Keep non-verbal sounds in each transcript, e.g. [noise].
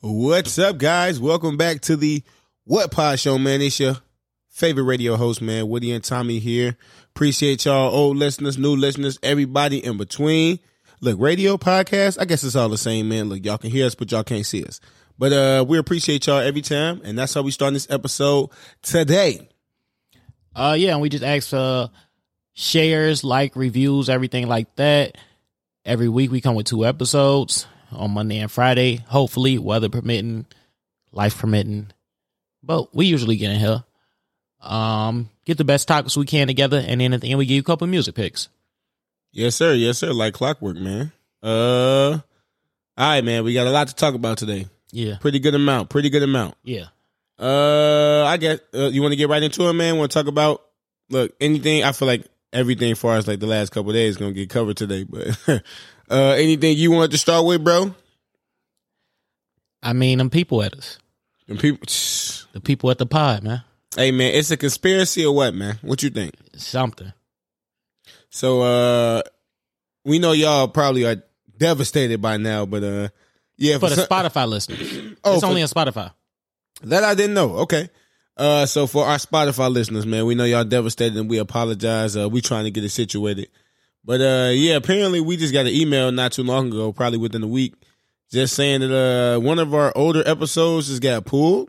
What's up, guys? Welcome back to the What Pod Show, man. It's your favorite radio host, man. Woody and Tommy here. Appreciate y'all, old listeners, new listeners, everybody in between. Look, radio, podcast, I guess it's all the same, man. Look, y'all can hear us, but y'all can't see us. But uh we appreciate y'all every time, and that's how we start this episode today. Uh yeah, and we just ask for shares, like, reviews, everything like that. Every week we come with two episodes on Monday and Friday. Hopefully, weather permitting, life permitting. But we usually get in here. Um, get the best topics we can together, and then at the end we give you a couple music picks. Yes, sir. Yes, sir. Like clockwork, man. Uh, all right, man. We got a lot to talk about today. Yeah, Pretty good amount. Pretty good amount. yeah. Uh, I guess uh, you want to get right into it, man. Want to talk about look anything? I feel like everything, as far as like the last couple of days, is gonna get covered today. But [laughs] uh, anything you want to start with, bro? I mean, them people at us, And people, the people at the pod, man. hey man, it's a conspiracy or what, man? What you think? Something. So uh, we know y'all probably are devastated by now, but uh, yeah, For the some- Spotify listeners, [clears throat] Oh, it's for- only on Spotify. That I didn't know. Okay. Uh, so for our Spotify listeners, man, we know y'all devastated and we apologize. Uh, we trying to get it situated. But, uh, yeah, apparently we just got an email not too long ago, probably within a week, just saying that, uh, one of our older episodes just got pulled.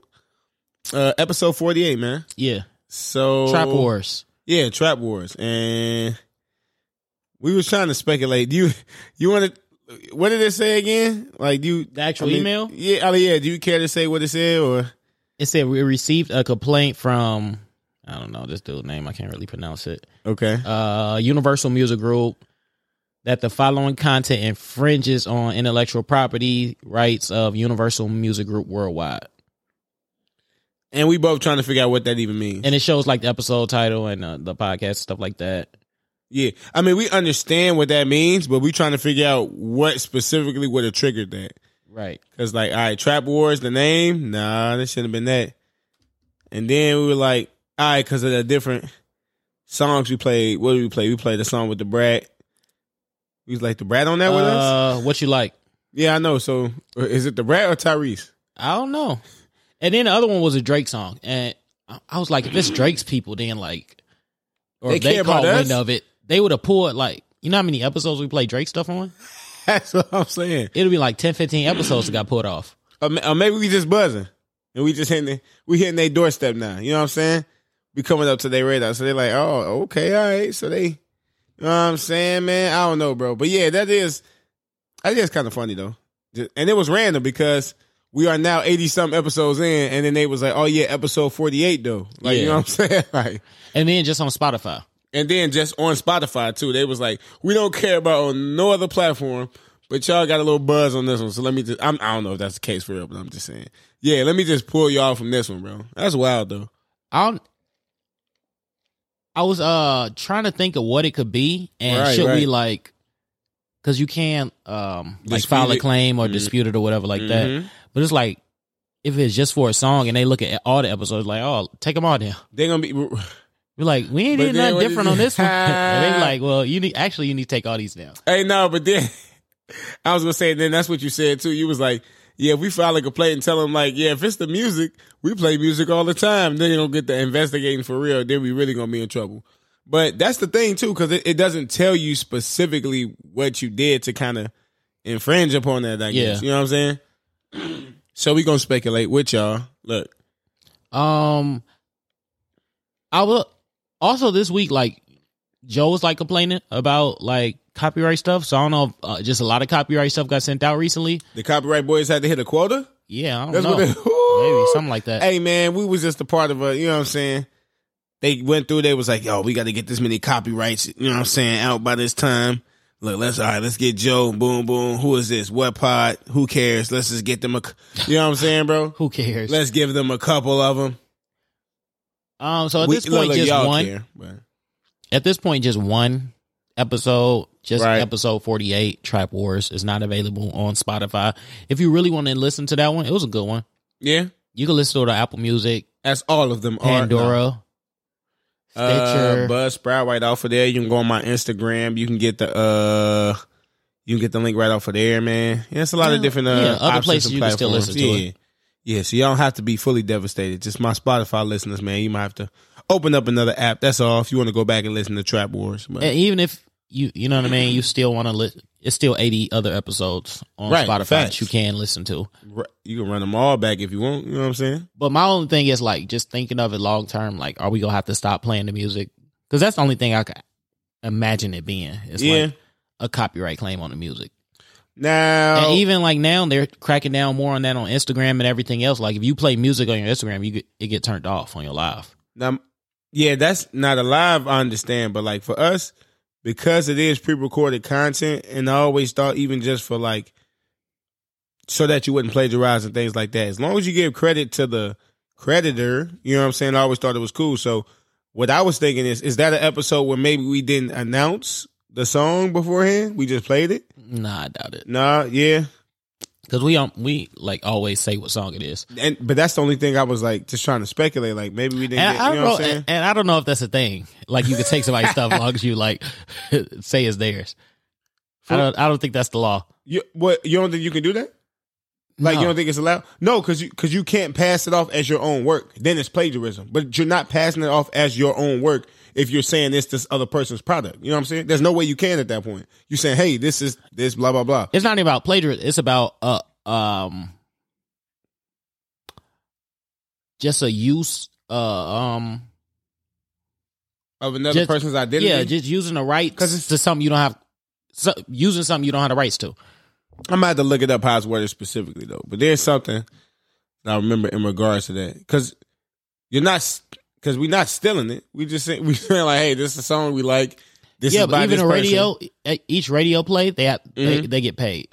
Uh, episode 48, man. Yeah, So. Trap Wars. Yeah, Trap Wars. And we was trying to speculate. Do you, you want to, what did it say again? Like, do you, The actual I mean, email? Yeah, I mean, yeah. Do you care to say what it said or? It said we received a complaint from I don't know this dude's name. I can't really pronounce it. Okay. Uh, Universal Music Group that the following content infringes on intellectual property rights of Universal Music Group worldwide, And we both trying to figure out what that even means. and it shows like the episode title and uh, the podcast stuff like that. yeah, I mean, we understand what that means, but we trying to figure out what specifically would have triggered that. Right. Cause like, all right, Trap Wars, the name, nah, that shouldn't have been that. And then we were like, all right, cause of the different songs we played. What did we play? We played the song with the Brad. We was like the Brad on that with us. Uh, what you like? Yeah, I know. So uh, is it the Brad or Tyrese? I don't know. And then the other one was a Drake song, and I- I was like, if it's Drake's people, then like, or They if they care caught about wind of it, they would have pulled like, you know how many episodes we play Drake stuff on? [laughs] That's what I'm saying. It'll be like 10, 15 episodes that got pulled off. Or, or maybe we just buzzing and we just hitting the, we hitting their doorstep now. You know what I'm saying? Coming up to their radar, so they're like, oh, okay, all right. So they, you know what I'm saying, man? I don't know, bro, but yeah, that is, that is kind of funny though, and it was random because we are now 80 something episodes in, and then they was like, oh yeah, episode 48 though, like you know what I'm saying, [laughs] like. And then just on Spotify. And then just on Spotify too, they was like, we don't care about on no other platform, but y'all got a little buzz on this one. So let me just, I'm, I don't know if that's the case for real, but I'm just saying, yeah, let me just pull y'all from this one, bro. That's wild though. I don't. I was uh trying to think of what it could be, and Right, should we like, because you can't um like Dispute file a claim or Mhm. dispute it or whatever like that. Mhm. But it's like if it's just for a song and they look at all the episodes, like oh take them all down. They're gonna be, We're like we ain't did nothing different on this one. [laughs] and they like well you need actually you need to take all these down. hey, no, but then [laughs] I was gonna say, then that's what you said too. You was like, yeah, if we file a complaint and tell them like, yeah, if it's the music, we play music all the time. Then they don't get the investigating for real. Then we really gonna be in trouble. But that's the thing too, because it, it doesn't tell you specifically what you did to kind of infringe upon that. I guess Yeah. you know what I'm saying. [clears throat] so we gonna speculate with y'all. Look, Um, I will also this week like Joe was like complaining about like copyright stuff. So I don't know if uh, just a lot of copyright stuff got sent out recently. the copyright boys had to hit a quota. Yeah, I don't That's know. they, [laughs] Maybe something like that. Hey man, we was just a part of a, you know what I'm saying? They went through, they was like, yo, we got to get this many copyrights, you know what I'm saying, out by this time. Look, let's, all right, let's get Joe, boom, boom. Who is this? What pod? Who cares? Let's just get them a, you know what I'm saying, bro? [laughs] Who cares? Let's give them a couple of them. um, so at We- this point, look, just one. care, At this point, just one episode. Just Right. episode forty-eight. Trap Wars is not available on Spotify. If you really want to listen to that one, it was a good one. yeah, You can listen to it on Apple Music, as all of them are. Pandora, Uh, Stitcher. Buzzsprout right off of there. You can go on my Instagram. You can get the uh, You can get the link right off of there, man. Yeah, it's a lot Yeah, of different uh, yeah, other places you can still listen to yeah. it. Yeah, so y'all don't have to be fully devastated. Just my Spotify listeners, man. You might have to open up another app. That's all. If you want to go back and listen to Trap Wars, but And even if you you know what I mean, you still want to listen. It's still eighty other episodes on Right, Spotify facts. that you can listen to. you can run them all back if you want. You know what I'm saying? But my only thing is like just thinking of it long term. Like, are we gonna have to stop playing the music? Because that's the only thing I can imagine it being. It's yeah. like a copyright claim on the music. now, And even like now, they're cracking down more on that on Instagram and everything else. Like if you play music on your Instagram, you get it get turned off on your live. Now, yeah, that's not a live. I understand, but like for us, because it is pre-recorded content, and I always thought even just for like, so that you wouldn't plagiarize and things like that. As long as you give credit to the creditor, you know what I'm saying. I always thought it was cool. So what I was thinking is, is that an episode where maybe we didn't announce the song beforehand? We just played it. Nah, I doubt it. Nah, yeah, Because we um we like always say what song it is. and but that's the only thing I was like just trying to speculate. Like maybe we didn't. And Get, I don't know know, what I'm saying? and, and I don't know if that's a thing. Like you could take somebody's stuff as long as you like [laughs] say it's theirs. I don't. I don't think that's the law. You what? You don't think you can do that? Like No. you don't think it's allowed? No, because you because you can't pass it off as your own work. Then it's plagiarism. But you're not passing it off as your own work if you're saying it's this other person's product. You know what I'm saying? There's no way you can at that point. You're saying, hey, this is this blah blah blah. It's not even about plagiarism. It's about uh um just a use uh um Of another Just- person's identity. yeah just using the rights 'Cause it's- to something you don't have so, using something you don't have the rights to. I'm about to look it up how it's worded specifically though. But there's something that I remember in regards to that because you're not because we're not stealing it. We just say, [laughs] we saying like, hey, this is a song we like. This yeah, is by but even a radio, each radio play they have, they, Mhm. they get paid.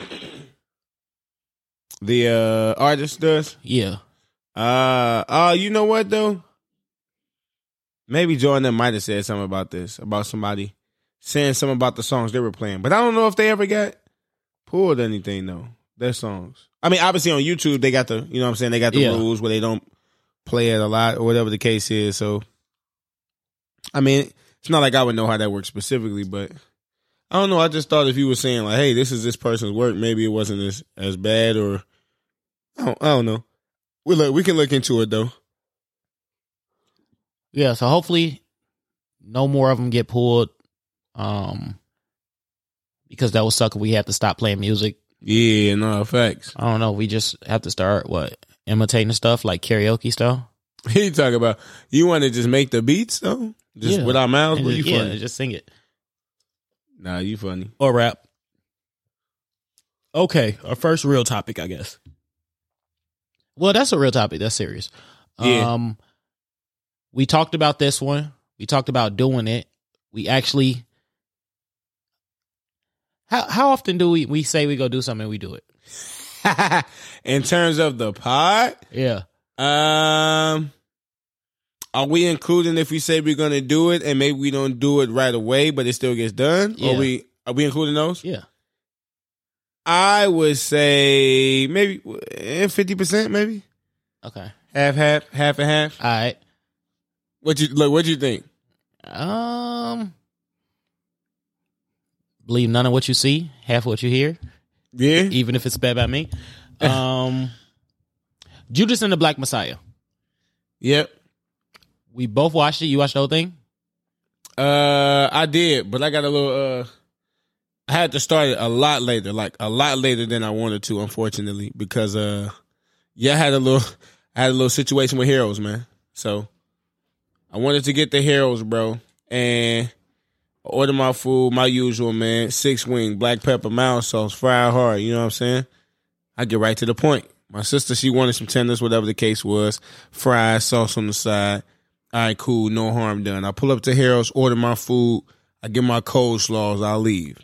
The uh, artist does. Yeah, Uh, uh, you know what though? Maybe Jordan might have said something about this, about somebody saying something about the songs they were playing, but I don't know if they ever got pulled anything though. Their songs. I mean, obviously on YouTube they got the, you know what I'm saying, they got the Yeah. rules where they don't play it a lot or whatever the case is. So, I mean, it's not like I would know how that works specifically, but I don't know. I just thought if you were saying like, "Hey, this is this person's work," maybe it wasn't as as bad, or I don't, I don't know. We look, we can look into it though. yeah. So hopefully, no more of them get pulled. Um, because that would suck if we had to stop playing music. Yeah, no facts. I don't know. We just have to start what imitating stuff like karaoke stuff. [laughs] He talk about you want to just make the beats though, just Yeah. with our mouths. But you just- yeah, funny? just sing it Nah, you funny. or rap. Okay, our first real topic, I guess. Well, that's a real topic. That's serious. Yeah. Um, we talked about this one. We talked about doing it. We actually. How how often do we we say we go do something and we do it? [laughs] In terms of the pod, Yeah. um, are we including if we say we're gonna do it and maybe we don't do it right away, but it still gets done? Yeah. Or we are we including those? Yeah. I would say maybe fifty percent, maybe Okay. half, half, half and half. All right. What you look? What do you think? Um. Believe none of what you see, half what you hear. Yeah, even if it's bad by me. Um, Judas and the Black Messiah. yep. We both watched it. You watched the whole thing. Uh, I did, but I got a little. Uh, I had to start it a lot later, like a lot later than I wanted to, unfortunately, because uh, yeah, I had a little, [laughs] I had a little situation with Harold's, man. So I wanted to get the Harold's, bro, and I ordered my food, my usual, man, six wing, black pepper, mild sauce, fried hard. You know what I'm saying? I get right to the point. My sister, she wanted some tenders, whatever the case was, fried sauce on the side. All right, cool, no harm done. I pull up to Harold's, order my food. I get my coleslaws. I leave.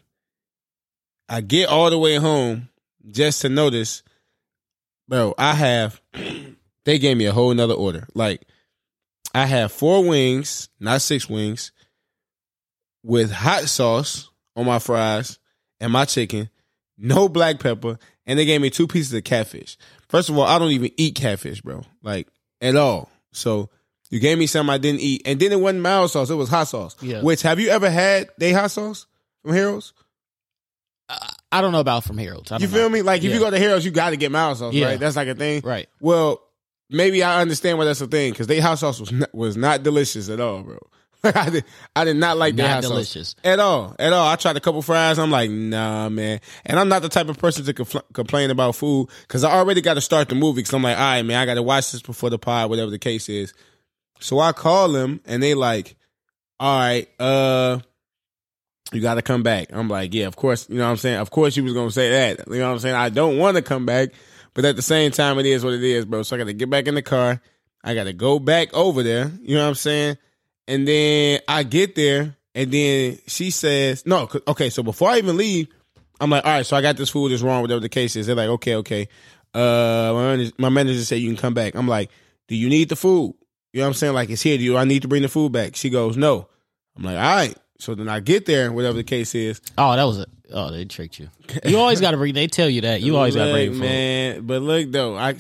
I get all the way home just to notice, bro. I have. [clears throat] They gave me a whole nother order. Like, I have four wings, not six wings, with hot sauce on my fries and my chicken, no black pepper, and they gave me two pieces of catfish. First of all, I don't even eat catfish, bro, like at all. So you gave me something I didn't eat, and then it wasn't mild sauce; it was hot sauce. Yeah. Which have you ever had they hot sauce from Harold's? I don't know about from Harold's. You know. feel me? Like if Yeah. you go to Harold's, you got to get mild sauce, Yeah. right? That's like a thing, Right. Well, maybe I understand why that's a thing because they hot sauce was not, was not delicious at all, bro. [laughs] I did I did not like their Not hot delicious. sauce at all, at all. I tried a couple fries. I'm like, nah, man. And I'm not the type of person to compl- complain about food because I already got to start the movie because I'm like, all right, man, I got to watch this before the pod, whatever the case is. So I call them and they like, all right, uh, you got to come back. I'm like, yeah, of course. You know what I'm saying? Of course you was going to say that. You know what I'm saying? I don't want to come back, but at the same time, it is what it is, bro. So I got to get back in the car. I got to go back over there. You know what I'm saying? And then I get there and then she says, "No, okay. So before I even leave, I'm like, all right, so I got this food that's wrong, whatever the case is. They're like, okay, okay. Uh, my manager, my manager said you can come back. I'm like, do you need the food? You know what I'm saying? Like it's here. Do you, I need to bring the food back? She goes, no. I'm like, all right. So then I get there, whatever the case is. Oh, that was it. Oh, they tricked you. [laughs] You always got to bring. They tell you that. You always got to bring food. man. But look though, I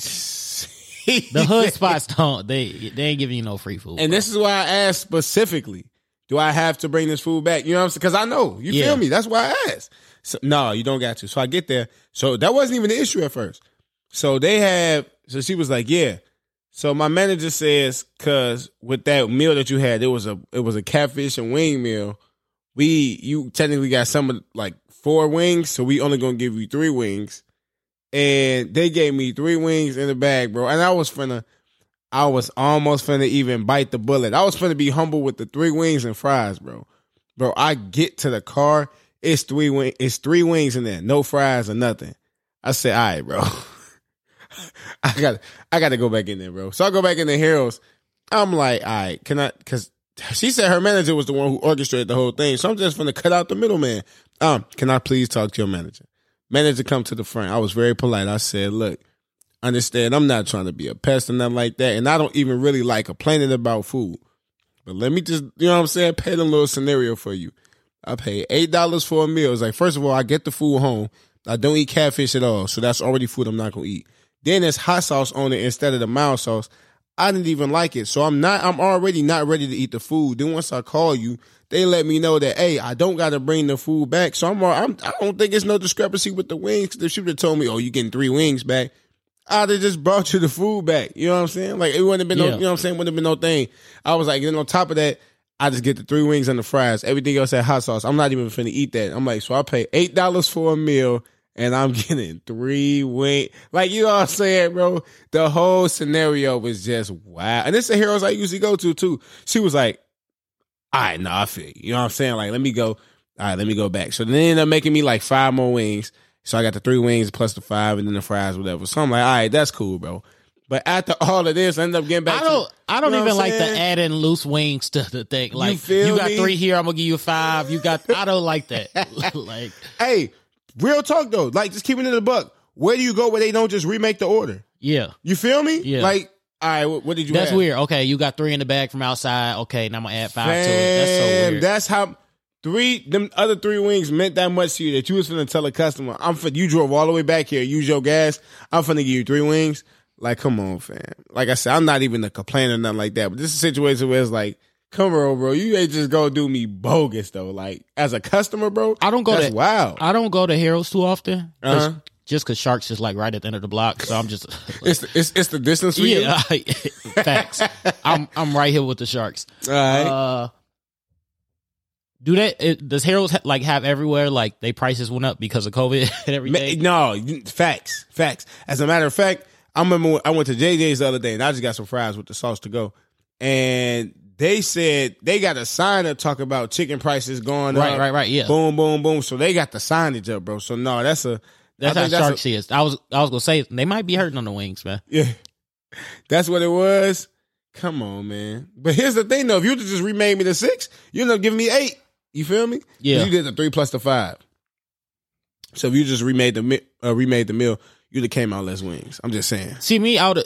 [laughs] The hood spots don't. They they ain't giving you no free food. And this is why I asked specifically, do I have to bring this food back? You know what I'm saying? Because I know. You Yeah. feel me? That's why I asked. So, no, you don't got to. So I get there. So that wasn't even the issue at first. So they have, so she was like, yeah. So my manager says, cause with that meal that you had, it was a, it was a catfish and wing meal. We, you technically got some of like four wings. So we only gonna give you three wings. And they gave me three wings in the bag, bro. And I was finna, I was almost finna even bite the bullet. I was finna be humble with the three wings and fries, bro. Bro, I get to the car, it's three wing, it's three wings in there, no fries or nothing. I said, all right, bro. [laughs] I got, I got to go back in there, bro. So I go back in the Harold's. I'm like, all right, can I? Because she said her manager was the one who orchestrated the whole thing. So I'm just gonna cut out the middleman. Um, can I please talk to your manager? Manager come to the front. I was very polite. I said, look, understand, I'm not trying to be a pest or nothing like that. And I don't even really like complaining about food. But let me just, you know what I'm saying, paint a little scenario for you. I pay eight dollars for a meal. It's like, first of all, I get the food home. I don't eat catfish at all. So that's already food I'm not gonna eat. Then there's hot sauce on it instead of the mild sauce. I didn't even like it. So I'm not I'm already not ready to eat the food. Then once I call you, they let me know that hey, I don't gotta bring the food back. So I'm, I'm I don't think it's no discrepancy with the wings. If she would have told me, oh, you getting three wings back, I'd have just brought you the food back. You know what I'm saying? Like it wouldn't have been no, you know what I'm saying? Wouldn't have been no thing. I was like, then on top of that, I just get the three wings and the fries. Everything else had hot sauce. I'm not even finna eat that. I'm like, so I pay eight dollars for a meal and I'm [laughs] getting three wing. Like you know what I'm saying, bro? The whole scenario was just wow. And this is the Harold's I usually go to too. She was like, all right, no, I feel you. You know what I'm saying? Like, let me go. All right, let me go back. So then they ended up making me like five more wings. So I got the three wings plus the five and then the fries, whatever. So I'm like, all right, that's cool, bro. But after [laughs] all of this, I ended up getting back I don't. to I don't even like saying? add in loose wings to the thing. Like you, feel got me? three here, I'm gonna give you five. You got. I don't like that. [laughs] like Hey, real talk though. Like just keeping it in the buck. Where do you go where they don't just remake the order? yeah, You feel me? Yeah. Like, all right, what, what did you that's have? weird. Okay, you got three in the bag from outside. Okay, now I'm gonna add five to it. That's so weird. That's how three them other three wings meant that much to you that you was finna tell a customer, I'm for you drove all the way back here, use your gas. I'm finna give you three wings. Like, come on, fam. Like I said, I'm not even a complainer, nothing like that. But this is a situation where it's like, come on, bro. You ain't just gonna do me bogus though. Like as a customer, bro. I don't go That's to. wild. I don't go to Harold's too often. 'cause- Uh-huh. Just because Sharks is like right at the end of the block, so I'm just. [laughs] it's the, it's it's the distance for you. yeah, [laughs] facts. [laughs] I'm I'm right here with the Sharks. All right. Uh, do that? Does Harold's ha- like have everywhere like they prices went up because of COVID and everything? No, facts, facts. As a matter of fact, I remember I went to JJ's the other day and I just got some fries with the sauce to go, and they said they got a sign up talk about chicken prices going Right, up. right, right, right. yeah. Boom, boom, boom. So they got the signage up, bro. So no, that's a That's how that's Sharks is. I was I was gonna say they might be hurting on the wings, man. Yeah, [laughs] that's what it was. Come on, man. But here's the thing, though. If you just remade me the six, you end up giving me eight. You feel me? Yeah. You did the three plus the five. So if you just remade the mi- uh, remade the meal, you'd have came out less wings. I'm just saying. See me out. of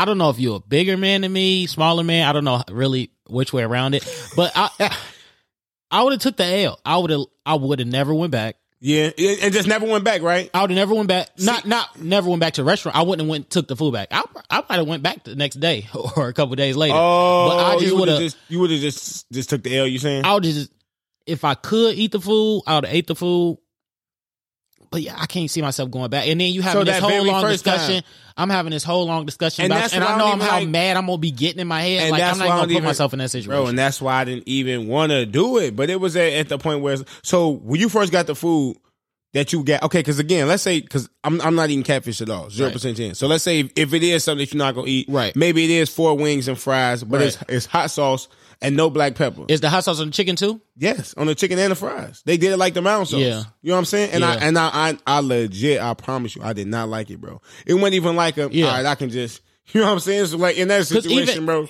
I don't know if you're a bigger man than me, smaller man. I don't know really which way around it, but I [laughs] I would have took the L. I would have I would have never went back. Yeah, and just never went back, right? I would have never went back. Not not never went back to the restaurant. I wouldn't have went took the food back. I I might have went back the next day [laughs] or a couple days later. Oh, but I oh, just you would have have. just you would have just just took the L. You saying? I would just if I could eat the food, I would have ate the food. but yeah, I can't see myself going back. And then you So having this whole long discussion. time- I'm having this whole long discussion And about, that's and why I know I'm how like- mad I'm gonna be getting in my head. And like that's I'm not gonna put even- myself in that situation. Bro, and that's why I didn't even want to do it. But it was at, at the point where, so when you first got the food that you got, okay, because again, let's say, because I'm, I'm not eating catfish at all, 0% chance. So let's say if, if it is something that you're not to eat, Right. maybe it is four wings and fries, but Right. it's, it's hot sauce and no black pepper. Is the hot sauce on the chicken too? yes, on the chicken and the fries. They did it like the mountain sauce. Yeah. You know what I'm saying? And I, and I, I, I legit, I promise you, I did not like it, bro. It wasn't even like a, Yeah. all right, I can just, [laughs] you know what I'm saying? So like in that 'Cause even- situation, bro.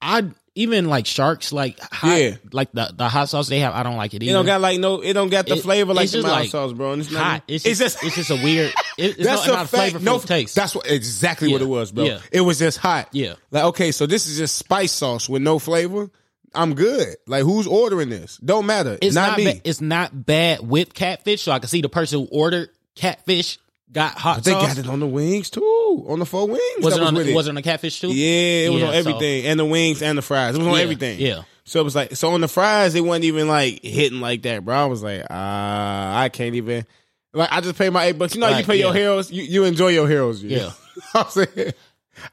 I even like sharks, like hot, Yeah. like the the hot sauce they have. I don't like it It either. don't got like no, it don't got the It- flavor like it's the just mountain like sauce, bro. And it's not, hot. It's just, it's just a weird. It, it's that's not, a flavorful No taste. That's what exactly what it was, bro. Yeah. It was just hot. Yeah. Like okay, so this is just spice sauce with no flavor. I'm good. Like who's ordering this? Don't matter. it's not, not. me. ba- it's not bad with catfish. So I can see the person who ordered catfish got hot they sauce. got it on the wings too, on the four wings. was it on? with The, it. was it on the catfish too? Yeah, it was Yeah, on so- everything, and the wings and the fries. It was on Yeah, everything. yeah. So it was like, so on the fries, it wasn't even like hitting like that, bro. I was like, ah, I can't even. Like I just pay my eight bucks. You know, how you Right, pay your yeah. Harold's. You, you enjoy your Harold's. you Yeah. [laughs] I'm saying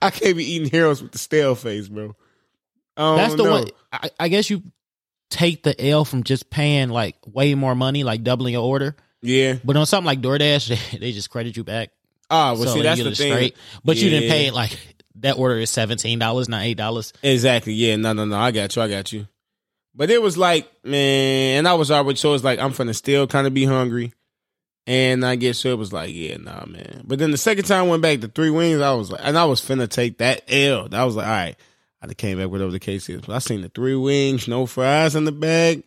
I can't be eating Harold's with the stale face, bro. I don't That's the know. one. I, I guess you take the L from just paying like way more money, like doubling your order. Yeah. But on something like DoorDash, [laughs] they, just credit you back. Ah, well, so see, that's the thing. straight. But you didn't pay it like that order is seventeen dollars, not eight dollars. Exactly. Yeah. No, no, no. I got you. I got you. But it was like, man, and I was already so it's like I'm finna still kind of be hungry. And I guess so it was like, yeah, nah, man. But then the second time I went back to three wings, I was like, and I was finna take that L. I was like, all right, I came back whatever the case is. But I seen the three wings, no fries in the bag.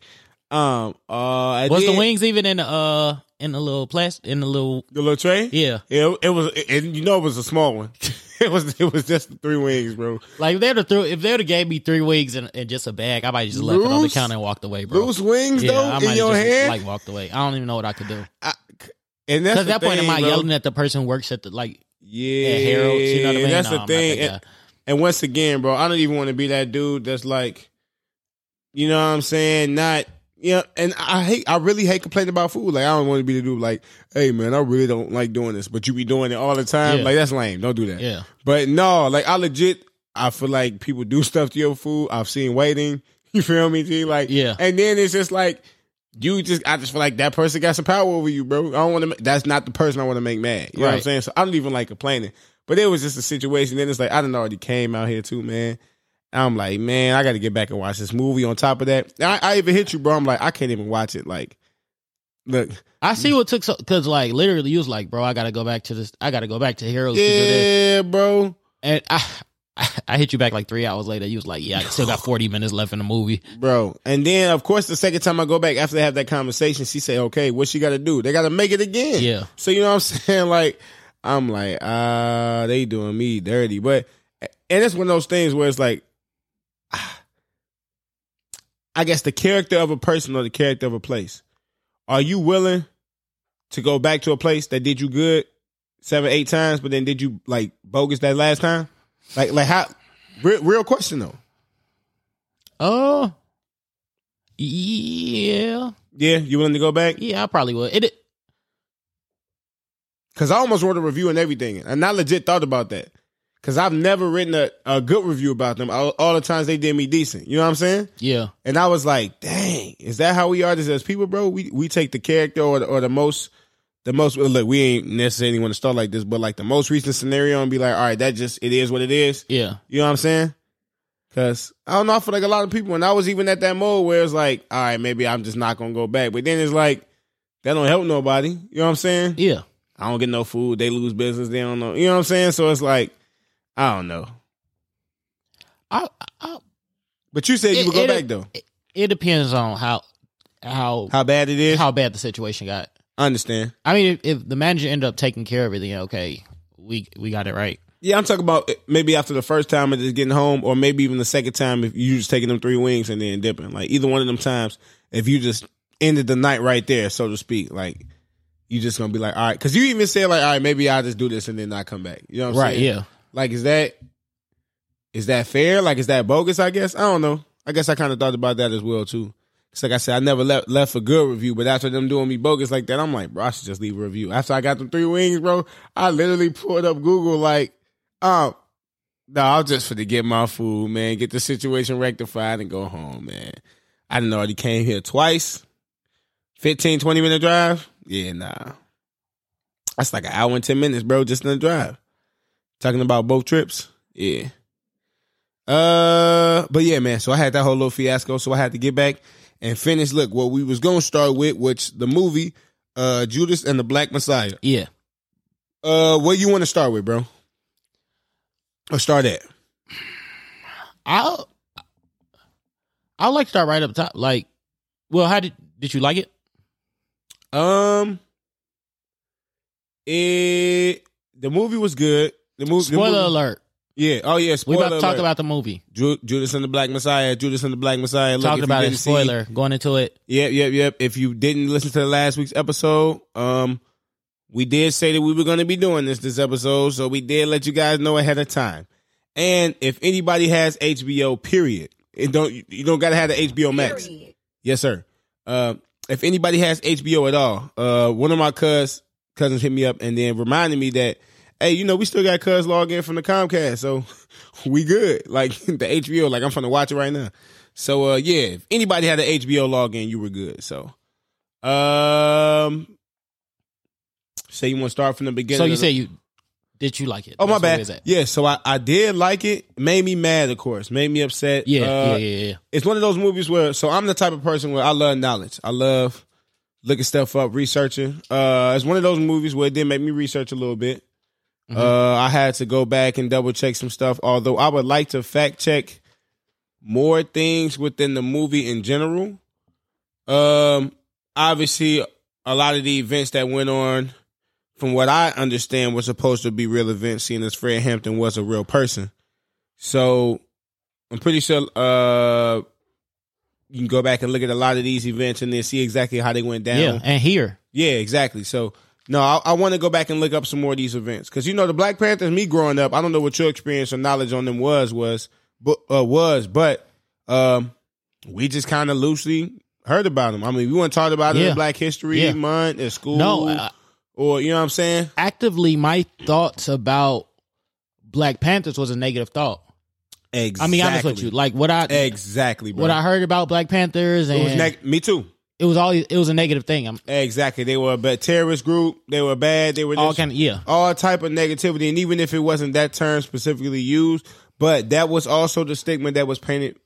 Um, uh, I Was did- the wings even in the uh in the little plastic in the little the little tray? yeah? Yeah, it was, and you know it was a small one. [laughs] it was, it was just three wings, bro. Like if they'd have threw if they'd have gave me three wings and, and just a bag, I might just left it on the counter and walked away, bro. Loose wings yeah, though I in your just hand. like walked away. I don't even know what I could do. I- and that's at that point, thing, am I bro. yelling at the person who works at the like Yeah, at Harold's? You know what I mean? That's No, the I'm thing. that And, and once again, bro, I don't even want to be that dude that's like, you know what I'm saying? Not, know, and I hate, I really hate complaining about food. Like, I don't want to be the dude like, hey, man, I really don't like doing this, but you be doing it all the time. Yeah. Like, that's lame. Don't do that. Yeah. But no, like, I legit, I feel like people do stuff to your food. I've seen waiting. [laughs] You feel me, G? Like, Yeah. And then it's just like, you just, I just feel like that person got some power over you, bro. I don't want to, that's not the person I want to make mad. You know what I'm saying? So I don't even like complaining. But it was just a situation. Then it's like, I done already came out here too, man. I'm like, man, I got to get back and watch this movie. On top of that, I, I even hit you, bro. I'm like, I can't even watch it. Like, look, I see what took so because like literally you was like, bro, I gotta go back to this. I gotta go back to Harold's to yeah, bro, And I, [laughs] I hit you back like three hours later. You was like, yeah, I still got forty minutes left in the movie. bro. And then, of course, the second time I go back after they have that conversation, she say, okay, what she got to do? They got to make it again. Yeah. So you know what I'm [laughs] saying? Like, I'm like, ah, they doing me dirty. But and it's one of those things where it's like, I guess the character of a person or the character of a place. Are you willing to go back to a place that did you good seven, eight times, but then did you like bogus that last time? Like, like how? Real, real question though. Oh, yeah, Yeah, you willing to go back? yeah, I probably would. It, Cause I almost wrote a review and everything, and I legit thought about that. Cause I've never written a, a good review about them. All, all the times they did me decent, you know what I'm saying? yeah, And I was like, dang, is that how we are as people, bro? We we take the character or the, or the most, the most. Look, we ain't necessarily want to start like this, but like the most recent scenario and be like, all right, that just it is what it is. yeah, You know what I'm saying? Cause I don't know, I feel like a lot of people, and I was even at that mode where it's like, all right, maybe I'm just not gonna go back. But then it's like, that don't help nobody. You know what I'm saying? yeah. I don't get no food. They lose business. They don't know. You know what I'm saying? So it's like, I don't know. I, I, But you said you would go it- back though. it depends on how how How bad it is? how bad the situation got. I understand. I mean, if, if the manager ended up taking care of everything, okay, we we got it right. Yeah, I'm talking about eh, maybe after the first time of just getting home, or maybe even the second time if you just taking them three wings and then dipping. Like either one of them times, if you just ended the night right there, so to speak, like you just gonna be like, all right, because you even said like, all right, maybe I'll just do this and then not come back. You know what I'm Right? saying? Yeah. Like, is that is that fair? Like, is that bogus? I guess I don't know. I guess I kind of thought about that as well too. Cause like I said, I never left left a good review, but after them doing me bogus like that, I'm like, bro, I should just leave a review. After I got them three wings, bro, I literally pulled up Google like, um, no, I was just for to get my food, man, get the situation rectified and go home, man. I didn't already came here twice. 15, 20 minute drive? Yeah, nah. That's like an hour and 10 minutes, bro, just in the drive. Talking about both trips? Yeah. Uh, but yeah, man. So I had that whole little fiasco. So I had to get back and finish. Look, what we was gonna start with, which the movie, uh, Judas and the Black Messiah. Yeah. Uh, what you want to start with, bro? Or start at? I'll I'll like to start right up top. Like, well, how did did you like it? Um, it the movie was good. The movie. the Spoiler movie- alert. Yeah. Oh yeah. We Spoiler about to talk alert. about the movie. Ju- Judas and the Black Messiah. Judas and the Black Messiah. Look, if Talking you about it. didn't see- Spoiler. Going into it. Yep, yep, yep. If you didn't listen to the last week's episode, um, we did say that we were going to be doing this this episode, so we did let you guys know ahead of time. And if anybody has HBO, period, it don't you don't got to have the HBO Max. Yes, sir. Uh, if anybody has HBO at all, uh, one of my cuz cousins hit me up and then reminded me that, hey, you know, we still got cuz log in from the Comcast, so [laughs] we good. Like [laughs] the HBO, like I'm to watch it right now. So uh, yeah, if anybody had an HBO login, you were good. So, um, say you want to start from the beginning. So you the- say you did you like it? Oh my That's where bad. Yeah, so I, I did like it. Made me mad, of course. Made me upset. Yeah, Uh, yeah, yeah, yeah. it's one of those movies where so I'm the type of person where I love knowledge. I love looking stuff up, researching. Uh it's one of those movies where it did make me research a little bit. Mm-hmm. Uh I had to go back and double check some stuff, although I would like to fact check more things within the movie in general. Um obviously a lot of the events that went on from what I understand were supposed to be real events, seeing as Fred Hampton was a real person. So I'm pretty sure uh you can go back and look at a lot of these events and then see exactly how they went down. Yeah, and here. Yeah, exactly. So no, I, I want to go back and look up some more of these events because you know the Black Panthers. Me growing up, I don't know what your experience or knowledge on them was was, but uh, was, but um, we just kind of loosely heard about them. I mean, we weren't taught about it in Black History Yeah. Month at school, No, uh, or you know what I'm saying? actively my thoughts about Black Panthers was a negative thought. Exactly. I mean, honest with you, like what I exactly, bro. what I heard about Black Panthers, and it was neg- me too. It was all it was a negative thing. I'm Exactly. They were a bad terrorist group. They were bad. They were all kind of yeah, all type of negativity, and even if it wasn't that term specifically used, but that was also the stigma that was painted,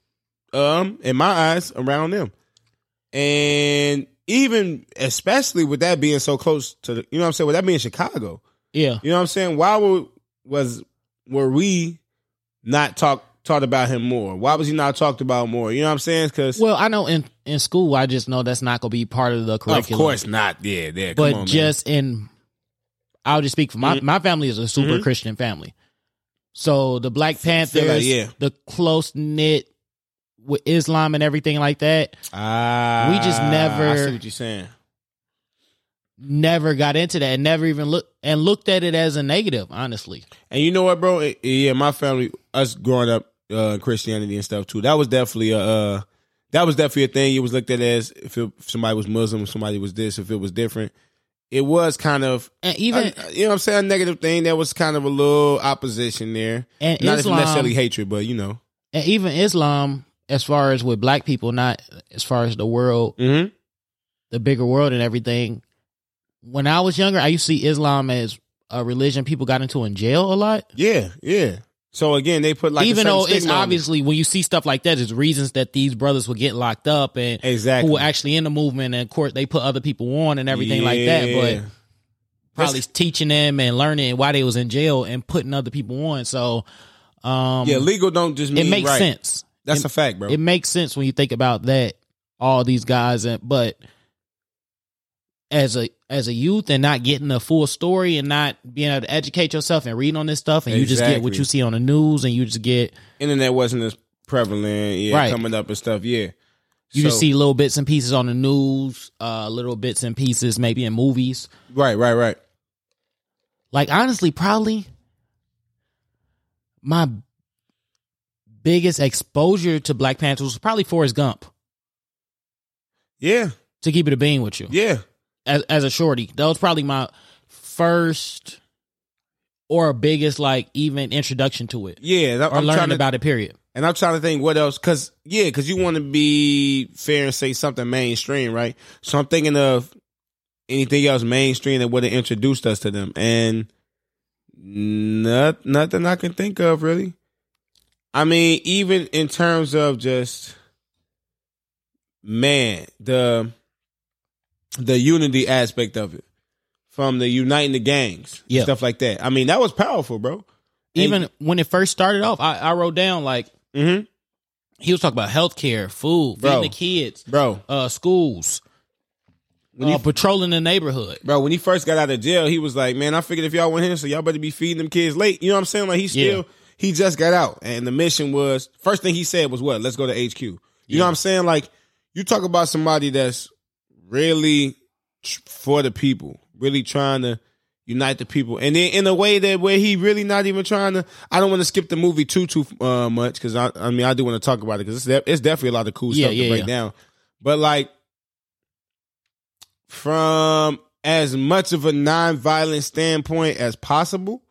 um, in my eyes, around them, and even especially with that being so close to the, you know what I'm saying, with that being Chicago, yeah. you know what I'm saying, why were was were we not talk taught about him more? Why was he not talked about more? You know what I'm saying? Because Well, I know in in school, I just know that's not gonna be part of the curriculum. of course not. Yeah, there. but on, man. just in, I'll just speak for my Mhm. my family is a super Mhm. Christian family. So the Black Panthers, like, yeah. the close knit with Islam and everything like that, ah, we just never- I see what you're saying. never got into that and never even look and looked at it as a negative. Honestly, And you know what, bro? Yeah, my family, us growing up uh, Christianity and stuff too. That was definitely a uh, that was definitely a thing. It was looked at as if, it, if somebody was Muslim, somebody was this, if it was different. It was kind of and even uh, you know what I'm saying, a negative thing. There was kind of a little opposition there. and Not Islam necessarily hatred, but you know. and even Islam, as far as with Black people, not as far as the world, Mm-hmm. the bigger world and everything. When I was younger, I used to see Islam as a religion people got into in jail a lot. Yeah, yeah. So again, they put like Even though it's on it. obviously when you see stuff like that, it's reasons that these brothers would get locked up and exactly who were actually in the movement and of course they put other people on and everything like that. But probably teaching them and learning why they was in jail and putting other people on. So um yeah, legal don't just mean it makes right. sense. That's It- a fact, bro. It makes sense when you think about that. All these guys, and but as a as a youth and not getting the full story and not being able to educate yourself and reading on this stuff, and you just get what you see on the news, and you just get Internet wasn't as prevalent, yeah, Right. coming up and stuff. Yeah, you So- just see little bits and pieces on the news, uh, little bits and pieces maybe in movies. right, right, right. Like honestly, probably my biggest exposure to Black Panthers was probably Forrest Gump. Yeah, to keep it a bean with you yeah, as as a shorty. That was probably my first or biggest like even introduction to it yeah. that- or I'm learning trying to, about it. Period. and I'm trying to think what else, because yeah, because you want to be fair and say something mainstream, right? So I'm thinking of anything else mainstream that would have introduced us to them, and not nothing I can think of really. I mean, even in terms of just man, the the unity aspect of it, from the uniting the gangs, Yeah. stuff like that. I mean, that was powerful, bro. Even when it first started off, I, I wrote down like Mm-hmm. he was talking about healthcare, food, Bro. feeding the kids, Bro, uh, schools, when uh, he patrolling the neighborhood. bro, when he first got out of jail, he was like, "Man, I figured if y'all went here, so y'all better be feeding them kids late." You know what I'm saying? Like he still Yeah. he just got out, and the mission was first thing he said was what? Let's go to HQ. You Yeah. know what I'm saying? Like you talk about somebody that's really tr- for the people, really trying to unite the people, and then in a way that where he really not even trying to. I don't want to skip the movie too too uh, much because I I mean I do want to talk about it because it's, de- it's definitely a lot of cool Yeah, stuff yeah, to break yeah. down, but like from as much of a non-violent standpoint as possible.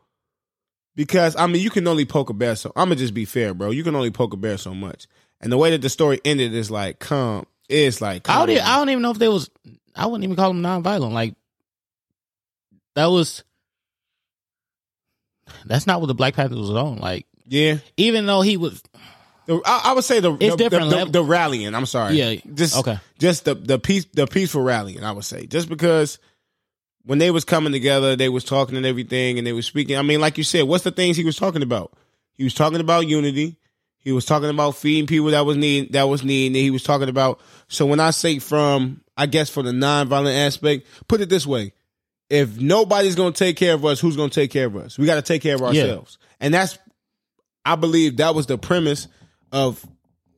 Because I mean, you can only poke a bear so. I'm gonna just be fair, bro. You can only poke a bear so much, and the way that the story ended is like, come, it's like, I don't, e- I don't even know if there was. I wouldn't even call them nonviolent. Like that was. That's not what the Black Panther was on. Like yeah. even though he was, I, I would say the It's the, different the, level. the rallying. I'm sorry. Yeah. just Okay. Just the the peace the peaceful rallying. I would say just because when they was coming together, they was talking and everything, and they was speaking. I mean, like you said, what's the things he was talking about? He was talking about unity. He was talking about feeding people that was need that was needing. He was talking about. So when I say from, I guess for the nonviolent aspect, put it this way: if nobody's gonna take care of us, who's gonna take care of us? We got to take care of Yeah. ourselves, and that's I believe that was the premise of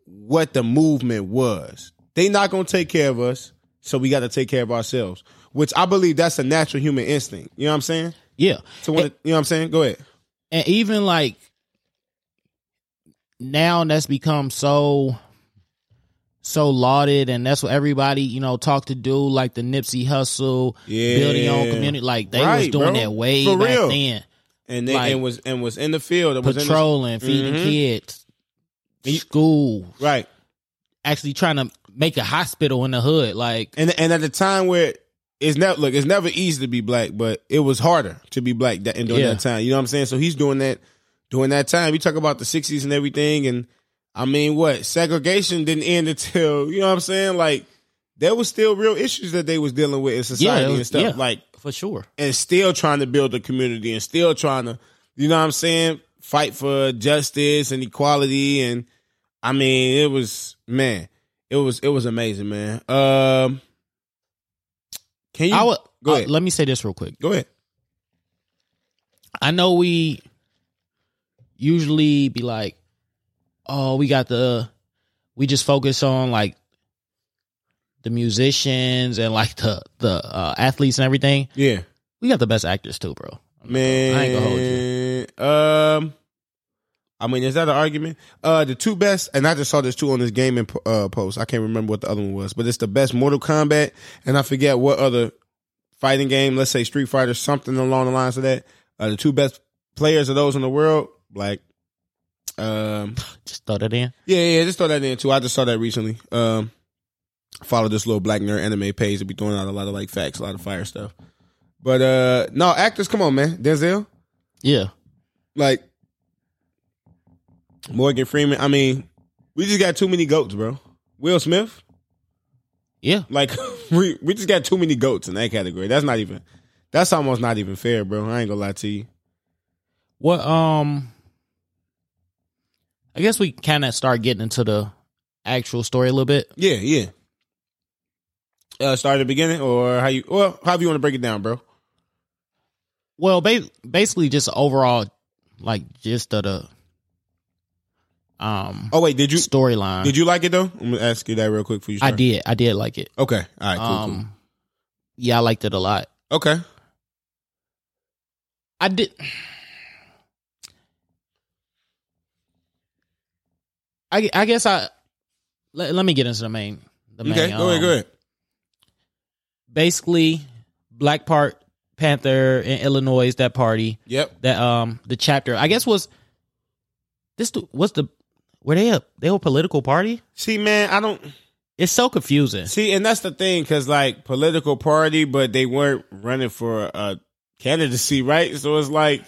what the movement was. They not gonna take care of us, so we got to take care of ourselves. Which I believe that's a natural human instinct. You know what I'm saying? yeah, So when it, you know what I'm saying? Go ahead. and even like now that's become so so lauded and that's what everybody you know talk to do like the Nipsey Hussle Yeah. building your own community like they was doing bro. that way For back real. then And they, Like, and was and was in the field. It was in the- patrolling feeding Mhm. kids school right. actually trying to make a hospital in the hood like And and at the time where it's never look, it's never easy to be black, but it was harder to be black that, during Yeah. that time. You know what I'm saying? So he's doing that during that time. We talk about the '60s and everything, and I mean, what segregation didn't end until [laughs] you know what I'm saying? Like there was still real issues that they was dealing with in society was- and stuff. yeah. Like for sure and still trying to build a community and still trying to, you know what I'm saying, fight for justice and equality. And I mean, it was man, it was it was amazing, man. Um, can you I would go uh, ahead? let me say this real quick go ahead? I know we usually be like, oh, we got the, we just focus on like the musicians and like the the uh, athletes and everything. Yeah, We got the best actors too, bro. man. I ain't gonna hold you. Um, I mean, is that an argument? Uh, the two best, and I just saw this two on this gaming uh, post. I can't remember what the other one was, but it's the best Mortal Kombat, and I forget what other fighting game. Let's say Street Fighter, something along the lines of that. Uh, the two best players of those in the world, like, um, Just throw that in. yeah, yeah, just throw that in too. I just saw that recently. Um, follow this little black nerd anime page to be throwing out a lot of like facts, a lot of fire stuff. But uh, no actors, come on, man, Denzel Yeah, like Morgan Freeman. I mean, we just got too many goats, bro. Will Smith, yeah. like [laughs] we we just got too many goats in that category. That's not even. That's almost not even fair, bro. I ain't gonna lie to you. What um, I guess we kind of start getting into the actual story a little bit. Yeah, yeah. Uh, start at the beginning, or how you? Well, how you want to break it down, bro? Well, ba- basically just overall, like just of the um Oh wait, did you storyline. did you like it though? I'm gonna ask you that real quick for you. I did. I did like it. Okay, all right, cool, um, yeah, I liked it a lot. Okay, I did. I, I guess I let, let me get into the main the main okay, go ahead, um, go ahead. basically Black Part Panther in Illinois. That party, Yep. that um, the chapter. I guess was this. What's the? Were they a they were a political party? See, man, I don't It's so confusing. see, and that's the thing, because like political party, but they weren't running for a candidacy, right? So it's like,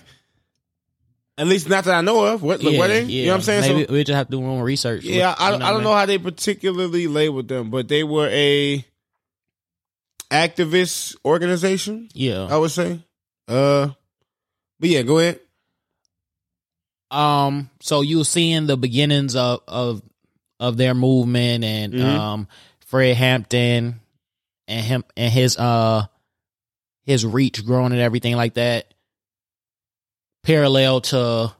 at least not that I know of. What, were they? You know what I'm saying? Maybe so, we just have to do more research. yeah, I, You I don't mean? know how they particularly labeled them, but they were a activist organization. Yeah. I would say. Uh, but yeah, go ahead. um so you were seeing the beginnings of of of their movement and Mhm. um fred hampton and him and his uh his reach growing and everything like that parallel to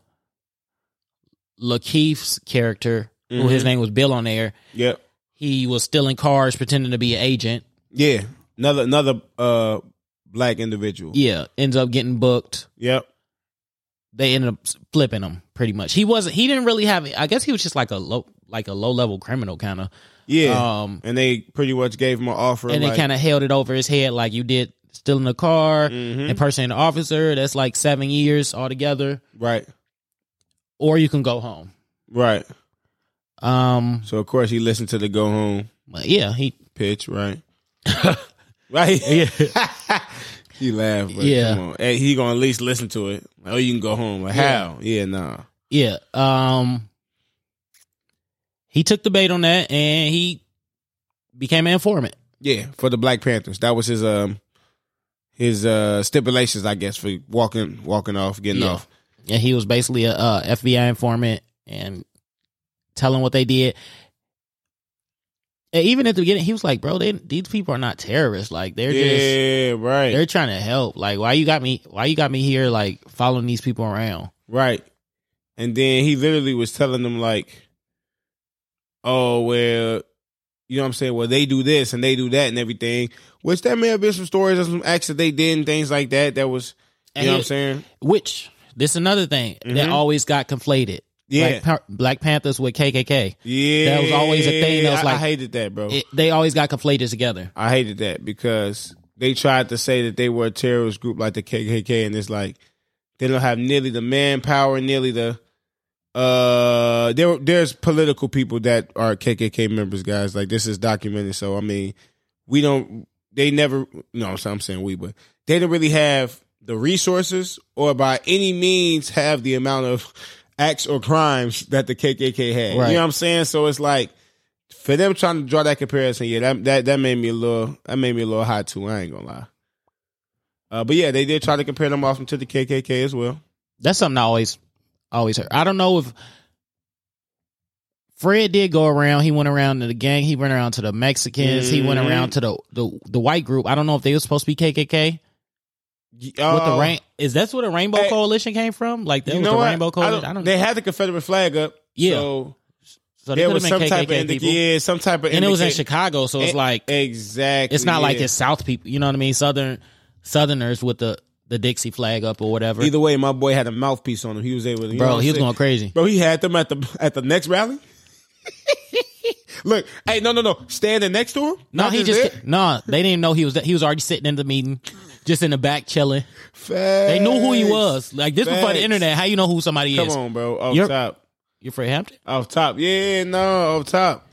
lakeith's character who his Mhm. name was bill on there Yep. he was stealing cars pretending to be an agent Yeah. Another another uh black individual. yeah ends up getting booked Yep. they ended up flipping him pretty much he wasn't he didn't really have i guess he was just like a low like a low level criminal kind of Yeah. um and they pretty much gave him an offer. and like, they kind of held it over his head like you did stealing the car Mhm. impersonating an officer that's like seven years altogether right, or you can go home right. um So of course he listened to the go home but yeah he pitch, right? [laughs] right. yeah [laughs] he laughed. But Yeah. Come on. Hey, he gonna at least listen to it. Oh, you can go home. Like Yeah. how? Yeah, nah. yeah um he took the bait on that and he became an informant Yeah, for the Black Panthers. That was his um his uh stipulations, I guess, for walking walking off, getting Yeah. off. and he was basically a, uh FBI informant and telling what they did. And even at the beginning, he was like, "Bro, they, these people are not terrorists. Like they're just yeah, right. they're trying to help. Like why you got me? Why you got me here? Like following these people around? Right. And then he literally was telling them like, oh well, you know what I'm saying? Well, they do this and they do that and everything. Which there may have been some stories of some acts that they did and things like that. That was, you And know he- what I'm saying? Which this is another thing that Mhm. always got conflated. Yeah, Black, Black Panthers with KKK. yeah. that was always a thing that was I- like- I hated that, bro. It, they always got conflated together. I hated that because they tried to say that they were a terrorist group like the KKK, and it's like they don't have nearly the manpower, nearly the uh. There, there's political people that are KKK members, guys. Like this is documented, so I mean, we don't. They never. No, I'm saying- I'm saying we, but they don't really have the resources or by any means have the amount of acts or crimes that the KKK had. Right. You know what I'm saying? So it's like for them trying to draw that comparison, yeah, that that that made me a little that made me a little hot too. I ain't gonna lie. Uh, but yeah, they did try to compare them off to the KKK as well. That's something I always always heard. I don't know if Fred did go around. He went around to the gang. He went around to the Mexicans. He went around to the, the the white group. I don't know if they were supposed to be KKK. with the Uh, rain, is that's where the Rainbow Coalition came from? Like that was the what? Rainbow I Coalition. don't- I don't. They had the Confederate flag up. Yeah. so so there was some been type of indica- yeah, some type of and it was in Chicago, so it's Eh, like exactly. it's not like it's South people. You know what I mean? Southern Southerners with the the Dixie flag up or whatever. Either way, my boy had a mouthpiece on him. He was able to, Bro, he was saying? going crazy. Bro, he had them at the at the next rally. [laughs] Look, hey, no, no, no, standing next to him. No, Not he just there? no. They didn't know he was. He was already sitting in the meeting, just in the back chilling. They knew who he was. Like this before Facts. the internet. How you know who somebody Come is? Come on, bro, off You're- top, You're Fred Hampton. off top. Yeah, no, off top.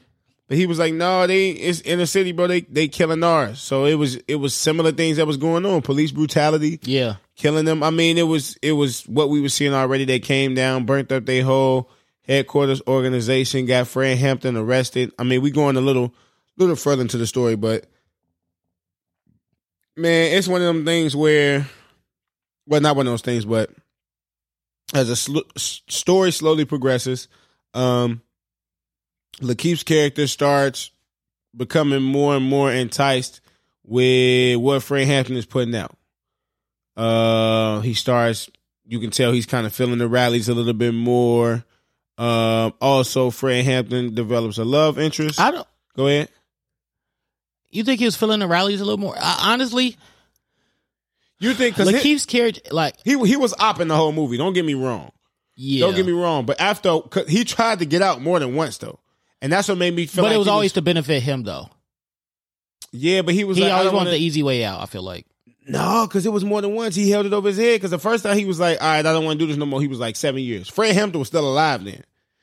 But he was like, no, they it's in the city, bro. They they killing ours. So it was it was similar things that was going on. Police brutality, Yeah, killing them. I mean, it was it was what we were seeing already. They came down, burnt up their whole headquarters organization, got Fred Hampton arrested. I mean, we going a little little further into the story, but man, it's one of them things where, well, not one of those things, but as a sl- story slowly progresses, um, Lakeith's character starts becoming more and more enticed with what Fred Hampton is putting out. Uh, he starts. You can tell he's kind of feeling the rallies a little bit more. Um, also, Fred Hampton develops a love interest. I don't. Go ahead. You think he was filling the rallies a little more? I, honestly, You think because he, Lakeith's character, like, he he was opping the whole movie. Don't get me wrong. yeah, Don't get me wrong. But after 'cause he tried to get out more than once though, and that's what made me feel. but like it was always to benefit him, though. Yeah, but he was He like, always wanted wanna- the easy way out. I feel like. No, because it was more than once. He held it over his head. Because the first time he was like, "All right, I don't want to do this no more." He was like seven years. Fred Hampton was still alive then.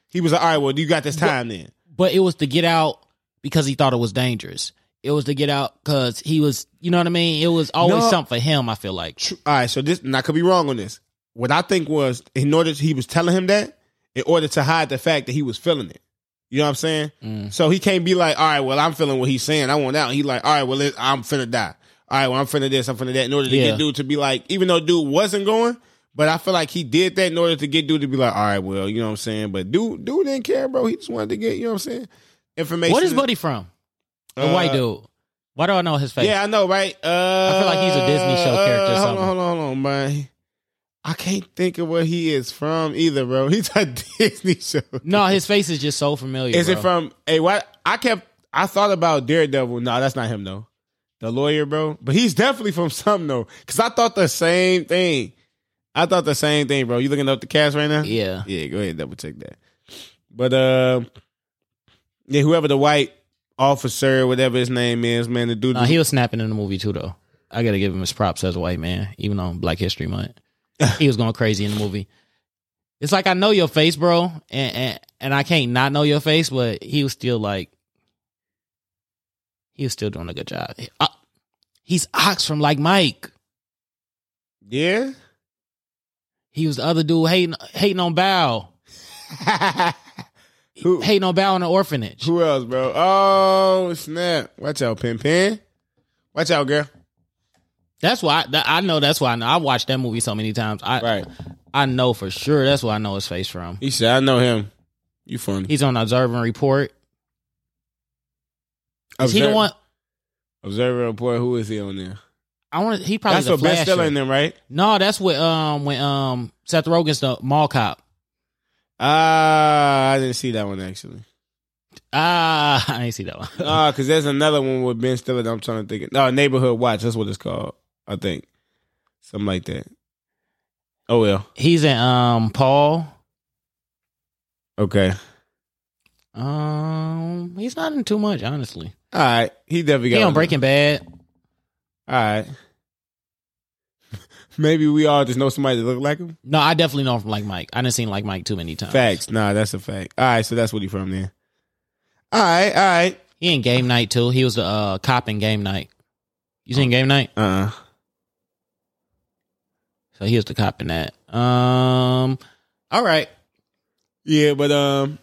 He was like, "All right, well, you got this time then." But it was to get out because he thought it was dangerous. It was to get out because he was, you know what I mean. It was always No. something for him. I feel like. Tr- All right, so this, and I could be wrong on this. What I think was, in order, he was telling him that in order to hide the fact that he was feeling it. You know what I'm saying? Mm. So he can't be like, "All right, well, I'm feeling what he's saying. I want out." He like, "All right, well, it, I'm finna die." All right, well, I'm finna this, I'm finna that. In order to Yeah. get dude to be like, even though dude wasn't going, but I feel like he did that in order to get dude to be like, "All right, well, you know what I'm saying." But dude, dude didn't care, bro. He just wanted to get, you know what I'm saying, information. What is Buddy from? The Uh, white dude. Why do I know his face? Yeah, I know, right? Uh, I feel like he's a Disney show character uh, Hold on, hold on, hold on, man. I can't think of where he is from either, bro. [laughs] He's a Disney show. [laughs] No, his face is just so familiar. Is it bro. from? Hey, what? I kept. I thought about Daredevil. No, that's not him though. The lawyer, bro. But he's definitely from something though, because I thought the same thing. I thought the same thing, bro. You looking up the cast right now? Yeah. Yeah, go ahead, double check that. But uh, yeah, whoever the white officer, whatever his name is, man, the dude. Nah, he was snapping in the movie too, though. I gotta give him his props as a white man, even on Black History Month. [laughs] he was going crazy in the movie. It's like I know your face, bro, and, and and I can't not know your face, but he was still like, he was still doing a good job. Uh, he's Ox from like Mike. yeah. He was the other dude hating hating on Bow, [laughs] Who? hating on Bow in the orphanage. Who else, bro? Oh snap! Watch out, Pin Pin. Watch out, girl. That's why I, I know. That's why I know. I watched that movie so many times. I Right. I know for sure. That's where I know his face from. He said, "I know him. You funny." He's on Observe and Report. Is he the Observe- one? Observer report. Who is he on there? I want. He probably That's the what Ben Stiller in them, right? No, that's what um when um Seth Rogen's the mall cop. Ah, I didn't see that one actually. Ah, [laughs] I ain't see that one. Ah, because there's another one with Ben Stiller that I'm trying to think. Of. No, Neighborhood Watch. That's what it's called. I think something like that. Oh well. He's in um Paul. Okay. Um, he's not in too much, honestly. All right. He definitely got He on. Breaking Bad. All right. [laughs] Maybe we all just know somebody that look like him. No, I definitely know him from like Mike. I didn't seen like Mike too many times. Facts. Nah, that's a fact. All right, so that's what he from there. All right, all right. He in Game Night too. He was the uh, cop in Game Night. You seen Game Night? Uh, So he was the cop in that. Um, all right. yeah, but um,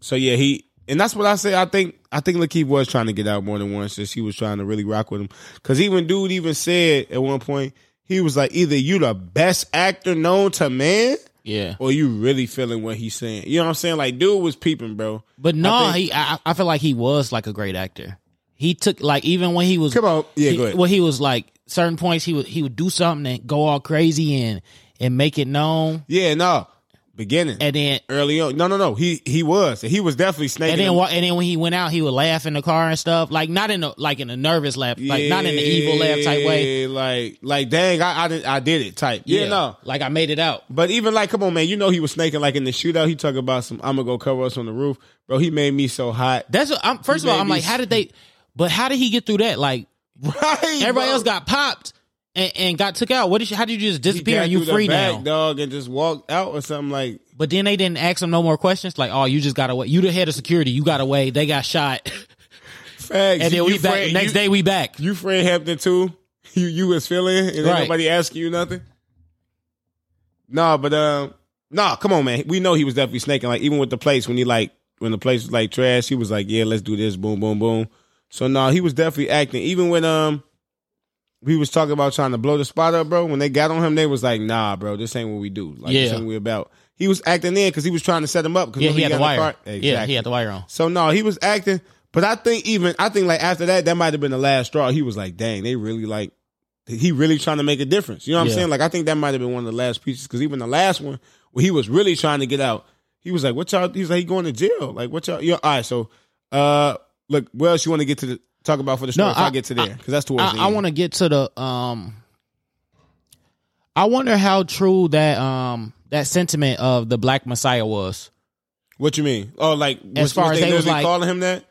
so yeah, he and that's what I say. I think I think Lakeith was trying to get out more than once. Just he was trying to really rock with him because even dude even said at one point he was like, either you the best actor known to man. Yeah. Or you really feeling what he's saying? You know what I'm saying? Like, dude was peeping, bro. But no, I think- he. I, I feel like he was like a great actor. He took like even when he was Come on, yeah, he, go ahead. When he was like certain points, he would he would do something and go all crazy and and make it known, Yeah, no, beginning and then early on. No, no, no. He he was. He was definitely snaking. and then him. and then when he went out, he would laugh in the car and stuff. Like not in a like in a nervous laugh, like not in the evil laugh type way. Like, like, dang, I, I did, I did it type. Yeah, no. like I made it out. But even like, come on, man, you know he was snaking like in the shootout. He talking about some. I'm gonna go cover us on the roof, bro. He made me so hot. That's what I'm, first He of all, I'm like, how did they? But how did he get through that? Like [laughs] Right. everybody bro. else got popped and, and got took out. What did you? How did you just disappear and you free back, now? dog, and just walked out or something like. But then they didn't ask him no more questions. Like, oh, you just got away. You the head of security. You got away. They got shot. [laughs] Facts. And then You we back. Next day we back. you Fred Hampton too. You you was feeling, and Right. nobody asking you nothing. No, but um, no, come on, man. We know he was definitely snaking. Like even with the place when he like when the place was like trash, he was like, yeah, let's do this, boom, boom, boom. So no, he was definitely acting. Even when um, we was talking about trying to blow the spot up, bro. When they got on him, they was like, nah, bro, this ain't what we do. Like this ain't what we about. He was acting in because he was trying to set him up. Cause Yeah, he had the wire. car- Yeah, he had the wire on. So no, he was acting, but I think even I think like after that, that might have been the last straw. He was like, "Dang, they really like." He really trying to make a difference. You know what Yeah. I'm saying? Like I think that might have been one of the last pieces because even the last one where he was really trying to get out, he was like, "What y'all?" He was like, "He going to jail." Like what y'all? Yeah, all right. So, uh, look, where else you want to get to the talk about for the story? No, if I, I- get to there because that's towards I, I want to get to the um. I wonder how true that um that sentiment of the Black Messiah was. What you mean? Oh, like As far as they, they was like- calling him that?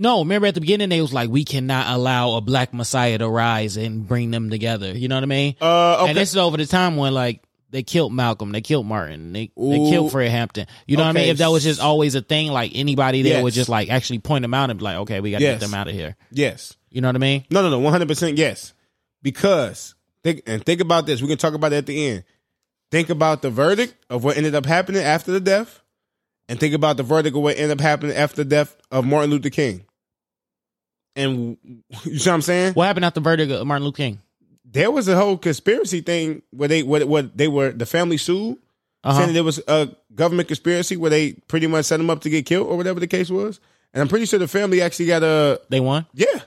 No, remember at the beginning they was like, we cannot allow a black messiah to rise and bring them together. You know what I mean? Uh, okay. And this is over the time when like they killed Malcolm, they killed Martin, they they killed Fred Hampton. You know what I mean? If that was just always a thing, like anybody there would just like actually point them out and be like, okay, we got to Yes. get them out of here. yes. You know what I mean? No, no, no. One hundred percent yes. Because think and think about this. We can talk about it at the end. Think about the verdict of what ended up happening after the death, and think about the verdict of what ended up happening after the death of Martin Luther King. And [laughs] you see what I'm saying? What happened after the verdict of Martin Luther King? There was a whole conspiracy thing where they what what they were the family sued Uh-huh. saying there was a government conspiracy where they pretty much set them up to get killed or whatever the case was. And I'm pretty sure the family actually got a They won. yeah,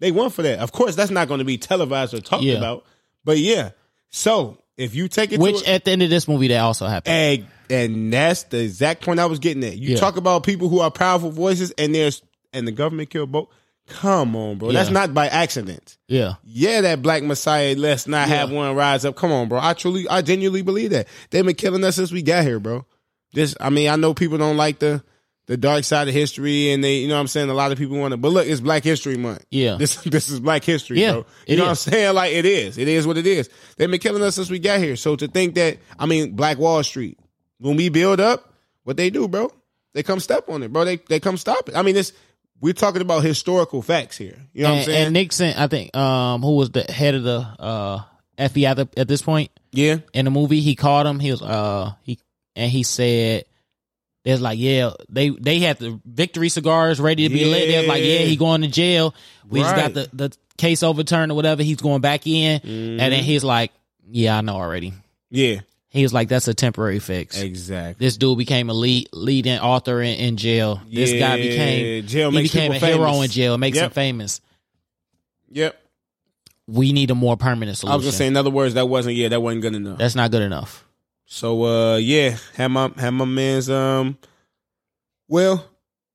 they won for that. Of course, that's not going to be televised or talked Yeah. about. But yeah, so if you take it Which to at the end of this movie that also happened. and, and that's the exact point I was getting at. You Yeah. talk about people who are powerful voices, and there's and the government killed both. Come on, bro. That's not by accident. yeah. Yeah, that black messiah. Let's not have one rise up. Come on, bro. I truly, I genuinely believe that they've been killing us since we got here, bro. This, I mean, I know people don't like the the dark side of history, and they, you know, what I'm saying a lot of people want to. But look, it's Black History Month. Yeah. this [laughs] this is Black History, Yeah, bro. You know what I'm saying? Like it is. It is what it is. They've been killing us since we got here. So to think that, I mean, Black Wall Street, when we build up, what they do, bro? They come step on it, bro. They they come stop it. I mean, this we're talking about historical facts here. You know what I'm saying? and Nixon, I think, um, who was the head of the uh FBI at, the, at this point yeah. in the movie, he called him. He was uh he and he said. There's like, yeah, they they had the victory cigars ready to be lit. They're like, yeah, Yeah. he going to jail. We just got the, the case overturned or whatever. He's going back in. Mm-hmm. And then he's like, yeah, I know already. Yeah. He was like, that's a temporary fix. Exactly. This dude became a lead leading author in, in jail. This guy became jail he became a people hero in jail, makes him famous. Yep. We need a more permanent solution. I was gonna say, in other words, that wasn't yeah, that wasn't good enough. that's not good enough. So uh yeah, have my have my man's um well,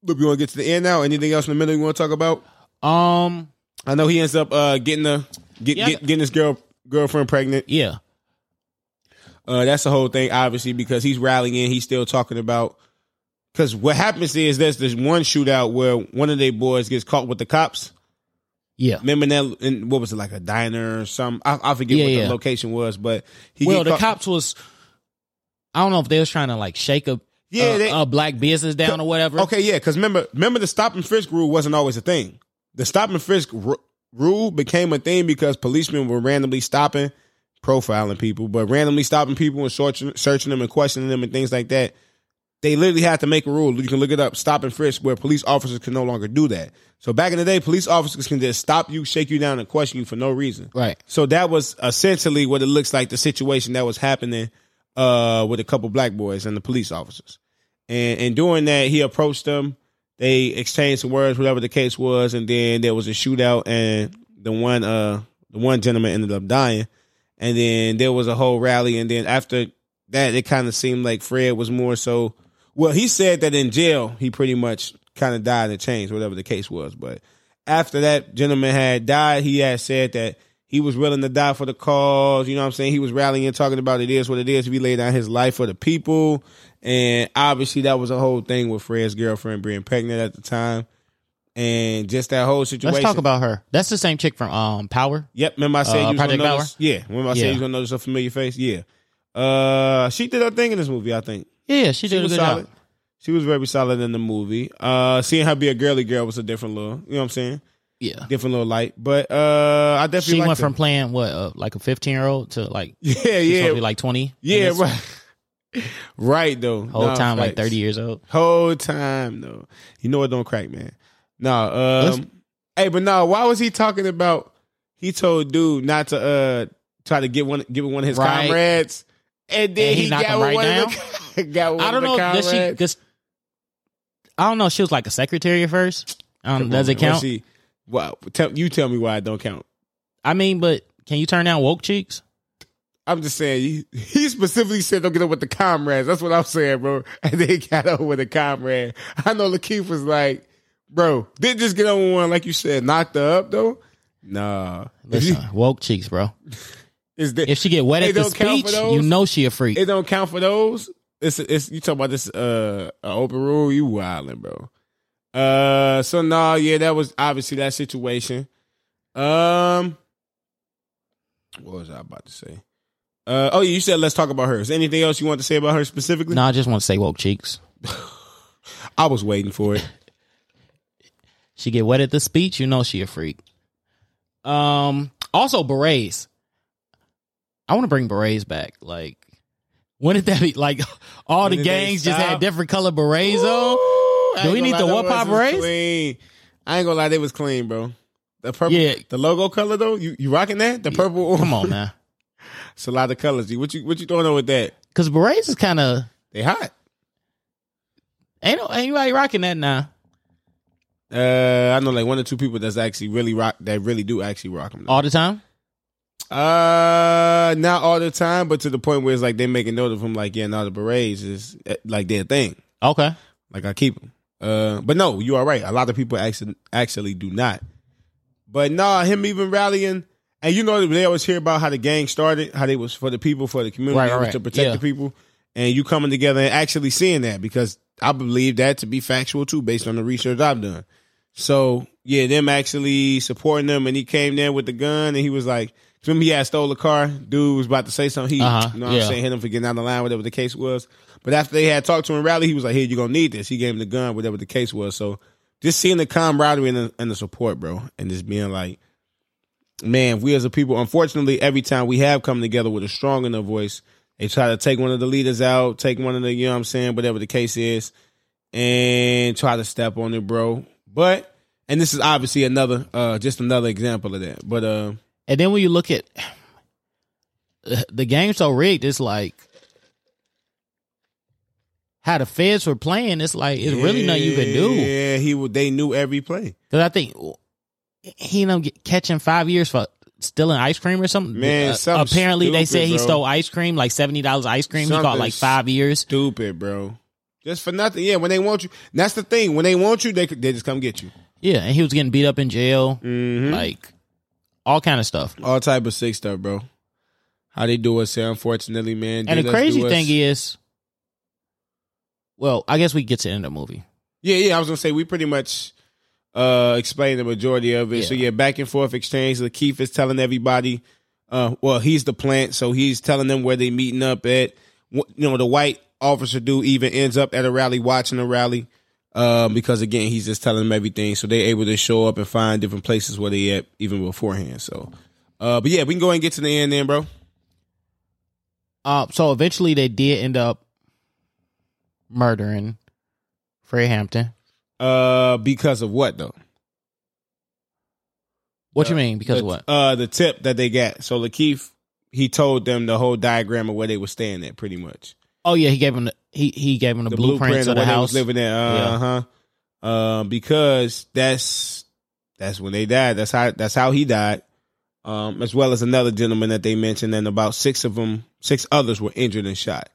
look, you wanna get to the end now? Anything else in the middle you wanna talk about? Um, I know he ends up uh getting the get, Yeah. get getting his girl girlfriend pregnant. yeah, Uh that's the whole thing, obviously, because he's rallying, he's still talking about because what happens is there's this one shootout where one of their boys gets caught with the cops. yeah. Remember that? In, what was it like a diner or something? I, I forget Yeah, what yeah. the location was, but he well, the cops was. I don't know if they was trying to like shake a Yeah, a, they- black business down or whatever. Okay, yeah, because remember, remember the stop and frisk rule wasn't always a thing. The stop and frisk r- rule became a thing because policemen were randomly stopping, profiling people, but randomly stopping people and searching, searching them and questioning them and things like that. They literally had to make a rule. You can look it up, stop and frisk, where police officers can no longer do that. So back in the day, police officers can just stop you, shake you down, and question you for no reason. Right. So that was essentially what it looks like the situation that was happening uh, with a couple black boys and the police officers. And and doing that, he approached them. They exchanged some words, whatever the case was, and then there was a shootout, and the one uh the one gentleman ended up dying. And then there was a whole rally, and then after that, it kind of seemed like Fred was more so. Well, he said that in jail, he pretty much kind of died and changed, whatever the case was. But after that gentleman had died, he had said that he was willing to die for the cause. You know what I'm saying? He was rallying, and talking about it is what it is. He laid down his life for the people. And obviously, that was a whole thing with Fred's girlfriend being pregnant at the time. And just that whole situation. Let's talk about her. That's the same chick from um Power. Yep, remember I said Uh, you was gonna Project notice? Yeah, remember I said Yeah. you gonna notice a familiar face? Yeah. Uh, she did her thing in this movie, I think. Yeah, she She did a was good solid. job. She was very solid in the movie. Uh, seeing her be a girly girl was a different little, you know what I'm saying? Yeah. Different little light. But uh, I definitely She went her. from playing what, uh, like a 15 year old to like, [laughs] yeah, yeah, like 20. yeah, right, [laughs] right though. Whole Nah, time, like 30 years old. Whole time though. You know it don't crack, man. Nah, Let's- um, hey, but no, why was he talking about? He told dude not to uh try to get one, give one of his Right. comrades, and then And he he, got him right one down? of the, [laughs] got with I don't one know. Does she, cause I don't know. She was like a secretary at first. Um, does on, it count? Well, see, wow, tell you tell me why it don't count. I mean, but can you turn down woke cheeks? I'm just saying, he, he specifically said don't get up with the comrades. That's what I'm saying, bro. [laughs] And they got up with a comrade. I know Lakeith was like, bro, didn't just get on one like you said, knocked her up though. Nah, Listen, woke cheeks, bro. [laughs] is the, If she get wet at the don't count for speech, you know she a freak. it don't count for those. It's it's you talking about this uh open rule. You wilding, bro. Uh, so no, yeah, that was obviously that situation. Um, what was I about to say? Uh, oh, you said let's talk about her. Is there anything else you want to say about her specifically? No, I just want to say woke cheeks. [laughs] I was waiting for it. She get wet at the speech, you know she a freak. Um, also berets. I want to bring berets back. Like, when did that be? Like, [laughs] all When the gangs just had different color berets on. Ooh, I Do we need lie, the what pop berets? Clean. I ain't gonna lie, they was clean, bro. The purple, Yeah. the logo color though. You you rocking that? The purple. Come on now, [laughs] it's a lot of colors. G. What you what you throwing on with that? because berets is kind of They hot. ain't no ain't nobody rocking that now. Uh, I know like one or two people that's actually really rock that really do actually rock them. all the time. Uh, not all the time, but to the point where it's like they making note of them. Like, yeah, now the berets is eh, like their thing. Okay, Like I keep them. Uh, but no, you are right. A lot of people actually actually do not. But nah, him even rallying, and you know they always hear about how the gang started, how they was for the people, for the community, Right, right, to protect yeah. the people, and you coming together and actually seeing that because I believe that to be factual too, based on the research I've done. So yeah, them actually supporting them, and he came there with the gun, and he was like, remember he had stole a car, dude was about to say something, he, Uh-huh, you know what yeah. I'm saying, hit him for getting out of the line, whatever the case was. But after they had talked to him rally, he was like, "Here, you're gonna need this." He gave him the gun, whatever the case was. So just seeing the camaraderie and the, and the support, bro, and just being like, man, we as a people, unfortunately, every time we have come together with a strong enough voice, they try to take one of the leaders out, take one of the, you know what I'm saying, whatever the case is, and try to step on it, bro. But and this is obviously another, uh, just another example of that. But uh, and then when you look at the game so rigged, it's like how the feds were playing. It's like it's really nothing you can do. Yeah, he would. They knew every play. Because I think he up get- catching five years for stealing ice cream or something. Man, Uh, something apparently they said he bro. stole ice cream, like seventy dollars ice cream. he got like five years. Stupid, bro. Just for nothing. Yeah, when they want you, that's the thing. When they want you, they they just come get you. Yeah, and he was getting beat up in jail, Mm-hmm. like all kind of stuff. All type of sick stuff, bro. How they do us unfortunately, man. And the crazy thing is, well, I guess we get to end the movie. yeah, yeah. I was gonna say we pretty much uh explained the majority of it. So Yeah. yeah, back and forth exchange. Lakeith is telling everybody. Uh, well, he's the plant, so he's telling them where they meeting up at. You know, the white officer dude even ends up at a rally watching a rally. Um, because again, he's just telling them everything, so they're able to show up and find different places where they at even beforehand. So, uh, but yeah, we can go ahead and get to the end then, bro. Uh, so eventually they did end up murdering Fred Hampton. Uh, because of what though? What you mean? Because the, of what? Uh, the tip that they got. So Lakeith, he told them the whole diagram of where they were staying at, pretty much. Oh yeah, he gave him the, he he gave him the, The blueprints blueprint of the house. living at. Uh huh. um because that's that's when they died. That's how that's how he died. Um, as well as another gentleman that they mentioned, and about six of them, six others were injured and shot.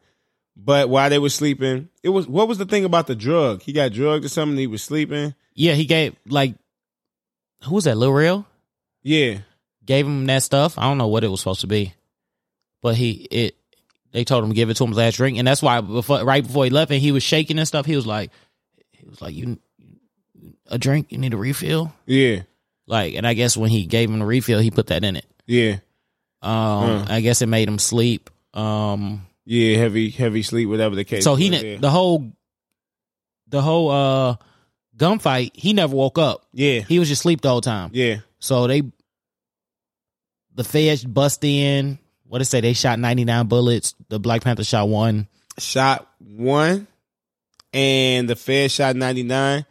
But while they were sleeping, it was what was the thing about the drug? He got drugged or something. He was sleeping. Yeah, he gave like who was that? Lil Real Yeah, gave him that stuff. I don't know what it was supposed to be, but he it they told him to give it to him last drink, and that's why before right before he left, and he was shaking and stuff. He was like, he was like, you a drink? You need a refill? yeah, Like, and I guess when he gave him the refill, he put that in it. yeah, Um, Mm. I guess it made him sleep. Um, yeah. Heavy, heavy sleep, whatever the case. so he was, yeah. the whole the whole uh gunfight, he never woke up. yeah, He was just asleep the whole time. yeah. So they the feds bust in. What did it say? They shot ninety nine bullets. The Black Panther shot one. shot one, and the Fed shot ninety nine,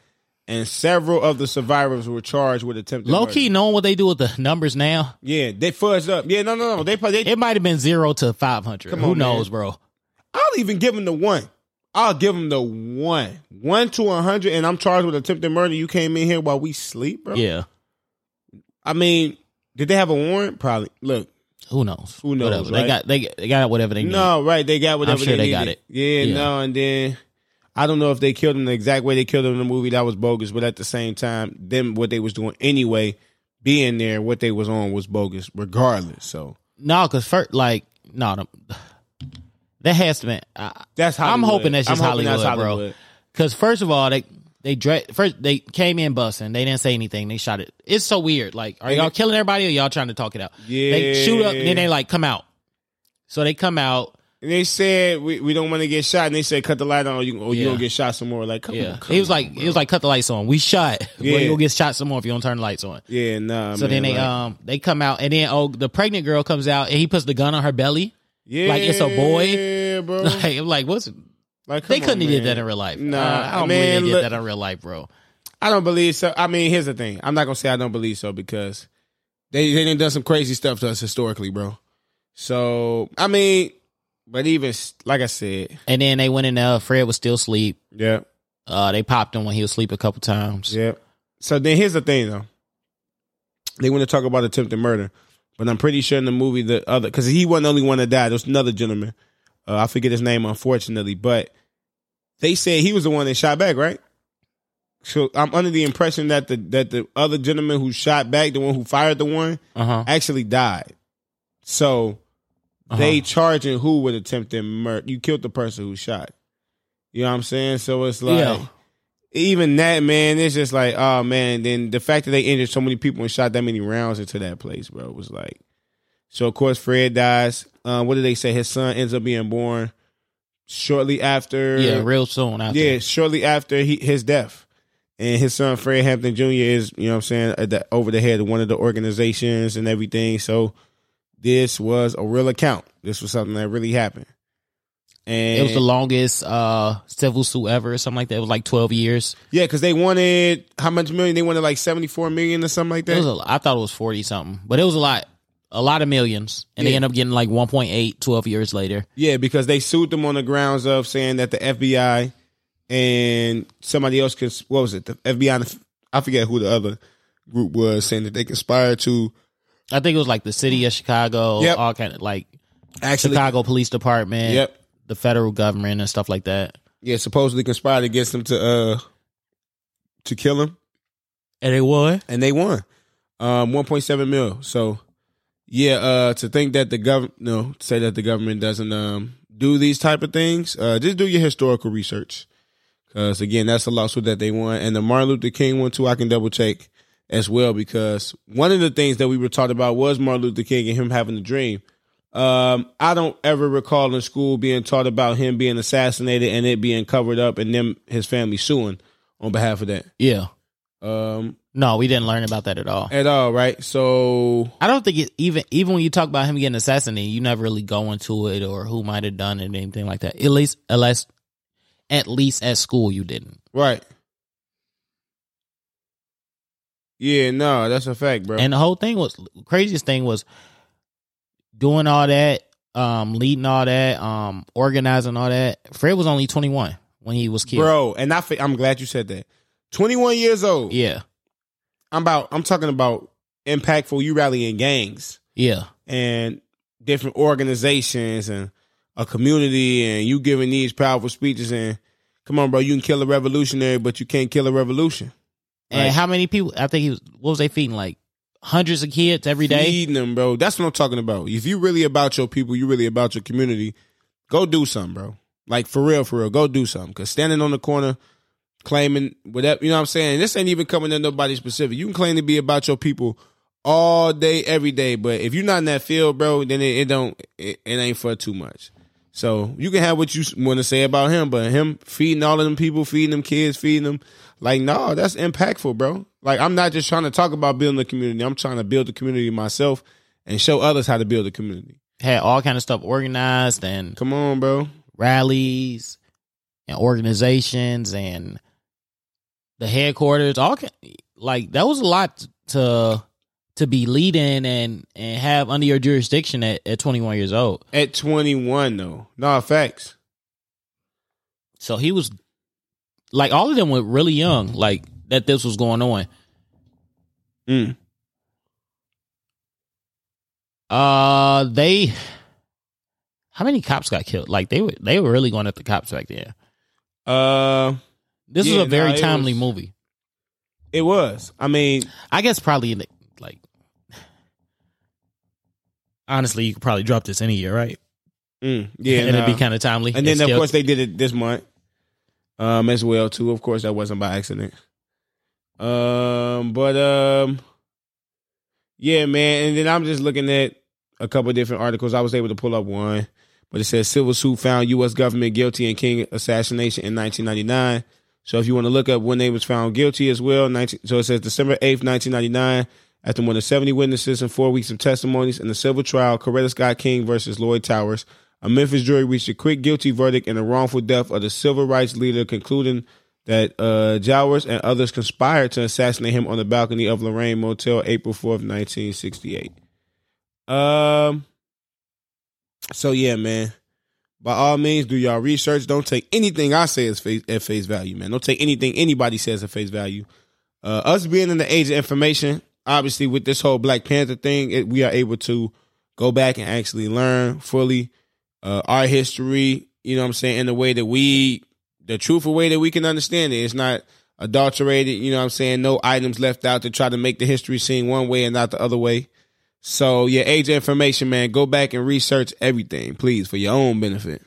and several of the survivors were charged with attempted Low murder. key, knowing what they do with the numbers now, Yeah, they fudged up. Yeah, no, no, no. They they. it might have been zero to five hundred. Come Who on, knows, man. bro? I'll even give them the one. I'll give them the one, one to a hundred, and I'm charged with attempted murder. You came in here while we sleep, bro. Yeah. I mean, did they have a warrant? Probably. Look, Who knows? Who knows, Whatever. They right? got they they got whatever they need. no, right? They got whatever I'm sure they, they got it. Yeah, Yeah. no, and then I don't know if they killed him the exact way they killed him in the movie. That was bogus, but at the same time, them what they was doing anyway, being there, what they was on was bogus, regardless. So No, because first, like, no, [sighs] that has to be. I, that's I'm hoping that's just I'm hoping Hollywood, that's bro. Hollywood. Because first of all, they they dre- first they came in busting. They didn't say anything. They shot it. It's so weird. Like, are y'all killing everybody or y'all trying to talk it out? Yeah. They shoot up and then they like come out. So they come out. And they said we, we don't want to get shot, and they said cut the light on, or you or you Yeah. get shot some more. Like, come Yeah, on, come he was on, like, bro. he was like, cut the lights on. We shot. [laughs] Yeah, Yeah. you will get shot some more if you don't turn the lights on. yeah, nah. So man, then they like, um they come out and then oh the pregnant girl comes out and he puts the gun on her belly. yeah, like, it's a boy. yeah, bro. [laughs] Like I'm like what's Like, they couldn't on, have did that in real life. Nah, Uh, I don't man, believe they look- did that in real life, bro. I don't believe so. I mean, here's the thing. I'm not gonna say I don't believe so because they they done done some crazy stuff to us historically, bro. So I mean, but even like I said, And then they went in there. Fred was still asleep. yeah, Uh, they popped him when he was asleep a couple times. yeah. So then here's the thing, though. They want to talk about attempted murder, but I'm pretty sure in the movie the other because he wasn't the only one that died. There was another gentleman. Uh, I forget his name, unfortunately, but they said he was the one that shot back, right? So I'm under the impression that the that the other gentleman who shot back, the one who fired the one, Uh huh. actually died. So they charging who with attempted murder? You killed the person who shot. You know what I'm saying? So it's like Yeah. even that man, it's just like, oh man, then the fact that they injured so many people and shot that many rounds into that place, bro, was like so of course Fred dies. Uh, what did they say? His son ends up being born shortly after Yeah, real soon after. yeah, shortly after he, his death. And his son Fred Hampton Jr. is, you know what I'm saying, at the, over the head of one of the organizations and everything. So this was a real account. This was something that really happened. And It was the longest uh civil suit ever, or something like that. It was like twelve years. yeah, because they wanted how much million? They wanted like 74 million or something like It that. was a, I thought it was forty something, but it was a lot, a lot of millions, and they end up getting like 1.8 12 years later. yeah, because they sued them on the grounds of saying that the FBI and somebody else, cons- what was it? The FBI, and the- I forget who the other group was, saying that they conspired to I think it was like the city of Chicago, Yep. all kind of like actually Chicago Police Department, Yep. the federal government and stuff like that. yeah, supposedly conspired against them to uh to kill him, And they won. and they won, um, one point seven mil. So, yeah, uh, to think that the government, no, say that the government doesn't um do these type of things, uh, just do your historical research, because again, that's a lawsuit that they won, and the Martin Luther King one too. I can double check as well because one of the things that we were taught about was Martin Luther King and him having a dream. Um, I don't ever recall in school being taught about him being assassinated and it being covered up and them his family suing on behalf of that. Yeah. Um, No, we didn't learn about that at all. at all, right? So I don't think it even even when you talk about him getting assassinated, you never really go into it or who might have done it, anything like that. At least, at least, at least at school, you didn't. right. Yeah, no, that's a fact, bro. And the whole thing was craziest thing was doing all that, um, leading all that, um, organizing all that. Fred was only twenty one when he was killed. bro, and I I'm glad you said that. 21 years old. Yeah, I'm about I'm talking about impactful you rallying gangs. yeah, and different organizations and a community and you giving these powerful speeches and come on bro you can kill a revolutionary but you can't kill a revolution and Right. how many people? I think he was. What was they feeding? Like hundreds of kids every day. feeding them bro that's what i'm talking about if you really about your people you really about your community go do something bro like for real for real go do something because standing on the corner claiming whatever you know what i'm saying? This ain't even coming to nobody specific. You can claim to be about your people all day every day but if you're not in that field bro then it, it don't it, it ain't for too much. So you can have what you want to say about him but him feeding all of them people feeding them kids feeding them like no that's impactful bro. Like i'm not just trying to talk about building a community. I'm trying to build the community myself and show others how to build a community. Had all kind of stuff organized and come on bro. rallies and organizations and the headquarters. All like that was a lot to to be leading and and have under your jurisdiction at, at 21 years old. at 21 though no facts So he was like all of them were really young, like that this was going on. mm. Uh they how many cops got killed? Like they were they were really going at the cops back then. uh This Yeah, was a very it timely was- movie. it was i mean I guess probably in the, like honestly, you could probably drop this any year, right? mm, yeah and it'd be kind of timely. and then of course they did it this month um, as well too. Of course, that wasn't by accident. Um, but um, yeah, man. And then I'm just looking at a couple different articles. I was able to pull up one, but it says civil suit found U.S. government guilty in King assassination in 1999. So if you want to look up when they was found guilty as well, 19, so it says December 8th, 1999, after more than 70 witnesses and four weeks of testimonies in the civil trial, Coretta Scott King versus Loyd Jowers, a Memphis jury reached a quick guilty verdict in the wrongful death of the civil rights leader, concluding that uh, Jowers and others conspired to assassinate him on the balcony of Lorraine Motel April 4th, 1968. Um, so yeah, man. By all means, do y'all research. Don't take anything I say as face, at face value, man. Don't take anything anybody says at face value. Uh, us being in the age of information, obviously, with this whole Black Panther thing, it, we are able to go back and actually learn fully uh, our history. You know what I'm saying in the way that we, the truthful way that we can understand it. It's not adulterated. You know what I'm saying. No items left out to try to make the history seem one way and not the other way. So yeah, age information, man. Go back and research everything, please, for your own benefit.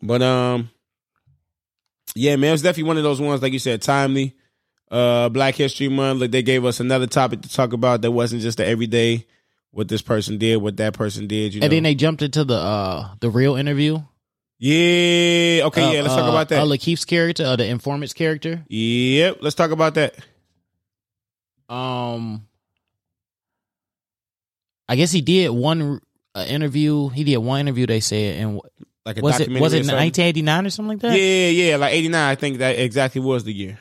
But um, yeah, man, it's definitely one of those ones, like you said, timely. Uh, Black History Month, like they gave us another topic to talk about that wasn't just the everyday what this person did, what that person did. You know? And then they jumped into the uh the real interview. yeah, okay, yeah. Let's talk uh, about that. Uh, Lakeith's character, uh, the informant's character. yep, let's talk about that. Um, I guess he did one uh, interview. He did one interview. They said, and Like a was it documentary was it something? 1989 or something like that? Yeah, yeah, like 89. I think that exactly was the year.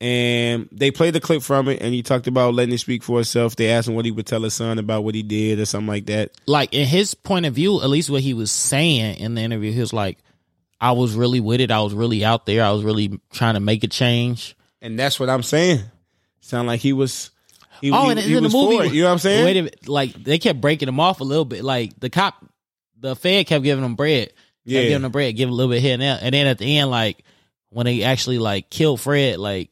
And they played the clip from it, and he talked about letting it speak for itself. They asked him what he would tell his son about what he did or something like that. Like in his point of view, at least what he was saying in the interview, he was like, "I was really with it. I was really out there. I was really trying to make a change." And that's what I'm saying. Sound like he was. He, Oh, he, and he in the movie, you know what I'm saying? Wait a minute, like they kept breaking him off a little bit. Like the cop, the Fed kept giving him bread, kept Yeah. giving him bread, giving a little bit here and there, and then at the end, like when they actually like killed Fred, like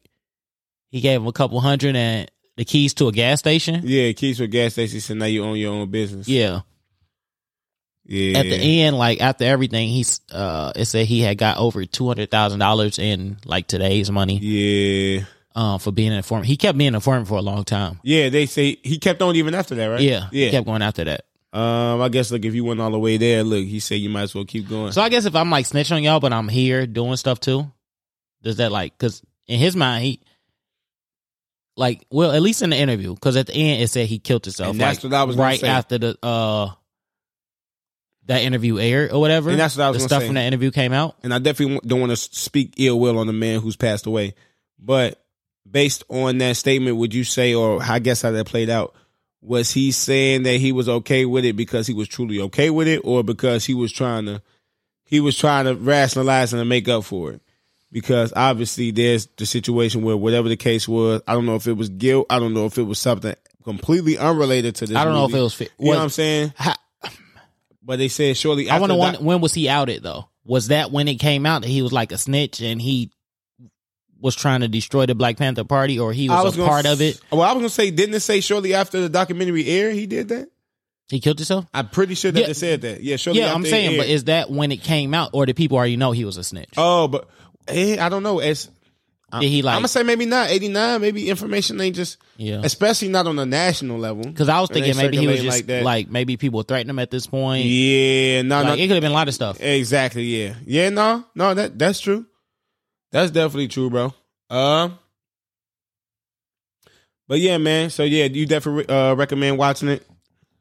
he gave him a couple hundred and the keys to a gas station. Yeah, keys for gas station. So now you own your own business. Yeah. yeah. At the end, like after everything, he's uh, it said he had got over two hundred thousand dollars in like today's money, Yeah, uh, for being an informant. He kept being an informant for a long time. yeah. They say he kept on even after that, right? Yeah, yeah. He kept going after that. um, I guess look if you went all the way there, look, he said you might as well keep going. So I guess if I'm like snitching on y'all, but I'm here doing stuff too, does that like because in his mind he like well at least in the interview because at the end it said he killed himself. And that's like, what I was right say. after the uh that interview aired or whatever. And that's what I was the stuff say. from that interview came out. and I definitely don't want to speak ill will on the man who's passed away. But based on that statement, would you say, or I guess how that played out, was he saying that he was okay with it because he was truly okay with it, or because he was trying to he was trying to rationalize and to make up for it? Because obviously there's the situation where whatever the case was, I don't know if it was guilt, I don't know if it was something completely unrelated to this. I don't know if it was. You know what I'm saying? ha- But they said shortly I wonder when, when was he outed though? Was that when it came out that he was like a snitch and he was trying to destroy the Black Panther Party, or he I was, a gonna part of it? Well, I was gonna say, didn't it say shortly after the documentary aired he did that? He killed himself. I'm pretty sure that Yeah. they said that. Yeah, shortly Yeah, I'm saying, but is that when it came out, or did people already know he was a snitch? oh, but eh, I don't know. It's did he I'm gonna say maybe not 89. Maybe information ain't just, yeah, especially not on a national level. because I was thinking maybe he was just like, maybe people threatened him at this point. Yeah, no, like, no, it could have been a lot of stuff. exactly. Yeah, yeah, no, no, that that's true. That's definitely true, bro. Um, but yeah, man. So yeah, you definitely uh, recommend watching it.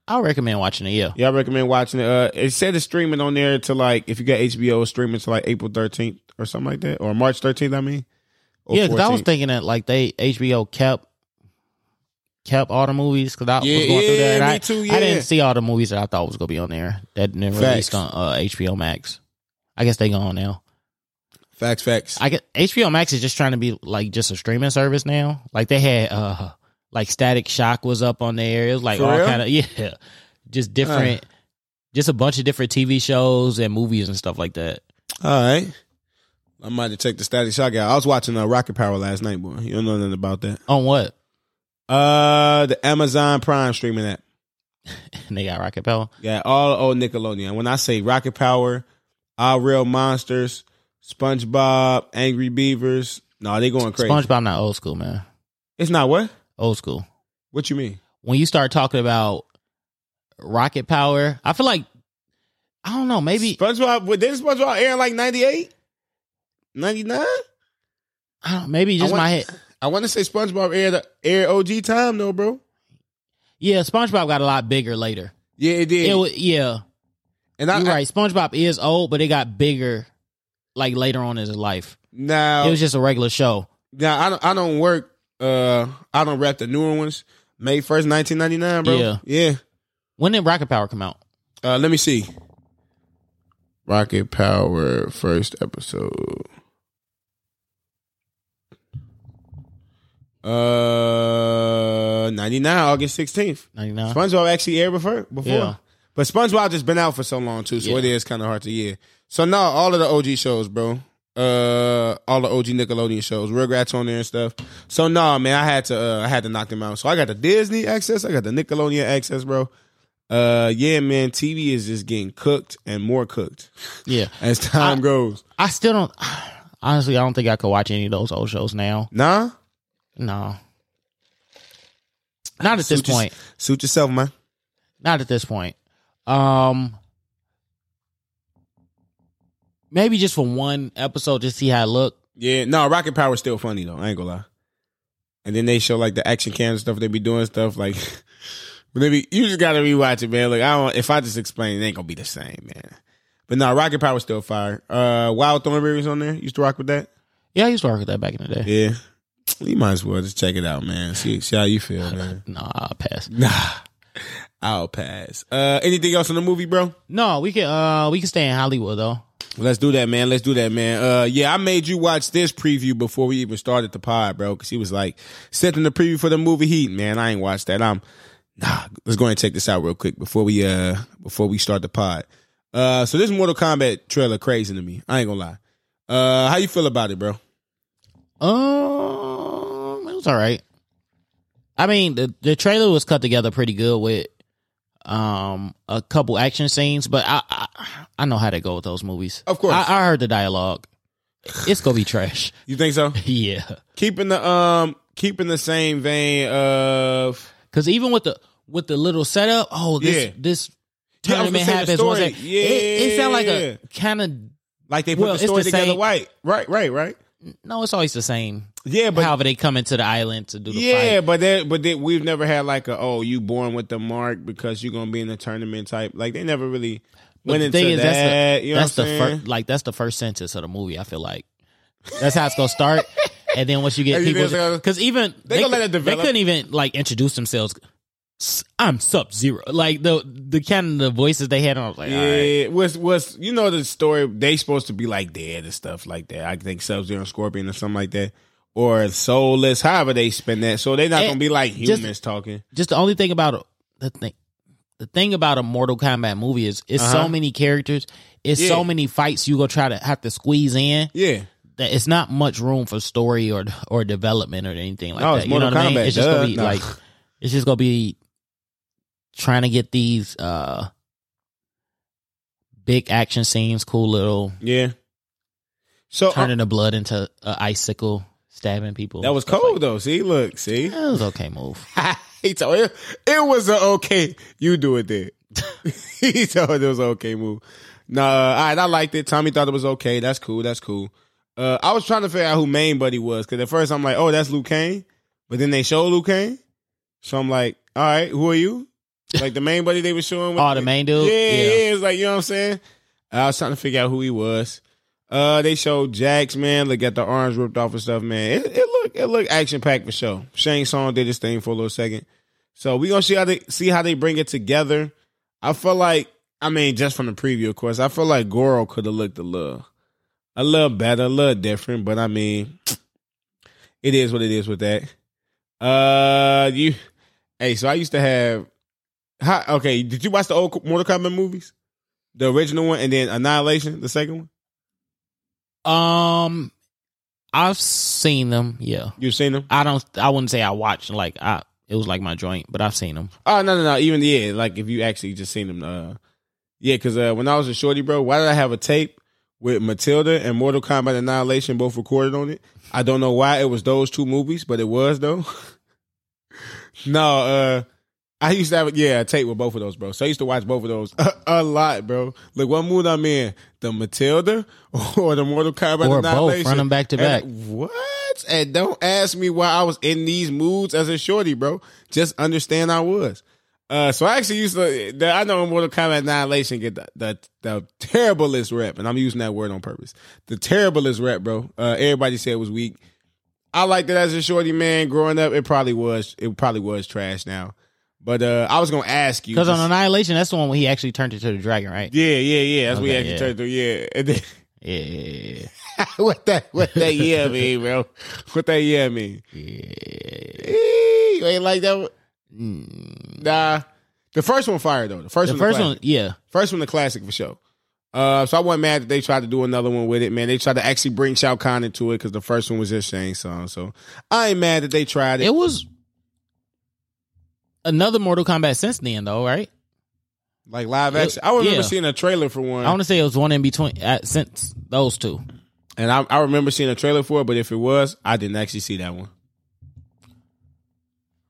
I recommend watching it. Yeah, Yeah, I recommend watching it. Uh, it said it's streaming on there to like if you got HBO, streaming to like April 13th or something like that, or March 13th. I mean, yeah. Because I was thinking that like they HBO kept kept all the movies because I Yeah, was going through that. I, too, I didn't see all the movies that I thought was gonna be on there that didn't released on uh, HBO Max. I guess they gone now. Facts, facts. I get HBO Max is just trying to be like just a streaming service now. Like they had uh like Static Shock was up on there. It was like For all real? kind of [laughs] yeah, just different, just a bunch of different TV shows and movies and stuff like that. All right, I might have to check the Static Shock out. I was watching uh, Rocket Power last night, boy. You don't know nothing about that. On what? Uh, the Amazon Prime streaming app. And [laughs] they got Rocket Power. Yeah, all old Nickelodeon. When I say Rocket Power, Our Real Monsters, SpongeBob, Angry Beavers. No, they going crazy. SpongeBob not old school, man. It's not what? Old school. What you mean? When you start talking about rocket power, I feel like I don't know, maybe SpongeBob. What did SpongeBob air in like 98? 99? I don't, maybe just want- my head. I want to say SpongeBob air the air OG time though, bro. Yeah, SpongeBob got a lot bigger later. Yeah, it did. It was, yeah, and I, you're right. SpongeBob is old, but it got bigger like later on in his life. now, It was just a regular show. now I don't I don't work. Uh, I don't rep the newer ones. May first, nineteen ninety nine, bro. Yeah. yeah. When did Rocket Power come out? Uh, let me see. Rocket Power first episode. Uh, ninety nine, August sixteenth. Ninety nine. SpongeBob actually aired before, before. Yeah. but SpongeBob just been out for so long too, so Yeah. it is kind of hard to yeah. So no, all of the OG shows, bro. Uh, all the OG Nickelodeon shows, Rugrats on there and stuff. So no, man, I had to, uh, I had to knock them out. So I got the Disney access, I got the Nickelodeon access, bro. Uh, yeah, man, TV is just getting cooked and more cooked Yeah, as time I- goes. I still don't. Honestly, I don't think I could watch any of those old shows now. Nah, No, not at this Suit your- point. suit yourself, man. Not at this point. Um, maybe just for one episode, just see how it look. Yeah, no, Rocket Power is still funny though. I ain't gonna lie. And then they show like the action cam and stuff. They be doing stuff like, [laughs] but they be you just gotta rewatch it, man. Like I don't. If I just explain, it ain't gonna be the same, man. But no, Rocket Power still fire. Uh, Wild Thornberry's on there. Used to rock with that. Yeah, I used to rock with that back in the day. Yeah, you might as well just check it out, man. See, see how you feel, man. [laughs] Nah, I'll pass. Nah, I'll pass. Uh, anything else in the movie, bro? No, we can. Uh, we can stay in Hollywood though. Let's do that, man. Let's do that, man. Uh, yeah, I made you watch this preview before we even started the pod, bro. Cause he was like, sent in the preview for the movie Heat, man. I ain't watched that. I'm, nah, let's go ahead and check this out real quick before we, uh, before we start the pod. Uh, so this Mortal Kombat trailer crazy to me. I ain't gonna lie. Uh, how you feel about it, bro? Um, it was all right. I mean, the the trailer was cut together pretty good with um a couple action scenes, but I I, I know how to go with those movies. Of course. I, I heard the dialogue. It's gonna be trash. [laughs] You think so? [laughs] yeah, keeping the, um, keeping the same vein of, because even with the with the little setup, oh this Yeah. this Yeah, tournament the happens. story. second. it, it sounded like a kind of like they put Well, the story the together same- white. Right, right, right. No. It's always the same. Yeah, but However, they come into the island to do the yeah, fight. but that, but they, we've never had like a oh you born with the mark because you're gonna be in the tournament type. Like they never really But went the into thing is, that. that's the you know that's the first like that's the first sentence of the movie. I feel like that's how it's gonna start, [laughs] and then once you get people, because even They they, gonna let cou- it they couldn't even like introduce themselves. "S- I'm Sub Zero. Like the the kind of the voices they had, I was like, all right. Yeah, was was you know the story? They supposed to be like dead and stuff like that. I think Sub Zero Scorpion or something like that, or soulless. However they spin that, so they're not Eh, gonna be like just- humans talking. Just the only thing about the thing, the thing about a Mortal Kombat movie is it's Uh-huh. so many characters, it's Yeah. so many fights you gonna try to have to squeeze in. Yeah, that it's not much room for story or or development or anything like No, that. it's You know Mortal what I mean? It's just duh. gonna be No. like it's just gonna be trying to get these uh big action scenes, cool little yeah. So uh, turning the blood into an icicle, stabbing people. that was cold like- though. See, look, see. That was okay move. [laughs] he told it, it was an okay. You do it there. [laughs] he told it was an okay move. Nah, all right, I liked it. Tommy thought it was okay. That's cool. That's cool. Uh, I was trying to figure out who main buddy was because at first I'm like, oh, that's Liu Kang, but then they show Liu Kang, so I'm like, all right, who are you? [laughs] Like the main buddy they were showing. With Oh, the main dude. yeah, yeah, it's like you know what I'm saying. I was trying to figure out who he was. Uh, they showed Jax, man. Look at the arms ripped off and stuff, man. It, it look it look action packed for sure. Shang Tsung did his thing for a little second, so we gonna see how they see how they bring it together. I feel like, I mean, just from the preview, of course, I feel like Goro could have looked a little, a little better, a little different, but I mean, it is what it is with that. Uh, you, hey, so I used to have, how, okay, did you watch the old Mortal Kombat movies? The original one and then Annihilation, the second one? Um, I've seen them. Yeah, You've seen them? I don't. I wouldn't say I watched. Like I, it was like my joint, but I've seen them. Oh, no, no, no. Even, yeah, like if you actually just seen them, uh, yeah, because uh, when I was a shorty, bro, why did I have a tape with Matilda and Mortal Kombat Annihilation both recorded on it. I don't know why it was those two movies, but it was though. [laughs] no, uh, I used to have yeah a tape with both of those, bro. So I used to watch both of those a, [laughs] a lot, bro. Like what mood I'm in, the Matilda [laughs] or the Mortal Kombat Or both, Annihilation. run 'em back to back. And what? And don't ask me why I was in these moods as a shorty, bro. Just understand I was. Uh, so I actually used to. The, I know Mortal Kombat Annihilation get the, the the terriblest rep, and I'm using that word on purpose. The terriblest rep, bro. Uh, everybody said it was weak. I liked it as a shorty man growing up. It probably was. It probably was trash now. But uh, I was gonna ask you Because on Annihilation, that's the one where he actually turned into the dragon, right? yeah, yeah, yeah. That's what he Okay, actually yeah. turned to. Yeah, and then [laughs] Yeah, yeah, [laughs] what that what that yeah mean, bro? What that yeah mean? yeah. You ain't like that. One? Nah, the first one fire though. The first The one, first the one, yeah. first one, the classic for sure. Uh, so I wasn't mad that they tried to do another one with it, man. They tried to actually bring Shao Kahn into it because the first one was just Shang Tsung. So I ain't mad that they tried it. It was another Mortal Kombat since then, though, right? like live action. I remember yeah. seeing a trailer for one, I want to say it was one in between uh, since those two. and I, I remember seeing a trailer for it. But if it was, I didn't actually see that one.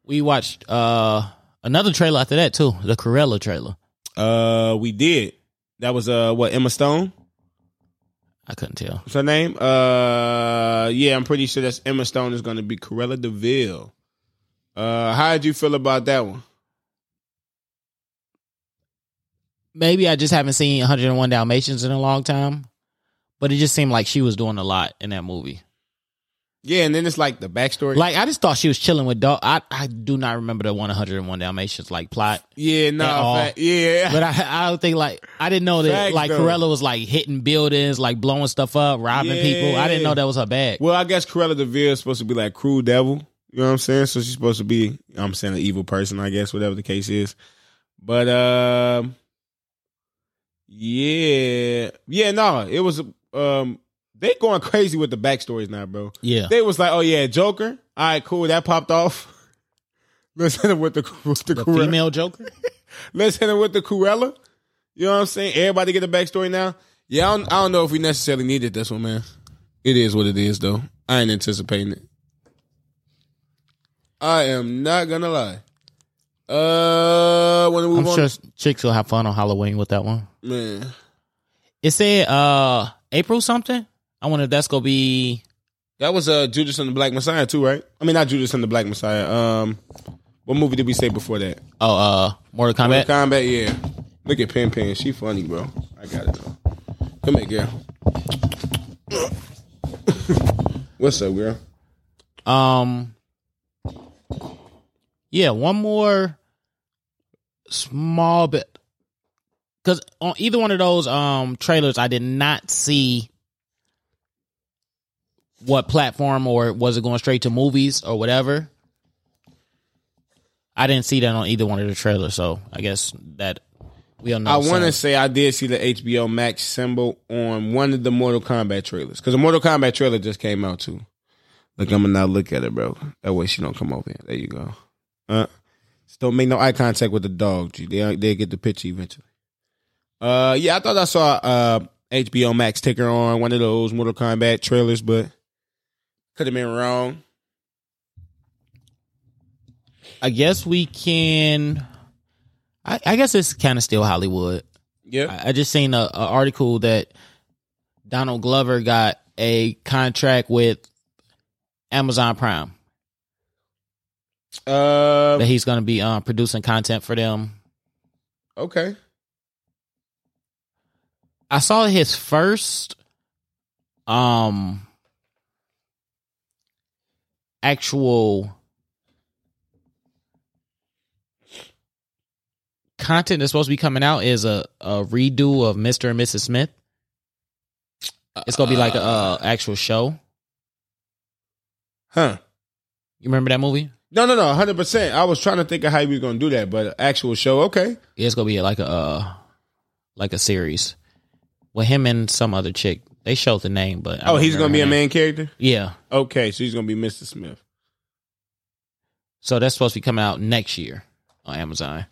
We watched uh another trailer after that too, the Cruella trailer. Uh, we did. That was uh, what Emma Stone. I couldn't tell. What's her name? Uh, yeah, I'm pretty sure that's Emma Stone is going to be Cruella de Vil. Uh, how did you feel about that one? Maybe I just haven't seen 101 Dalmatians in a long time, but it just seemed like she was doing a lot in that movie. Yeah, and then it's like the backstory. Like I just thought she was chilling with dog. I I do not remember the 101 Dalmatians like plot, yeah, no, fact, yeah, but I I don't think like I didn't know that Facts, like though. Cruella was like hitting buildings, like blowing stuff up, robbing Yeah. people. I didn't know that was her bag. Well, I guess Cruella de Vil is supposed to be like cruel devil. You know what I'm saying? So she's supposed to be, I'm saying, an evil person. I guess whatever the case is. But um, yeah, yeah, no, it was um, they going crazy with the backstories now, bro. Yeah, They was like, oh yeah, Joker. All right, cool. That popped off. [laughs] Let's hit him with the with the, the female Joker. [laughs] Let's hit him with the Cruella. You know what I'm saying? Everybody get a backstory now. Yeah, I don't, I don't know if we necessarily needed this one, man. It is what it is, though. I ain't anticipating it. I am not gonna lie. Uh, to move I'm on? sure chicks will have fun on Halloween with that one. man. It said uh April something. I wonder if that's gonna be That was uh Judas and the Black Messiah too, right? I mean, not Judas and the Black Messiah. Um, what movie did we say before that? oh uh Mortal Kombat. Mortal Kombat, yeah. Look at Pin Pin. She funny, bro. I got it though. Come here, girl. [laughs] What's up, girl? Um, yeah, one more small bit because on either one of those um trailers, I did not see what platform or was it going straight to movies or whatever. I didn't see that on either one of the trailers, so I guess that we don't know. I want to say I did see the HBO Max symbol on one of the Mortal Kombat trailers because the Mortal Kombat trailer just came out too. Look, I'm gonna now look at it, bro. That way she don't come over here. There you go. Uh, just don't make no eye contact with the dog. G. They they get the picture eventually. Uh, yeah, I thought I saw uh HBO Max ticker on one of those Mortal Kombat trailers, but could have been wrong. I guess we can. I, I guess it's kind of still Hollywood. Yeah, I I just seen a, a article that Donald Glover got a contract with Amazon Prime uh, that he's going to be um, producing content for them. okay. I saw his first um actual content that's supposed to be coming out is a, a redo of Mr. and Mrs. Smith. It's gonna be like a uh, actual show. Huh? You remember that movie? No, no, no, hundred percent. I was trying to think of how we were gonna do that, but actual show, okay. Yeah, it's gonna be like a uh, like a series with him and some other chick. They showed the name, but I Oh, he's gonna be a name. main character. Yeah, Okay, so he's gonna be Mr. Smith. so that's supposed to be coming out next year on Amazon.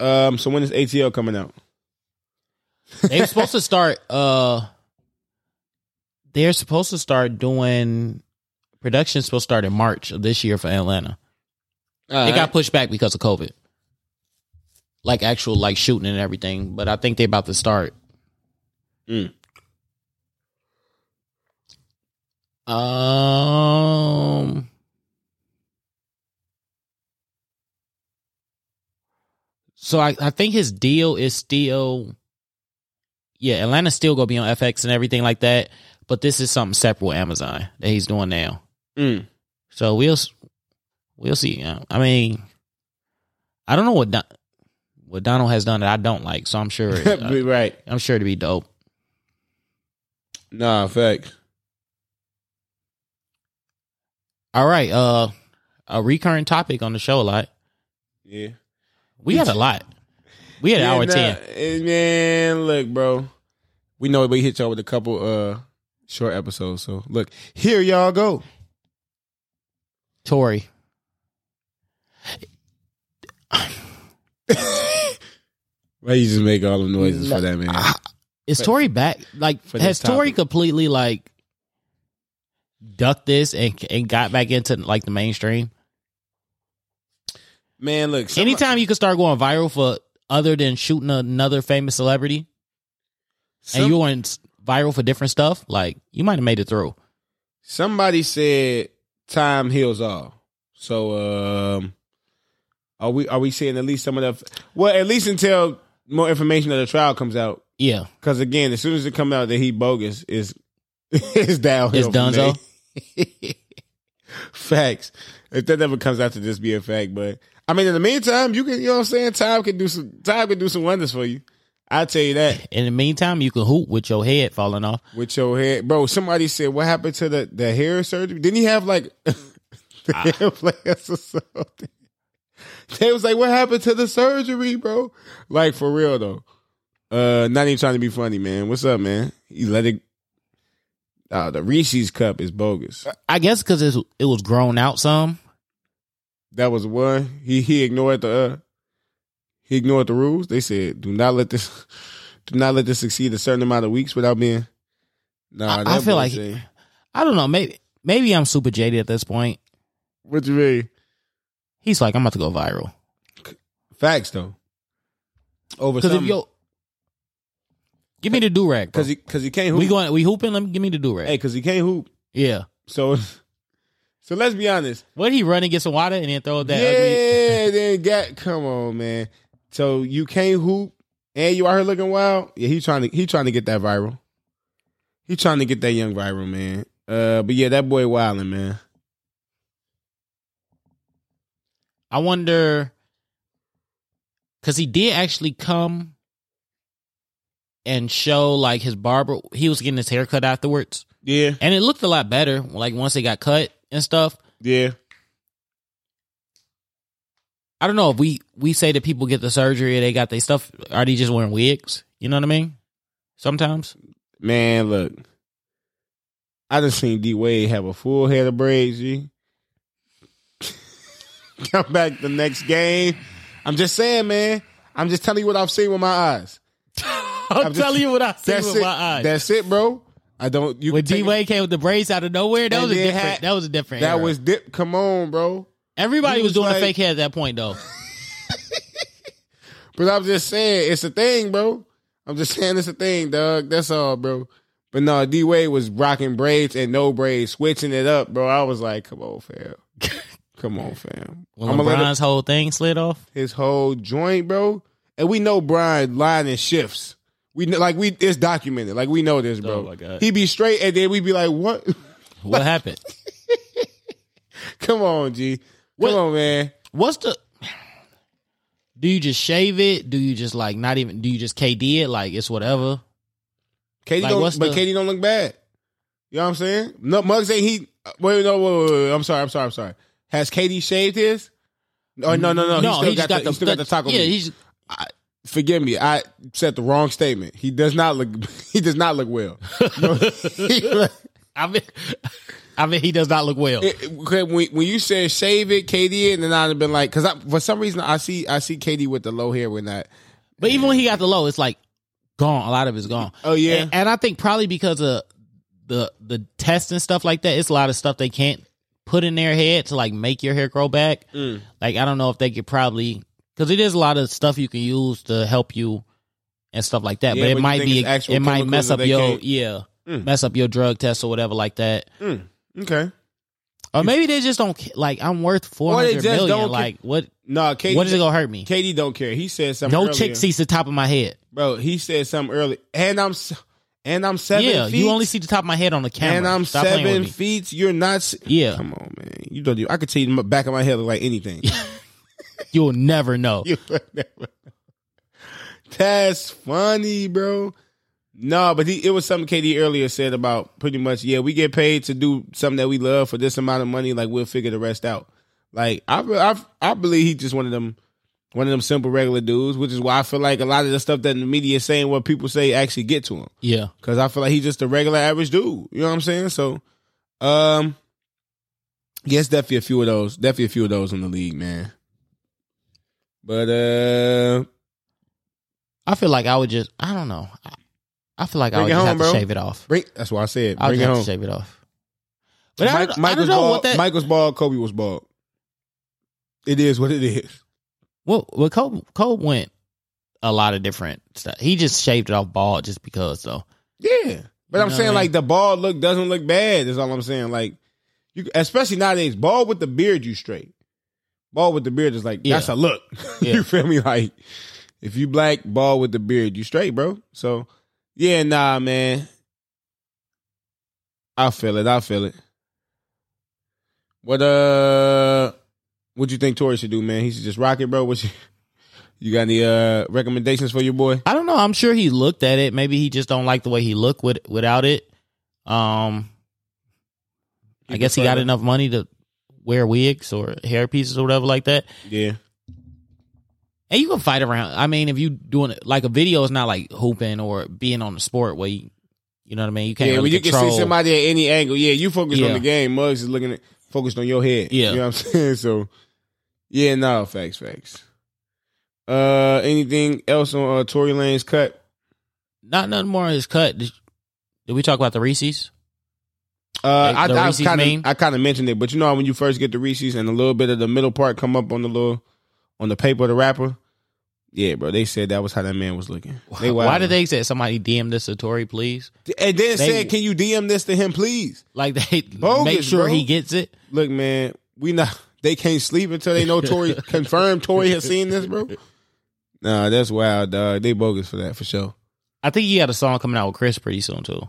Um, so when is ATL coming out? They're supposed to start uh they're supposed to start doing production. Supposed to start in March of this year for Atlanta. It got pushed back because of COVID. Like actual like shooting and everything, but I think they're about to start. Mm. Um. So I, I think his deal is still, yeah, Atlanta's still gonna be on FX and everything like that. But this is something separate with Amazon that he's doing now. Mm. So we'll we'll see. Uh, I mean, I don't know what Don, what Donald has done that I don't like. So I'm sure [laughs] uh, right. I'm sure to be dope. Nah, fact. All right, uh, a recurring topic on the show a lot. Yeah. We had a [laughs] lot. We had an hour nah, ten. eh, Man, look, bro. We know we hit y'all with a couple uh short episodes. So look, here y'all go. Tory, Why you just make all the noises for that man? Ah, is Tory back? Like, For has this Tory topic. completely like ducked this and and got back into like the mainstream? Man, look. somebody- Anytime you can start going viral for other than shooting another famous celebrity, some- and you went viral for different stuff, like you might have made it through. somebody said time heals all. So um are we are we saying at least some of the well at least until more information of the trial comes out Yeah, because again as soon as it comes out that he bogus is [laughs] is downhill. It's from. [laughs] Facts. If that never comes out to just be a fact, but I mean in the meantime you can you know what I'm saying time can do some time can do some wonders for you. I tell you that. in the meantime, you can hoop with your head falling off. with your head, bro. Somebody said, "What happened to the the hair surgery? Didn't he have like [laughs] the hair or something?" They was like, "What happened to the surgery, bro?" Like for real though. Uh, not even trying to be funny, man. What's up, man? He let it. Uh, the Reese's cup is bogus. I guess because it was grown out some. That was one. He he ignored the uh, he ignored the rules. They said, "Do not let this, [laughs] do not let this succeed a certain amount of weeks without being." Nah, I- I feel like- I don't know. Maybe maybe I'm super jaded at this point. what you mean? He's like, I'm about to go viral Facts though. Over because if yo, give me the do rag. Cause he, cause he can't hoop. we going we hooping. Let me give me the do rag. hey, cause he can't hoop. Yeah. So, [laughs] so let's be honest. What he run and get some water and then throw that ugly? yeah, then got come on, man. So you can't hoop and you out here looking wild. Yeah, he trying to he trying to get that viral. He trying to get that young viral, man. Uh, but yeah, that boy wilding, man. I wonder because he did actually come and show like his barber. He was getting his hair cut afterwards, Yeah, and it looked a lot better. Like once it got cut and stuff. yeah. I don't know if we we say that people get the surgery, they got their stuff. Are they just wearing wigs? You know what I mean? Sometimes. Man, look. I just seen D Wade have a full head of braids, G. [laughs] Come back the next game. I'm just saying, man. I'm just telling you what I've seen with my eyes. [laughs] I'm, I'm telling you what I see That's with it. my eyes. That's it, bro. I don't. You when D Wade came with the braids out of nowhere, that was a different. had- that was a different. That era. was dip. Come on, bro. Everybody was, was doing like- a fake hair at that point though. [laughs] But I'm just saying, it's a thing, bro. I'm just saying it's a thing, dog. That's all, bro. But no, D Wade was rocking braids and no braids, switching it up, bro. I was like, come on, fam. [laughs] come on, fam. When let it- whole thing slid off. his whole joint, bro. And we know Brian line and shifts. We know, like we it's documented. Like we know this, bro. Oh. He be straight, and then we be like, what? What happened? [laughs] Come on, G. Come on, man. What's the? Do you just shave it? Do you just like not even? Do you just KD it? Like it's whatever. KD Like, don't, but the- KD don't look bad. You know what I'm saying? No, Muggs ain't he. Wait, no, wait, wait, wait. I'm sorry, I'm sorry, I'm sorry. Has KD shaved his? Oh no, no, no. he still got, the, he still got the taco. Yeah, meat. he's Forgive me, I said the wrong statement. He does not look. [laughs] He does not look well. [laughs] No, [laughs] he- I mean, I mean, he does not look well. It- when, when you said shave it, KD, and then I'd have been like, because for some reason I see I see KD with the low hair when that. But even when he got the low, it's like gone. A lot of it's gone. Oh yeah, And, and I think probably because of the the tests and stuff like that. It's a lot of stuff they can't put in their head to like make your hair grow back. Mm. Like I don't know if they could probably because it is a lot of stuff you can use to help you and stuff like that. Yeah, but it might be it might mess up your can't- yeah Mm. mess up your drug test or whatever like that. Mm. Okay. Or maybe they just don't ca- like I'm worth four Or they hundred just million. don't ca- Like what? No, KD. what is it gonna hurt me? KD don't care. He said something. No earlier. chick sees the top of my head. bro. He said something early, and I'm s- and I'm seven. yeah, feet, you only see the top of my head on the camera. and I'm Stop playing with seven me. feet. You're not. s- Yeah. Come on, man. You don't. do- I could tell you the back of my head look like anything. [laughs] You'll never know. [laughs] You would never- That's funny, bro. No, but he, it was something KD earlier said about pretty much, yeah, we get paid to do something that we love for this amount of money. Like we'll figure the rest out. Like I, I, I believe he's just one of them, one of them simple regular dudes, which is why I feel like a lot of the stuff that the media is saying, what people say, actually get to him. Yeah. Cause I feel like he's just a regular average dude. You know what I'm saying? So, um, yes, definitely a few of those. Definitely a few of those in the league, man. But uh, I feel like I would just I don't know. I, I feel like I would just home, have bro. to shave it off. bring. That's why I said I would bring just it have home. to shave it off. But I Mike, don't, I Mike don't was know bald. what that. Mike was bald. Kobe was bald. It is what it is. well, well, Cole, Cole went a lot of different stuff. He just shaved it off bald just because though. Yeah, but You I'm know saying what I mean? like the bald look doesn't look bad. Is all I'm saying. Like you, especially nowadays, bald with the beard, you straight. Bald with the beard is like that's a look. [laughs] Yeah. you feel me? Like if you black, bald with the beard, you straight, bro. So yeah, nah, man. I feel it. I feel it. What uh, what you think Tory should do, man? He should just rock it, bro. What you, [laughs] you got any uh recommendations for your boy? I don't know. I'm sure he looked at it. Maybe he just don't like the way he looked with without it. Um, I guess he got enough money to wear wigs or hair pieces or whatever like that. Yeah. And you can fight around. I mean, if you doing it like a video is not like hooping or being on the sport where you, you know what I mean. You can't yeah, really when you control. can see somebody at any angle. Yeah, you focused on the game. Muggs is looking at focused on your head. Yeah. You know what I'm [laughs] saying? So yeah, no, facts, facts. Uh anything else on uh, Tory Lanez cut? Not nothing more on his cut. Did, did we talk about the Reese's? Uh the I, I Reese's kind of I kind of mentioned it, but you know how when you first get the Reese's and a little bit of the middle part come up on the little on the paper of the wrapper. Yeah, bro. They said that was how that man was looking. They Why did they say somebody DM this to Tory, please? And then they- said, "Can you DM this to him, please?" Like they [laughs] Bogus, make sure bro. he gets it. Look, man, we not. They can't sleep until they know Tory [laughs] confirmed Tory has seen this, bro. Nah, that's wild, dog. They bogus for that for sure. I think he had a song coming out with Chris pretty soon too.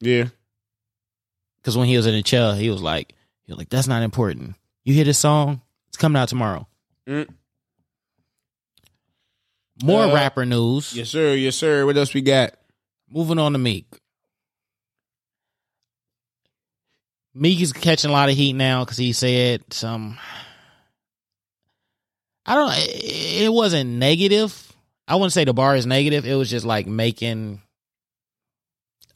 Yeah, Because when he was in the chair, he was like, he was like, that's not important. You hear this song? It's coming out tomorrow. Mm. More Uh, rapper news. yes, sir. Yes, sir. What else we got? Moving on to Meek. Meek is catching a lot of heat now because he said some. I don't. It it wasn't negative. I wouldn't say the bar is negative. It was just like making.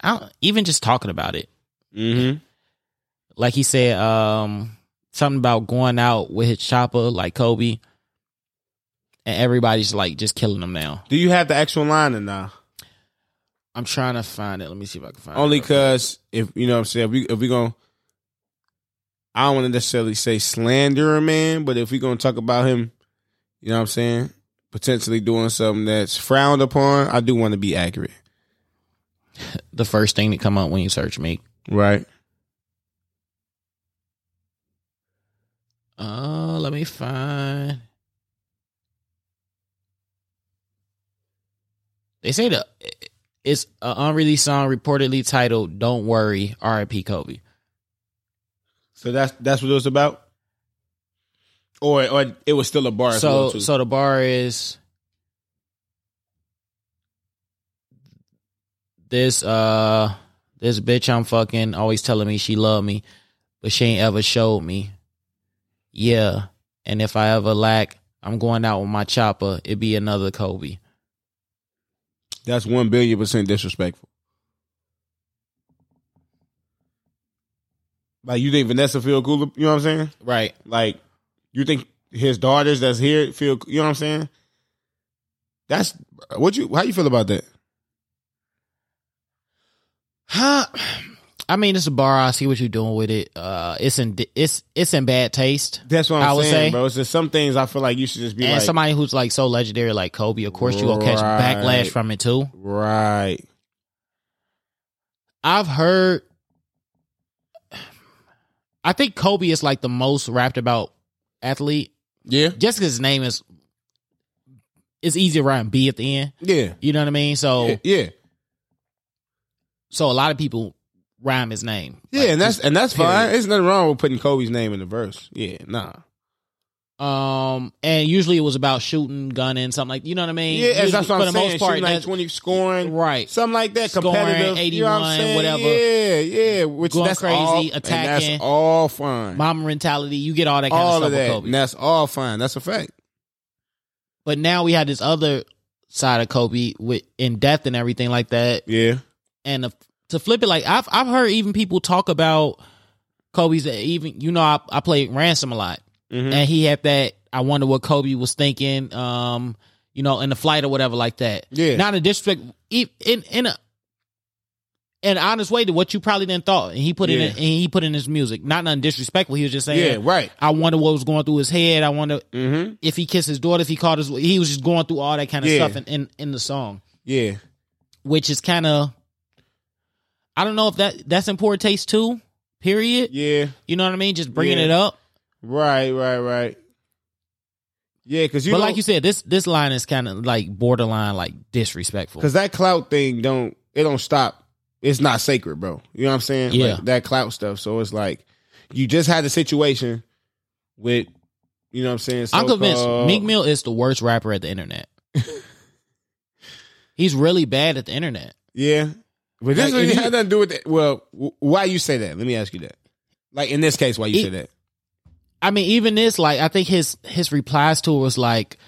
I don't, even just talking about it. Mm-hmm. Like he said, um, something about going out with his chopper, like Kobe, and everybody's like just killing them now. Do you have the actual line or nah? I'm trying to find it. Let me see if I can find Only it. because if you know what I'm saying, if we if we gonna, I don't want to necessarily say slander a man, but if we're gonna talk about him, you know what I'm saying, potentially doing something that's frowned upon, I do want to be accurate, [laughs] the first thing that come up when you search me. right? Uh, let me find. They say that it's an unreleased song reportedly titled "Don't Worry, R.I.P. Kobe." So that's that's what it was about, or or it was still a bar. as So, well, too. so the bar is this. Uh, this bitch I'm fucking always telling me she love me, but she ain't ever showed me. Yeah, and if I ever lack, I'm going out with my chopper. It be another Kobe. That's one billion percent disrespectful. Like you think Vanessa feel cool? You know what I'm saying? Right. Like you think his daughters that's here feel? You know what I'm saying? That's what you. How you feel about that? Huh? I mean, it's a bar. I see what you're doing with it. Uh, it's in it's it's in bad taste. That's what I'm I would saying, say. bro. It's just some things I feel like you should just be and like, somebody who's like so legendary like Kobe, of course you gonna catch Right. backlash from it too. right. I've heard. I think Kobe is like the most rapped about athlete, Yeah, just because his name is. It's easy to write B at the end. yeah, You know what I mean? So, yeah, yeah. so a lot of people rhyme his name. Yeah, and that's and that's period. fine. There's nothing wrong with putting Kobe's name in the verse. Yeah, nah. Um, and usually it was about shooting, gunning, something like you know what I mean. Yeah, Usually, that's what I'm for the saying. most part, Shooting like twenty scoring, right. something like that. Scoring, Competitive, you know what 81, whatever. Yeah, yeah. Which Going that's crazy, all, attacking. that's all fine. Mamba mentality, you get all that kind all of of stuff with. Kobe. And that's all fine. That's a fact. But now we had this other side of Kobe with in death and everything like that. Yeah, And the, to flip it, like I've I've heard even people talk about Kobe's even you know I I played ransom a lot, Mhm. and he had that. I wonder what Kobe was thinking. Um, you know, in the flight or whatever like that. Yeah. not a disrespect in in a. an honest way to what you probably didn't thought, and he put it Yeah. in, and he put in his music. Not nothing disrespectful. He was just saying, yeah, right. I wonder what was going through his head. I wonder Mm-hmm. if he kissed his daughter, if he called his, he was just going through all that kind of Yeah. stuff in, in, in the song, Yeah, which is kind of, I don't know if that that's in poor taste too. Period. yeah, You know what I mean? Just bringing Yeah. it up. right, right, right. Yeah, because you but like you said, this this line is kind of like borderline like disrespectful. because that clout thing don't it don't stop. It's not sacred, bro. You know what I'm saying? Yeah. Like, that clout stuff. So it's like you just had a situation with, you know what I'm saying? I'm convinced Meek Mill is the worst rapper at the internet. [laughs] He's really bad at the internet. Yeah, but this Like, really if you- had nothing to do with it. Well, why you say that? Let me ask you that. Like in this case, why you It- say that? I mean, even this, like, I think his his replies to it was like,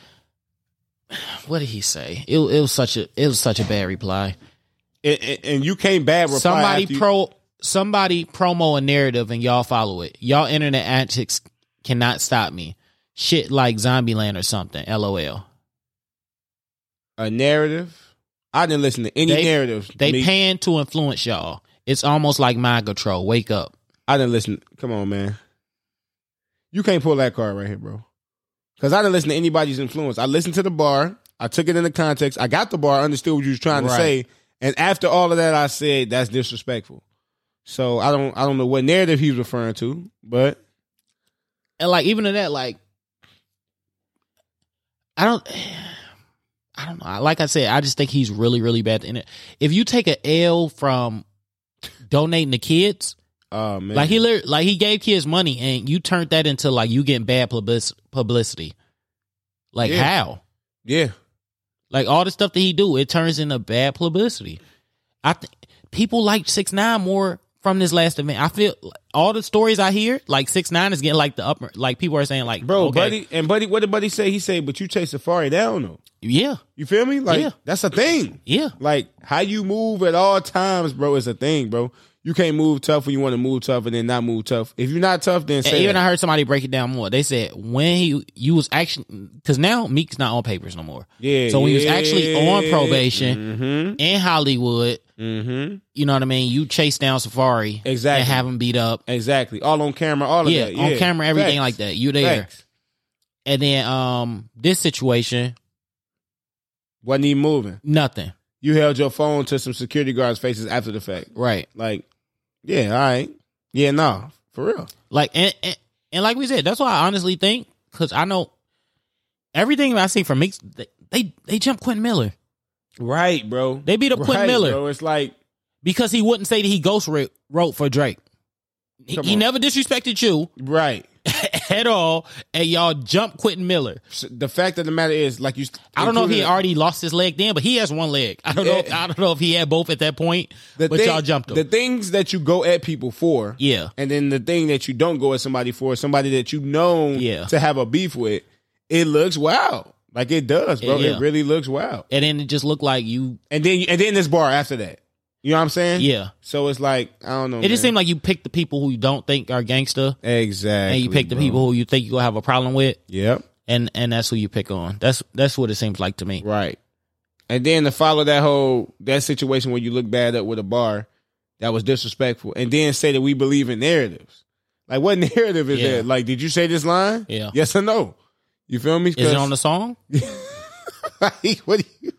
what did he say? It, it was such a it was such a bad reply. And, and- you came bad. Reply somebody you- pro somebody promo a narrative and y'all follow it. Y'all internet antics cannot stop me. Shit like Zombieland or something. LOL. a narrative. I didn't listen to any They- narratives. They Me- pan to influence y'all. It's almost like mind control. Wake up. I didn't listen. Come on, man. You can't pull that card right here, bro. Because I didn't listen to anybody's influence. I listened to the bar. I took it in the context. I got the bar. I understood what you was trying to say. And after all of that, I said that's disrespectful. So I don't. I don't know what narrative he was referring to, but And like even in that, like I don't I don't know. Like I said, I just think he's really, really bad the internet. If you take a L from donating to kids, oh Like he like he gave kids money and you turned that into like you getting bad publicity. Like Yeah. how? yeah, Like all the stuff that he do, it turns into bad publicity. I think people like six nine more from this last event. I feel all the stories I hear, like six nine is getting like the upper. Like people are saying, like, bro, okay, buddy, and buddy, what did buddy say? He said, but you chase Safaree down though. yeah, You feel me? Like Yeah. that's a thing. yeah, Like how you move at all times, bro, is a thing, bro. You can't move tough when you want to move tough and then not move tough. If you're not tough, then And even that. I heard somebody break it down more. They said when he you was actually because now Meek's not on papers no more. yeah. So when he was actually on probation mm-hmm, in Hollywood, mm-hmm, you know what I mean. You chase down Safaree Exactly. and have him beat up. exactly, all on camera, all of yeah, that, on camera, everything Facts. like that. You there, Facts. and then um this situation, Wasn't even moving. nothing. You held your phone to some security guards' faces after the fact. Right. Like, yeah, all right, yeah, no, for real. Like and, and and like we said, that's why I honestly think because I know everything I see from Meeks, they they, they jump Quentin Miller. Right, bro. They beat up Quentin Right, Miller bro. It's like, because he wouldn't say that he ghost wrote, for Drake. He, he never disrespected you right. [laughs] at all, and y'all jump Quentin Miller. The fact of the matter is, like you, I don't know if he already lost his leg then, but he has one leg. I don't know. If, I don't know if he had both at that point. but thing- y'all jumped him. The things that you go at people for, yeah, and then the thing that you don't go at somebody for, somebody that you know Yeah. to have a beef with, it looks wild. Like it does, bro. Yeah. It really looks wild. and then it just looked like you. And then and then this bar after that. You know what I'm saying? Yeah, So it's like I don't know. it just seemed like you picked the people who you don't think are gangster, exactly. and you pick the bro. people who you think you gonna have a problem with, Yep. and and that's who you pick on. That's that's what it seems like to me. Right. And then to follow that whole that situation where you look bad up with a bar, that was disrespectful, and then say that we believe in narratives. Like, what [laughs] narrative is Yeah. that? Like, did you say this line? Yeah. Yes or no? You feel me? Is it on the song? [laughs] like, what do you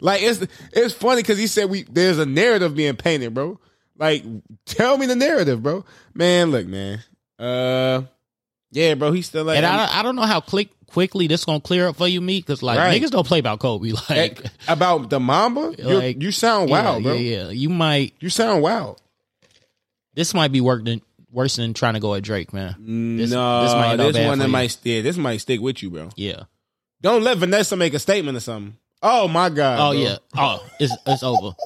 like? It's it's funny because he said we there's a narrative being painted, bro. Like, tell me the narrative, bro. Man, look, man. Uh, yeah, bro. He's still like, And I, I don't know how quick quickly this gonna clear up for you, me, because like Right. niggas don't play about Kobe. [laughs] Like, about the Mamba. Like, you sound yeah, bro. Yeah, yeah. You might. You sound wild. This might be than worse than trying to go at Drake, man. This- no, this this, might bad one that you. might yeah, this might stick with you, bro. Yeah. Don't let Vanessa make a statement or something. Oh my god. Oh bro. yeah. Oh, it's it's over.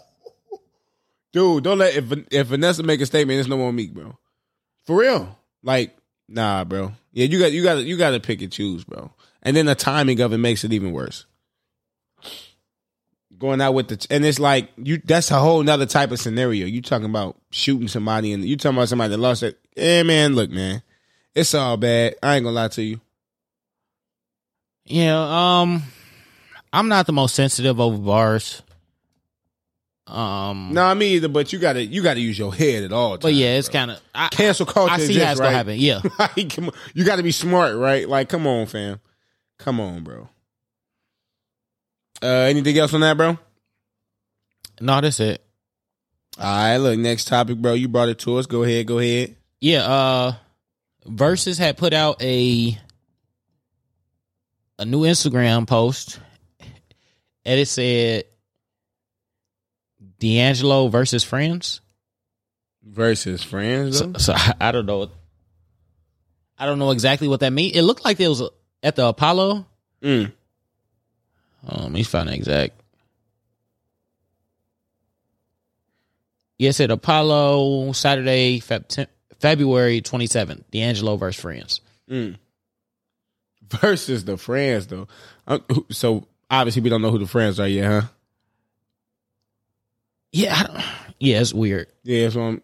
[laughs] dude. Don't let if if Vanessa make a statement, it's no more Meek, bro. For real, like nah, bro. Yeah, you got you got you got to pick and choose, bro. And then the timing of it makes it even worse. Going out with the and it's like you that's a whole nother type of scenario. You talking about shooting somebody and you talking about somebody that lost it. Yeah, man, look, man, it's all bad. I ain't gonna lie to you. Yeah. Um, I'm not the most sensitive over bars. Um. No, me either. But you gotta you gotta use your head at all. Times, But yeah, it's kind of. I, cancel culture. I see it's right? gonna happen. Yeah. [laughs] Like, you got to be smart, right? Like, come on, fam. Come on, bro. Uh, anything else on that, bro? No, that's it. All right, look, next topic, bro. You brought it to us. Go ahead, go ahead. Yeah. Uh, Verzuz had put out a a new Instagram post, and it said D'Angelo versus friends. Versus friends, So, so I, I don't know. I don't know exactly what that means. It looked like it was at the Apollo. Mm. Um, he's finding exact. Yes, at Apollo Saturday, Feb- February twenty seventh. D'Angelo versus friends. Mm. Versus the friends, though. Uh, so obviously, we don't know who the friends are yet, huh? Yeah, I don't, yeah, it's weird. Yeah, so I'm,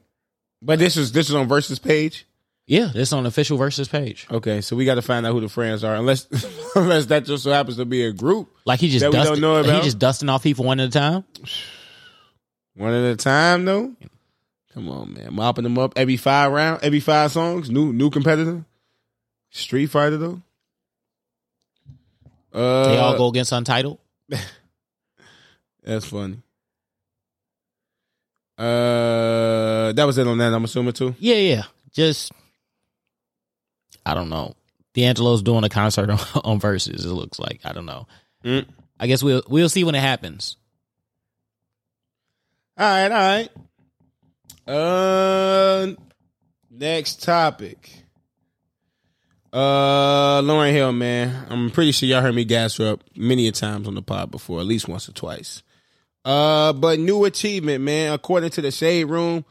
but this is this is on Verzuz page. Yeah, it's on official Verzuz page. Okay, so we got to find out who the friends are, unless [laughs] unless that just so happens to be a group. Like he just That we don't dusted, know he just dusting off people one at a time. [sighs] One at a time, though. Come on, man. Mopping them up every five round, every five songs. New new competitor. Street Fighter though. Uh, They all go against Untitled. [laughs] That's funny. Uh, that was it on that. I'm assuming too. Yeah, yeah. Just I don't know. D'Angelo's doing a concert on, [laughs] on Verzuz. It looks like I don't know. Mm. I guess we'll we'll see when it happens. All right, all right. Uh, next topic. Uh, Lauryn Hill, man. I'm pretty sure y'all heard me gas her up many a times on the pod before, at least once or twice. Uh, but new achievement, man. According to the Shade Room,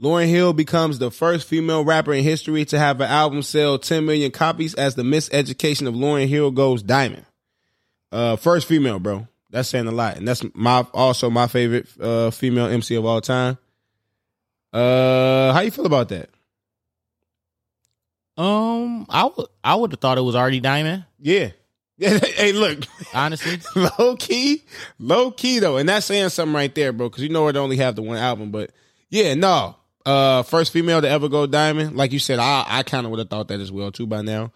Lauryn Hill becomes the first female rapper in history to have an album sell 10 million copies as the miseducation of Lauryn Hill goes diamond. Uh, first female, bro. That's saying a lot, and that's my also my favorite uh female MC of all time. Uh, how you feel about that? Um, I would I would have thought it was already Diamond. Yeah. [laughs] Yeah. hey, look, Honestly, [laughs] low key, low key though, and that's saying something right there, bro. Because you know it only have the one album, but yeah, no. Uh, first female to ever go diamond, like you said, I I kind of would have thought that as well too by now.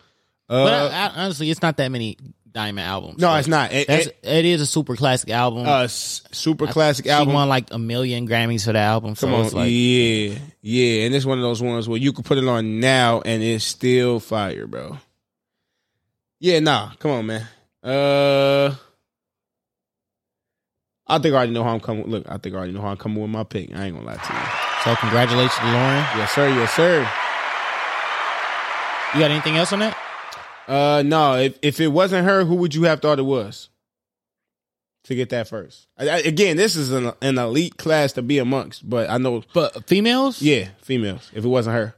Uh, but I, I, honestly, it's not that many Diamond albums. no, Like, it's not. It, it- it is a super classic album. uh, super classic she album. won like a million Grammys for the album. So Come on, it's like yeah, yeah, and it's one of those ones where you could put it on now and it's still fire, bro. Yeah, nah, come on, man. Uh, I think I already know how I'm coming. Look, I think I already know how I'm coming with my pick. I ain't gonna lie to you. So. Congratulations, to Lauryn. Yes, sir. Yes, sir. You got anything else on that? Uh, no. If if it wasn't her, who would you have thought it was to get that first? I, I- again, this is an, an elite class to be amongst, but I know, But females, yeah, females. If it wasn't her,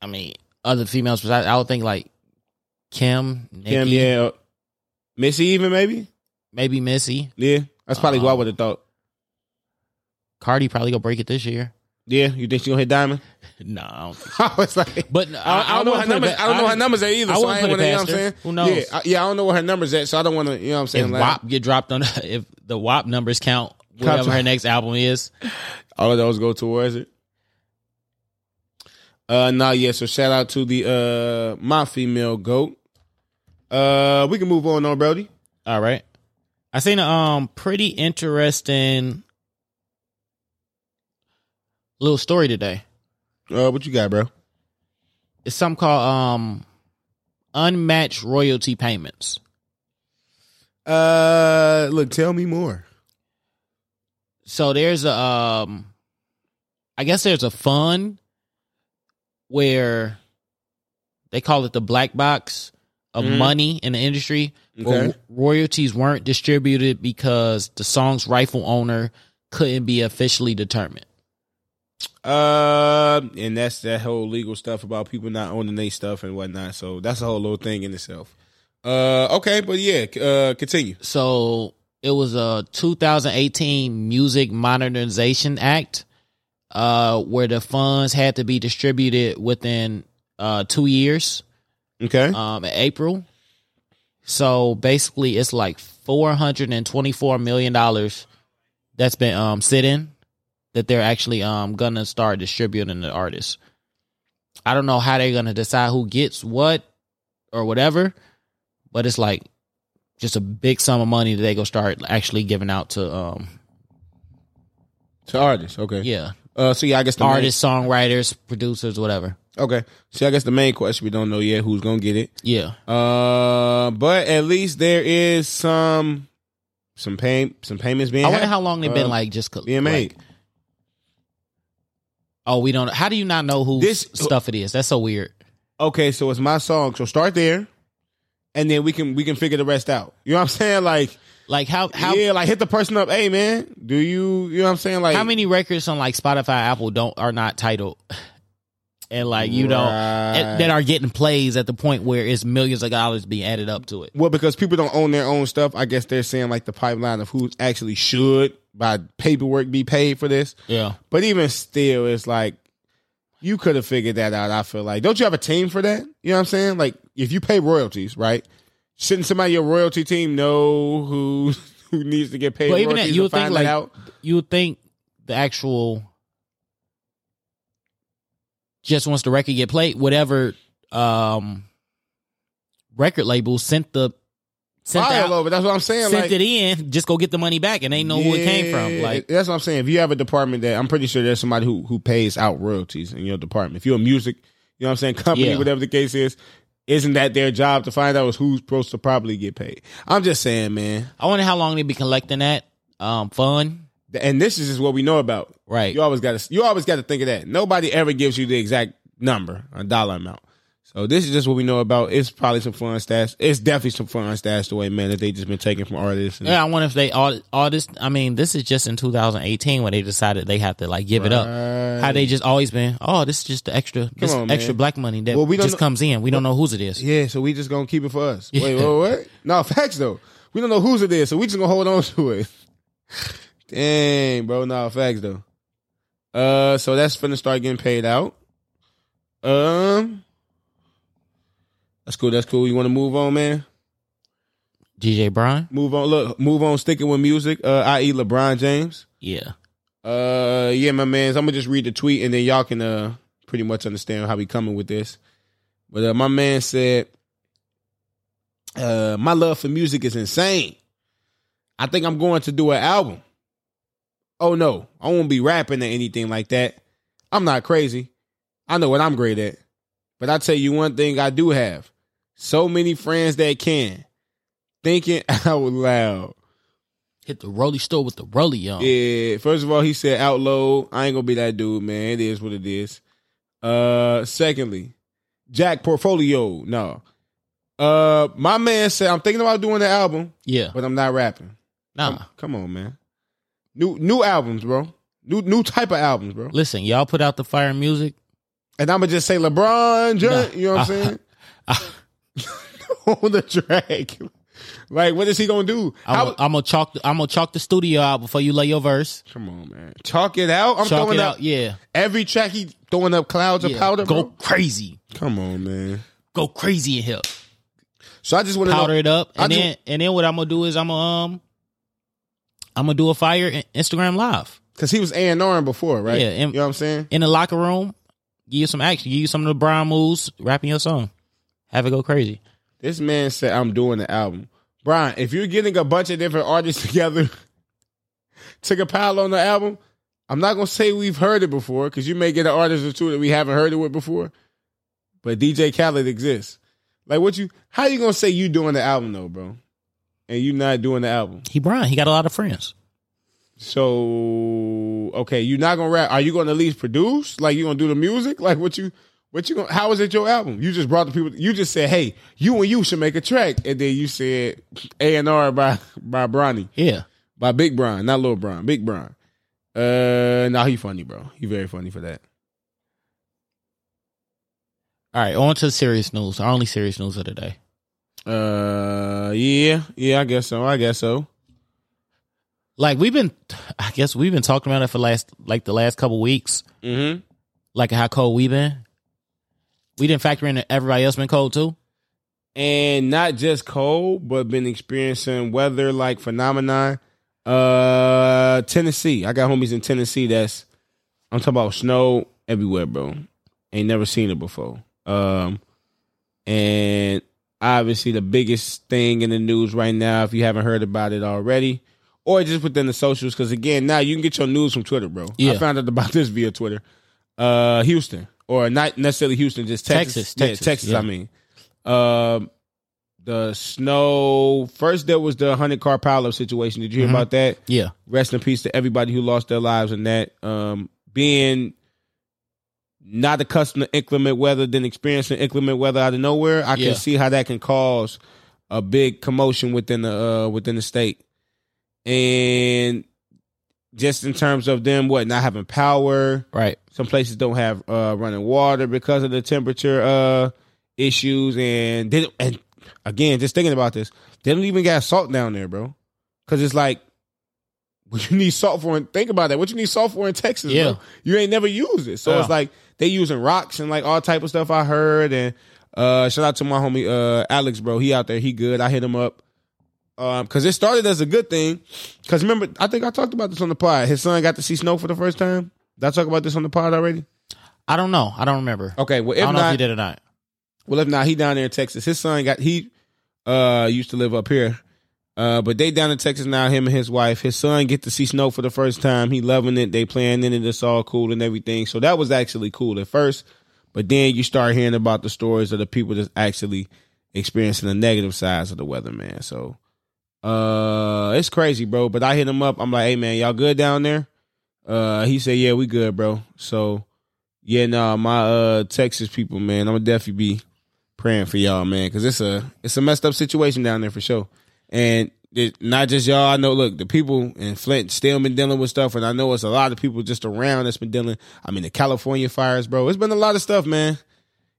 I mean, other females. Besides, I would think like Kim, Nicki, Kim, yeah, Missy, even maybe. maybe Missy, Yeah, that's probably who I Um, would have thought. Cardi. Probably gonna break it this year. Yeah, you think she gonna hit diamond? No, I don't think so. [laughs] I was like, But I, I don't know her wouldn't put it numbers. I don't know her numbers at either. I so I ain't wanna, you know what I'm saying? Who knows? Yeah, I, yeah, I don't know what her numbers at, so I don't want to. You know what I'm saying? If Like, WAP get dropped on, if the WAP numbers count, whatever her next album is, all of those go towards it. Uh, nah, yeah. So shout out to the uh my female goat. Uh, we can move on, on Brody. All right. I seen a um pretty interesting little story today. Uh, what you got, bro? It's something called um unmatched royalty payments. Uh, look, tell me more. So there's a um I guess there's a fund where they call it the black box of Mhm. money in the industry where Okay. royalties weren't distributed because the song's rightful owner couldn't be officially determined. Uh, and that's that whole legal stuff about people not owning their stuff and whatnot. So that's a whole little thing in itself. Uh, okay, but yeah, uh, continue. So it was a 2018 Music Modernization Act, uh, where the funds had to be distributed within uh, two years, Okay. um, in April. So basically, it's like 424 million dollars that's been um sitting that they're actually um gonna start distributing the artists. I don't know how they're gonna decide who gets what or whatever, but it's like just a big sum of money that they go start actually giving out to um to artists. Okay. yeah Uh, so yeah, I guess the main- artists, songwriters, producers, whatever. okay. So I guess the main question we don't know yet who's gonna get it. Yeah, Uh, but at least there is some some pay some payments being. I wonder had- how long they've been uh, like just being made. like- oh, we don't. How do you not know whose This- uh, stuff it is? That's so weird. okay, so it's my song. So start there, and then we can we can figure the rest out. You know what I'm saying? Like, Like how how yeah, like hit the person up. Hey, man, do you you know what I'm saying? Like, how many records on like Spotify, Apple don't are not titled, and like you don't Right. that are getting plays at the point where it's millions of dollars being added up to it. Well, because people don't own their own stuff, I guess they're saying like the pipeline of who actually should by paperwork be paid for this. Yeah, But even still, it's like you could have figured that out. I feel like, don't you have a team for that? You know what I'm saying? Like, if you pay royalties, right? Shouldn't somebody your royalty team know who [laughs] who needs to get paid But even that, you would think like out? you would think the actual just once the record get played, whatever um record label sent the sent, File over. That's what I'm saying. sent like, it in, just go get the money back, and they know who it came from. Like that's what I'm saying. If you have a department that I'm pretty sure there's somebody who who pays out royalties in your department. If you're a music, you know what I'm saying, company, Yeah. whatever the case is, isn't that their job to find out who's supposed to probably get paid? I'm just saying, man. I wonder how long they be collecting that um fund. And this is just what we know about. Right. You always got to you always got to think of that. Nobody ever gives you the exact number, a dollar amount. So this is just what we know about. It's probably some fun stats. It's definitely some fun stats the way man, that they just been taking from artists. And, Yeah, I wonder if they all all this. I mean, this is just in 2018 when they decided they have to like give it up. How they just always been? Oh, this is just the extra, this on, extra man. black money that Well, we just know- comes in. We don't know whose it is. Yeah, so we just gonna keep it for us. Yeah. Wait, wait, what? No, [laughs] facts though. We don't know whose it is, so we just gonna hold on to it. [laughs] Dang, bro. Nah, facts though. Uh, so that's finna start getting paid out. Um, that's cool. That's cool. You want to move on, man? DJ Bron. Move on. Look, move on. Sticking with music. Uh, i.e. LeBron James. Yeah. Uh, yeah, my man. I'm gonna just read the tweet and then y'all can uh pretty much understand how we coming with this. But uh, my man said, uh, my love for music is insane. I think I'm going to do an album. Oh no, I won't be rapping or anything like that. I'm not crazy. I know what I'm great at. But I tell you one thing I do have. So many friends that can. Thinking [laughs] out loud. Hit the rolly store with the rolly on. Yeah, first of all, he said outload. I ain't gonna be that dude, man. It is what it is. Uh, secondly, Jack Portfolio. No. Uh, my man said I'm thinking about doing the album, Yeah. but I'm not rapping. Nah. Come, come on, man. New new albums, bro. New new type of albums, bro. Listen, y'all put out the fire music. And I'm gonna just say LeBron, James, Nah. you know what I'm saying? [laughs] [laughs] On the track. Like, what is he gonna do? I'm How- gonna I'm gonna chalk. The, I'm gonna chalk the studio out before you lay your verse. Come on, man. Chalk it out. I'm Chalk throwing it up out. Yeah. every track. He throwing up clouds of powder. Go bro. crazy. Come on, man. Go crazy in here. So I just want to Powder know. it up, I and just- then and then what I'm gonna do is I'm gonna um I'm gonna do a fire Instagram live Because he was A and R before, right? Yeah, and- you know what I'm saying? in the locker room. give you some action, give you some of the Brown moves, rapping your song, have it go crazy. This man said, I'm doing the album. Bron, if you're getting a bunch of different artists [laughs] together to compile on the album, I'm not gonna say we've heard it before because you may get an artist or two that we haven't heard it with before. But DJ Khaled exists. Like what you? How you gonna say you doing the album though, bro? And you're not doing the album? He Bron, he got a lot of friends. So okay, you're not gonna rap. Are you gonna at least produce? Like you gonna do the music? Like what you? What you gonna? How is it your album? You just brought the people. You just said, "Hey, you and you should make a track," and then you said A and R by by Bronny, Yeah. by Big Bron, not Little Bron, Big Bron. Uh, nah, he funny, bro. He very funny for that. All right, on to the serious news. Our only serious news of the day. Uh, yeah, yeah, I guess so. I guess so. Like we've been, I guess we've been talking about it for last like the last couple weeks. Mm-hmm. Like how cold we've been. We didn't factor in that everybody else been cold too. and not just cold, but been experiencing weather like phenomenon. Uh, Tennessee. I got homies in Tennessee. That's I'm talking about snow everywhere, bro. Ain't never seen it before. Um, and obviously the biggest thing in the news right now, if you haven't heard about it already, or just within the socials, because again, now you can get your news from Twitter, bro. yeah. I found out about [laughs] this via Twitter. Uh, Houston, or not necessarily Houston, just Texas. Texas, Yeah, Texas, Texas. yeah. I mean, um, the snow. First, there was the hundred car pileup situation. Did you hear Mhm. about that? Yeah. Rest in peace to everybody who lost their lives in that. Um, being not accustomed to inclement weather, then experiencing inclement weather out of nowhere, I Yeah. can see how that can cause a big commotion within the uh, within the state. And just in terms of them, what not having power, Right. some places don't have uh, running water because of the temperature uh, issues, and they, and again, just thinking about this, they don't even got salt down there, bro. Because it's like, what you need salt for? In, think about that. What you need salt for in Texas? Yeah. bro? you ain't never used it, so Yeah. it's like they using rocks and like all type of stuff. I heard, and uh, shout out to my homie uh, Alex, bro. He out there, he good. I hit him up. Um, cause it started as a good thing. Cause remember, I think I talked about this on the pod. His son got to see snow for the first time. Did I talk about this on the pod already? I don't know. I don't remember. Okay, well I if don't know if not, he did or not. well if not, he down there in Texas. His son got he uh used to live up here, uh, but they down in Texas now. Him and his wife. His son get to see snow for the first time. He loving it. They playing in it. It's all cool and everything. So that was actually cool at first, but then you start hearing about the stories of the people that's actually experiencing the negative sides of the weather, man. So uh, it's crazy, bro. But I hit him up. I'm like, hey man, y'all good down there? Uh, he said, yeah, we good, bro. So yeah, nah, my uh Texas people, man, I'm gonna definitely be praying for y'all, man, because it's a it's a messed up situation down there for sure. And it, not just y'all. I know. Look, the people in Flint still been dealing with stuff, and I know it's a lot of people just around that's been dealing. I mean, the California fires, bro. It's been a lot of stuff, man.